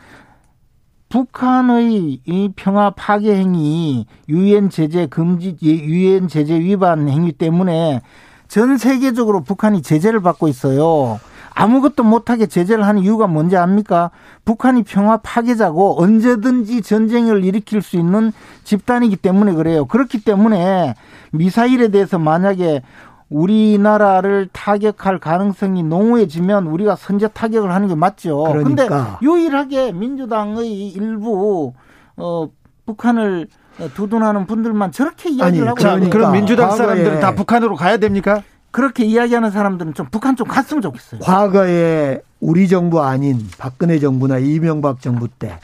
북한의 이 평화 파괴 행위, 유엔 제재 금지, 유엔 제재 위반 행위 때문에 전 세계적으로 북한이 제재를 받고 있어요. 아무것도 못하게 제재를 하는 이유가 뭔지 압니까? 북한이 평화 파괴자고 언제든지 전쟁을 일으킬 수 있는 집단이기 때문에 그래요. 그렇기 때문에 미사일에 대해서 만약에 우리나라를 타격할 가능성이 농후해지면 우리가 선제 타격을 하는 게 맞죠. 근데 그러니까. 유일하게 민주당의 일부 어 북한을 두둔하는 분들만 저렇게 이야기를 아니, 하고 자, 있는 그럼. 민주당 사람들은 다 북한으로 가야 됩니까? 그렇게 이야기하는 사람들은 좀 북한 좀 갔으면 좋겠어요. 과거에 우리 정부 아닌 박근혜 정부나 이명박 정부 때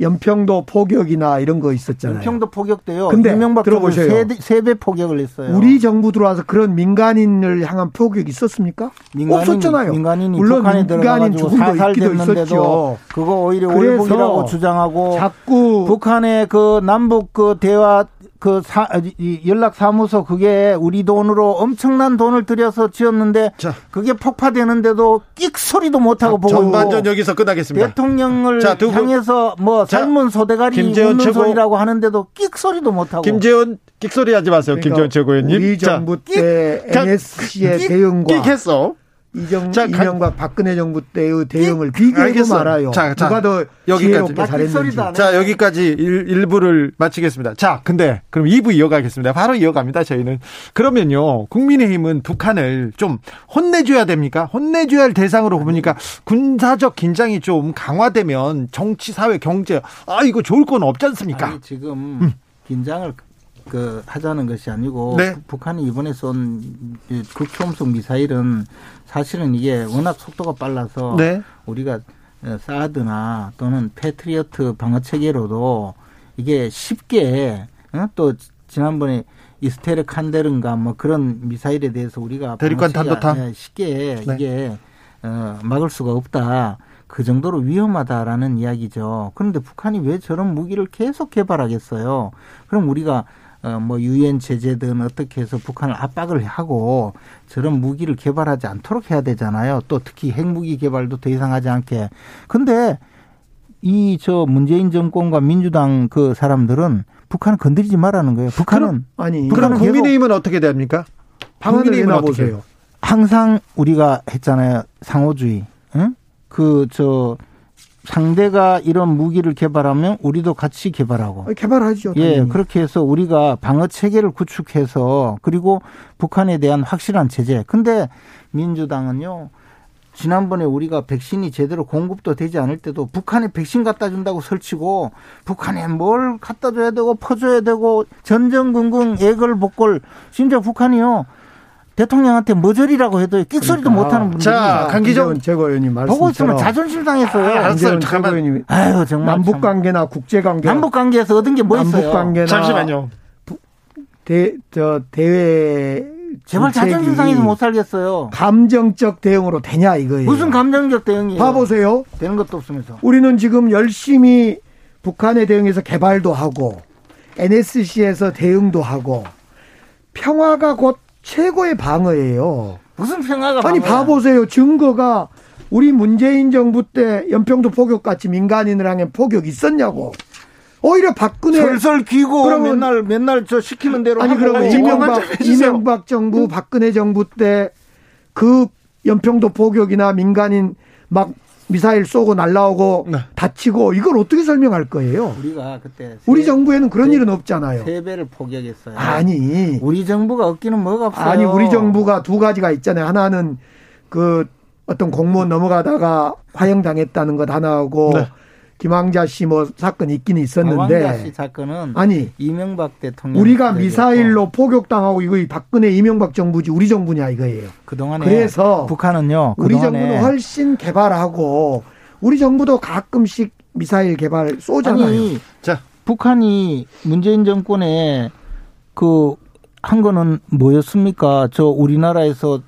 연평도 포격이나 이런 거 있었잖아요. 평도 포격돼요. 근데 이명박 들어보세요. 세배 포격을 했어요. 우리 정부 들어와서 그런 민간인을 향한 포격 있었습니까? 민간인, 없었잖아요. 민간인이 물론 민간인 조금도 사살 있기도 있었죠. 그거 오히려 올복이라고 주장하고 자꾸 북한의 그 남북 그 대화 그 사, 이 연락 사무소 그게 우리 돈으로 엄청난 돈을 들여서 지었는데 자. 그게 폭파되는데도 끽 소리도 못 하고 보고 전반전 여기서 끝나겠습니다. 대통령을 자, 두 분. 향해서 뭐 자, 삶은 소대가리 김재원 묻는 최고. 소리라고 하는데도 끽 소리도 못 하고 김재원 끽소리 하지 마세요. 그러니까 김재원 최고위원님. 우리 자, 정부 때 자, NSC의 끽, 대응과 끽 했어. 이정 자, 가- 이명박 박근혜 정부 때의 대응을 비교해도 알겠어. 말아요. 자, 자, 누가 더 여기까지. 잘했는지. 자, 여기까지 일, 일부를 마치겠습니다. 자, 근데 그럼 2부 이어가겠습니다. 바로 이어갑니다, 저희는. 그러면요, 국민의힘은 북한을 좀 혼내줘야 됩니까? 혼내줘야 할 대상으로 보니까 군사적 긴장이 좀 강화되면 정치, 사회, 경제, 아, 이거 좋을 건 없지 않습니까? 아니, 지금 긴장을 그 하자는 것이 아니고 네. 북- 북한이 이번에 쏜이 극초음속 미사일은 사실은 이게 워낙 속도가 빨라서 네. 우리가 어, 사드나 또는 패트리어트 방어 체계로도 이게 쉽게 어? 또 지난번에 이스테르 칸데른가 뭐 그런 미사일에 대해서 우리가 대륙간 탄도탄? 예, 쉽게 네. 이게 어, 막을 수가 없다. 그 정도로 위험하다라는 이야기죠. 그런데 북한이 왜 저런 무기를 계속 개발하겠어요? 그럼 우리가 어, 뭐 유엔 제재든 어떻게 해서 북한을 압박을 하고 저런 무기를 개발하지 않도록 해야 되잖아요. 또 특히 핵무기 개발도 더 이상 하지 않게. 근데 이 저 문재인 정권과 민주당 그 사람들은 북한을 건드리지 말라는 거예요. 북한은 아니 그럼 북한은 계속 국민의힘은 어떻게 됩니까? 방안을 내놔보세요. 항상 우리가 했잖아요. 상호주의. 응? 그, 저, 상대가 이런 무기를 개발하면 우리도 같이 개발하고. 아니, 개발하죠. 예, 당연히. 그렇게 해서 우리가 방어 체계를 구축해서 그리고 북한에 대한 확실한 제재. 근데 민주당은요. 지난번에 우리가 백신이 제대로 공급도 되지 않을 때도 북한에 백신 갖다 준다고 설치고 북한에 뭘 갖다 줘야 되고 퍼줘야 되고 전전긍긍 애걸 복걸 진짜 북한이요. 대통령한테 머저리라고 해도 끽소리도 그러니까. 못하는 분들이 자, 강기정 최고위원님 보고 있으면 자존심 상했어요. 아, 알았어요. 잠깐만. 아유 정말 남북 참. 관계나 국제 관계, 남북 관계에서 얻은 게 뭐 있어요? 남북 관계나 잠시만요. 대, 저 대외 제발 자존심 상해서 못 살겠어요. 감정적 대응으로 되냐 이거예요. 무슨 감정적 대응이에요? 봐보세요. 되는 것도 없으면서. 우리는 지금 열심히 북한에 대응해서 개발도 하고 NSC에서 대응도 하고 평화가 곧 최고의 방어예요. 무슨 평화가 아니 방어야. 봐보세요. 증거가 우리 문재인 정부 때 연평도 포격 같이 민간인을 향한 포격 있었냐고. 오히려 박근혜 설설 귀고 그러면- 맨날 맨날 저 시키는 대로 아니 그러면 이명박. 이명박 정부 박근혜 정부 때 그 연평도 포격이나 민간인 막 미사일 쏘고 날라오고 네. 다치고 이걸 어떻게 설명할 거예요? 우리가 그때 우리 세- 정부에는 그런 세- 일은 없잖아요. 세 배를 포격했어요. 아니 우리 정부가 얻기는 뭐가 없어요. 아니 우리 정부가 두 가지가 있잖아요. 하나는 그 어떤 공무원 넘어가다가 화형 당했다는 것 하나하고 네. 김황자 씨 뭐 사건이 있긴 왕자 씨 있었는데 사건은 아니 이명박 대통령 우리가 미사일로 포격당하고 이거 박근혜 이명박 정부지 우리 정부냐 이거예요. 그동안에 그래서 북한은요. 우리 그동안에 정부는 훨씬 개발하고 우리 정부도 가끔씩 미사일 개발 쏘잖아요. 아니 자, 북한이 문재인 정권에 그 한 거는 뭐였습니까? 저 우리나라에서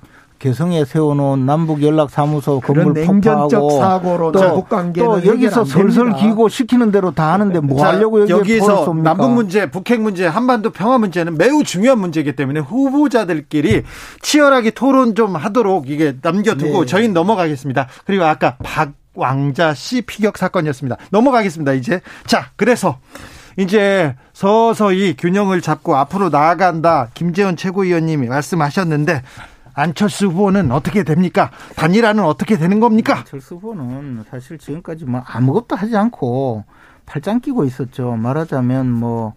개성에 세워놓은 남북 연락 사무소 그런 건물 폭파하고 사고로 또, 또 여기서 안 설설. 기고 시키는 대로 다 하는데 뭐 자, 하려고 여기에 여기서 남북 문제, 북핵 문제, 한반도 평화 문제는 매우 중요한 문제이기 때문에 후보자들끼리 치열하게 토론 좀 하도록 이게 남겨두고 네. 저희는 넘어가겠습니다. 그리고 아까 박 왕자 씨 피격 사건이었습니다. 넘어가겠습니다. 이제 자 그래서 이제 서서히 균형을 잡고 앞으로 나아간다. 김재원 최고위원님이 말씀하셨는데 안철수 후보는 어떻게 됩니까? 단일화는 어떻게 되는 겁니까? 안철수 후보는 사실 지금까지 뭐 아무것도 하지 않고 팔짱 끼고 있었죠. 말하자면 뭐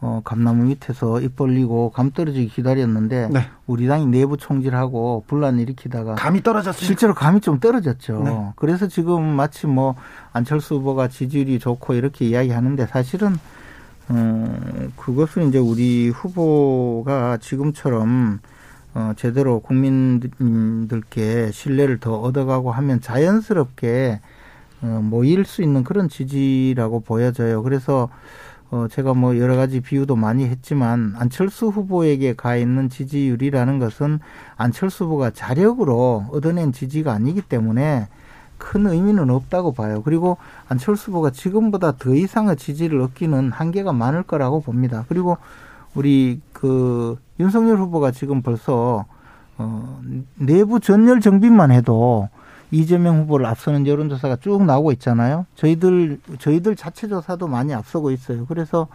어, 감나무 밑에서 입 벌리고 감 떨어지기 기다렸는데 네. 우리 당이 내부 총질하고 분란 일으키다가 감이 떨어졌습니다. 실제로 감이 좀 떨어졌죠. 네. 그래서 지금 마치 뭐 안철수 후보가 지지율이 좋고 이렇게 이야기하는데 사실은 어, 그것은 이제 우리 후보가 지금처럼 어, 제대로 국민들께 신뢰를 더 얻어가고 하면 자연스럽게 어, 모일 수 있는 그런 지지라고 보여져요. 그래서 어, 제가 뭐 여러 가지 비유도 많이 했지만 안철수 후보에게 가 있는 지지율이라는 것은 안철수 후보가 자력으로 얻어낸 지지가 아니기 때문에 큰 의미는 없다고 봐요. 그리고 안철수 후보가 지금보다 더 이상의 지지를 얻기는 한계가 많을 거라고 봅니다. 그리고 우리 그 윤석열 후보가 지금 벌써 어 내부 전열 정비만 해도 이재명 후보를 앞서는 여론조사가 쭉 나오고 있잖아요. 저희들 저희들 자체 조사도 많이 앞서고 있어요. 그래서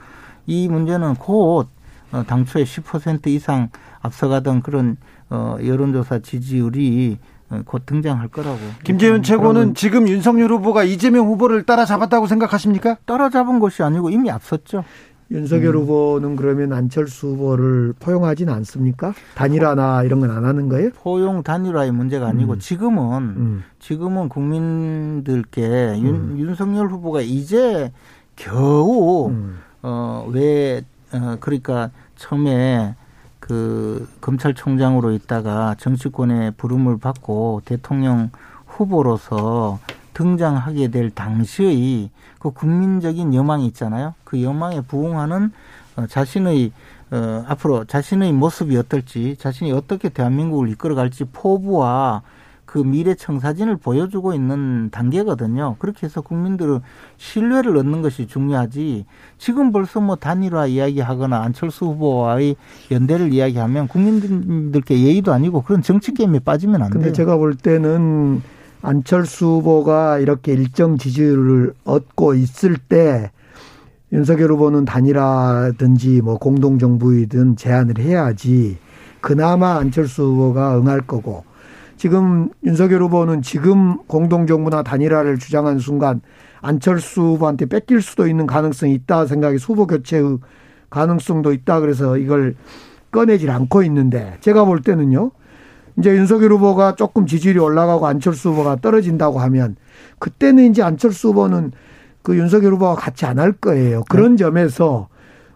이 문제는 곧 어, 당초에 10% 이상 앞서가던 그런 어 여론조사 지지율이 어, 곧 등장할 거라고. 김재현 최고는 지금 윤석열 후보가 이재명 후보를 따라잡았다고 생각하십니까? 따라잡은 것이 아니고 이미 앞섰죠. 윤석열 음. 후보는 그러면 안철수 후보를 포용하지는 않습니까? 단일화나 이런 건 안 하는 거예요? 포용 단일화의 문제가 아니고 음. 지금은 음. 지금은 국민들께 윤, 음. 윤석열 후보가 이제 겨우 음. 어왜 어, 그러니까 처음에 그 검찰총장으로 있다가 정치권의 부름을 받고 대통령 후보로서 등장하게 될 당시의 그 국민적인 여망이 있잖아요. 그 여망에 부응하는 어, 자신의 어, 앞으로 자신의 모습이 어떨지, 자신이 어떻게 대한민국을 이끌어갈지 포부와 그 미래 청 사진을 보여주고 있는 단계거든요. 그렇게 해서 국민들은 신뢰를 얻는 것이 중요하지. 지금 벌써 뭐 단일화 이야기하거나 안철수 후보와의 연대를 이야기하면 국민들께 예의도 아니고 그런 정치 게임에 빠지면 안 근데 돼요. 제가 볼 때는 안철수 후보가 이렇게 일정 지지율을 얻고 있을 때 윤석열 후보는 단일화든지 뭐 공동정부이든 제안을 해야지 그나마 안철수 후보가 응할 거고 지금 윤석열 후보는 지금 공동정부나 단일화를 주장한 순간 안철수 후보한테 뺏길 수도 있는 가능성이 있다 생각이 후보 교체의 가능성도 있다 그래서 이걸 꺼내질 않고 있는데 제가 볼 때는요. 이제 윤석열 후보가 조금 지지율이 올라가고 안철수 후보가 떨어진다고 하면 그때는 이제 안철수 후보는 그 윤석열 후보가 같이 안 할 거예요. 그런 네. 점에서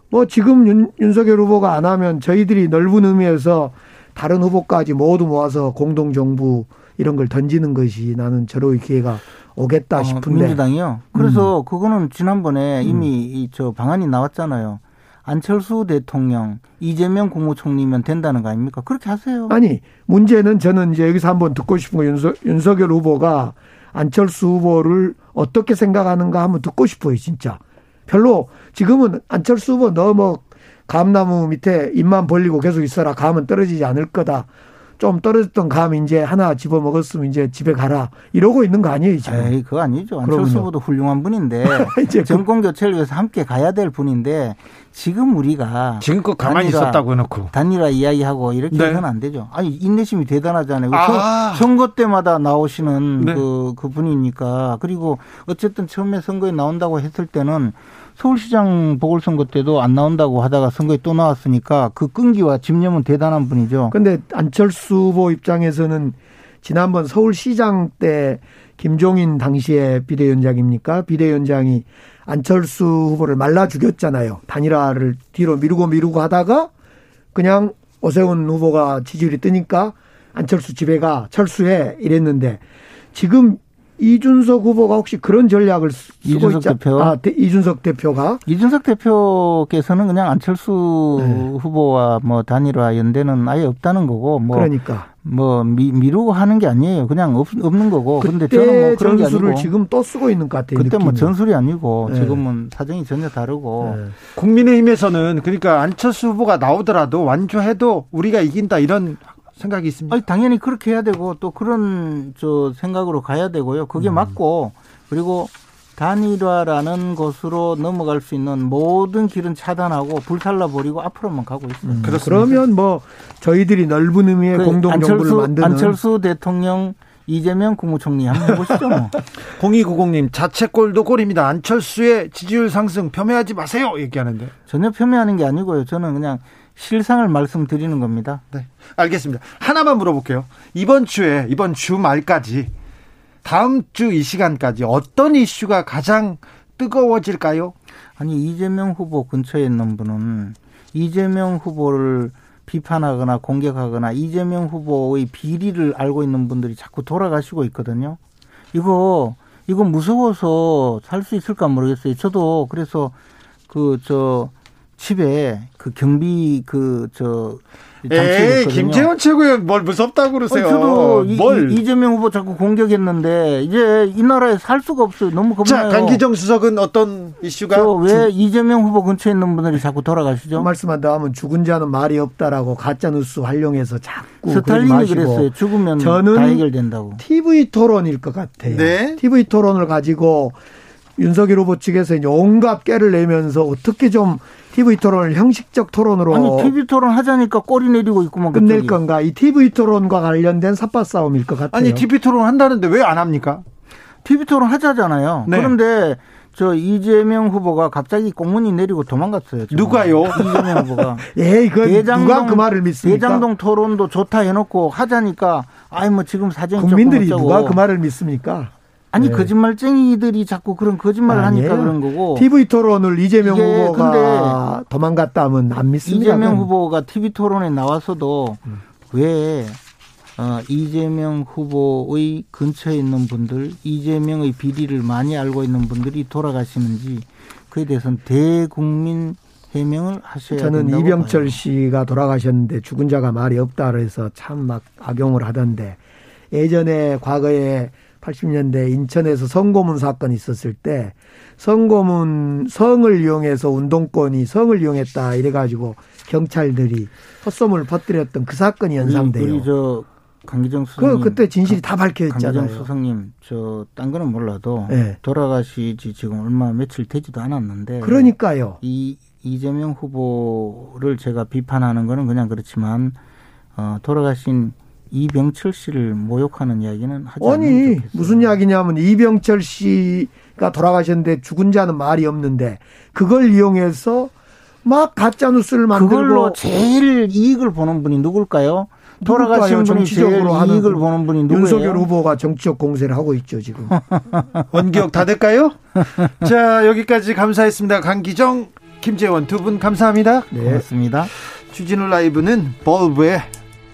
뭐 지금 윤, 윤석열 후보가 안 하면 저희들이 넓은 의미에서 다른 후보까지 모두 모아서 공동정부 이런 걸 던지는 것이 나는 저로의 기회가 오겠다 어, 싶은데. 어, 민주당이요? 그래서 음. 그거는 지난번에 이미 음. 저 방안이 나왔잖아요. 안철수 대통령, 이재명 국무총리면 된다는 거 아닙니까? 그렇게 하세요. 아니, 문제는 저는 이제 여기서 한번 듣고 싶은 거 윤석, 윤석열 후보가 안철수 후보를 어떻게 생각하는가 한번 듣고 싶어요, 진짜. 별로 지금은 안철수 후보 너무 감나무 밑에 입만 벌리고 계속 있어라. 감은 떨어지지 않을 거다. 좀 떨어졌던 감 이제 하나 집어 먹었으면 이제 집에 가라 이러고 있는 거 아니에요 지금? 에이 그거 아니죠. 안철수 후보도 훌륭한 분인데 그 정권 교체를 위해서 함께 가야 될 분인데 지금 우리가 지금껏 가만히 단일화, 있었다고 해놓고 단일화 이야기하고 이렇게 네. 해서는 안 되죠. 아니 인내심이 대단하잖아요. 아. 선거 때마다 나오시는 네. 그 그 분이니까 그리고 어쨌든 처음에 선거에 나온다고 했을 때는 서울시장 보궐선거 때도 안 나온다고 하다가 선거에 또 나왔으니까 그 끈기와 집념은 대단한 분이죠. 근데 안철수 후보 입장에서는 지난번 서울시장 때 김종인 당시에 비대위원장입니까? 비대위원장이 안철수 후보를 말라 죽였잖아요. 단일화를 뒤로 미루고 미루고 하다가 그냥 오세훈 후보가 지지율이 뜨니까 안철수 집에가 철수해 이랬는데 지금 이준석 후보가 혹시 그런 전략을 쓰고 이준석 있자, 대표 아 이준석 대표가 이준석 대표께서는 그냥 안철수 네. 후보와 뭐 단일화 연대는 아예 없다는 거고 뭐 그러니까 뭐 미, 미루고 하는 게 아니에요. 그냥 없, 없는 거고. 그런데 저는 뭐 그런 전술을 지금 또 쓰고 있는 것 같아요. 그때 뭐 느낌이. 뭐 전술이 아니고 네. 지금은 사정이 전혀 다르고. 네. 국민의힘에서는 그러니까 안철수 후보가 나오더라도 완주해도 우리가 이긴다 이런 생각이 있습니다. 아니, 당연히 그렇게 해야 되고 또 그런 저 생각으로 가야 되고요. 그게 음. 맞고 그리고 단일화라는 것으로 넘어갈 수 있는 모든 길은 차단하고 불살라 버리고 앞으로만 가고 있습니다. 음. 그러면 뭐 저희들이 넓은 의미의 그 공동 정부를 만드는 안철수 대통령 이재명 국무총리 한번 해보시죠. 뭐. 0290님 자책골도 골입니다. 안철수의 지지율 상승 폄훼하지 마세요. 얘기하는데 전혀 폄훼하는 게 아니고요. 저는 그냥 실상을 말씀드리는 겁니다. 네, 알겠습니다. 하나만 물어볼게요. 이번 주에 이번 주 말까지 다음 주 이 시간까지 어떤 이슈가 가장 뜨거워질까요? 아니 이재명 후보 근처에 있는 분은 이재명 후보를 비판하거나 공격하거나 이재명 후보의 비리를 알고 있는 분들이 자꾸 돌아가시고 있거든요. 이거 이거 무서워서 살 수 있을까 모르겠어요. 저도 그래서 그 저 집에 그 경비 그저 에이, 김재원 최고위원 뭘 무섭다고 그러세요? 어, 저도 뭘? 이, 재명 후보 자꾸 공격했는데 이제 이 나라에 살 수가 없어요. 너무 겁나요. 자, 강기정 수석은 어떤 이슈가? 왜 주... 이재명 후보 근처에 있는 분들이 자꾸 돌아가시죠? 그 말씀한다 하면 죽은 자는 말이 없다라고 가짜 뉴스 활용해서 자꾸 스탈린이 그랬어요. 죽으면 저는 다 해결된다고. TV 토론일 것 같아요. 네? TV 토론을 가지고 윤석열 후보 측에서 온갖 깨를 내면서 어떻게 좀 TV 토론을 형식적 토론으로 아니 TV 토론 하자니까 꼬리 내리고 있구만 끝낼 갑자기. 건가? 이 TV 토론과 관련된 삿바 싸움일 것 같아요. 아니 TV 토론 한다는데 왜 안 합니까? TV 토론 하자잖아요. 네. 그런데 저 이재명 후보가 갑자기 공문이 내리고 도망갔어요. 정말. 누가요? 이재명 후보가. 예, 그 누가 그 말을 믿습니까? 대장동 토론도 좋다 해놓고 하자니까 아이 뭐 지금 사정이 국민들이 누가 그 말을 믿습니까? 아니 네. 거짓말쟁이들이 자꾸 그런 거짓말을 아니에요. 하니까 그런 거고. TV 토론을 이재명 후보가 도망갔다 하면 안 믿습니다. 이재명 후보가 TV 토론에 나와서도 음. 왜 어, 이재명 후보의 근처에 있는 분들, 이재명의 비리를 많이 알고 있는 분들이 돌아가시는지 그에 대해서는 대국민 해명을 하셔야 저는 이병철 봐요. 씨가 돌아가셨는데 죽은 자가 말이 없다 그래서 참 막 악용을 하던데 예전에 과거에 80년대 인천에서 성고문 사건이 있었을 때 성고문 성을 이용해서 운동권이 성을 이용했다 이래가지고 경찰들이 헛소문을 퍼뜨렸던 그 사건이 연상돼요. 우리, 저 강기정 수석님. 그 그때 진실이 다 밝혀졌잖아요. 강기정 수석님 저 딴 거는 몰라도 네. 돌아가시지 지금 얼마 며칠 되지도 않았는데. 그러니까요. 이 이재명 후보를 제가 비판하는 거는 그냥 그렇지만 어, 돌아가신 이병철 씨를 모욕하는 이야기는 하지 아니 무슨 이야기냐면 이병철 씨가 돌아가셨는데 죽은 자는 말이 없는데 그걸 이용해서 막 가짜 뉴스를 만들고 그걸로 제일 이익을 보는 분이 누굴까요? 돌아가신 분이 제일 이익을 보는 분이 누구예요? 윤석열 후보가 정치적 공세를 하고 있죠 지금. 원기옥 다 될까요? 자 여기까지 감사했습니다. 강기정, 김재원 두 분 감사합니다. 네. 고맙습니다. 주진우 라이브는 버브의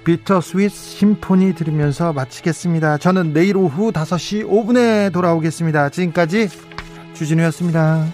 Bitter Sweet Symphony 들으면서 마치겠습니다. 저는 내일 오후 5시 5분에 돌아오겠습니다. 지금까지 주진우였습니다.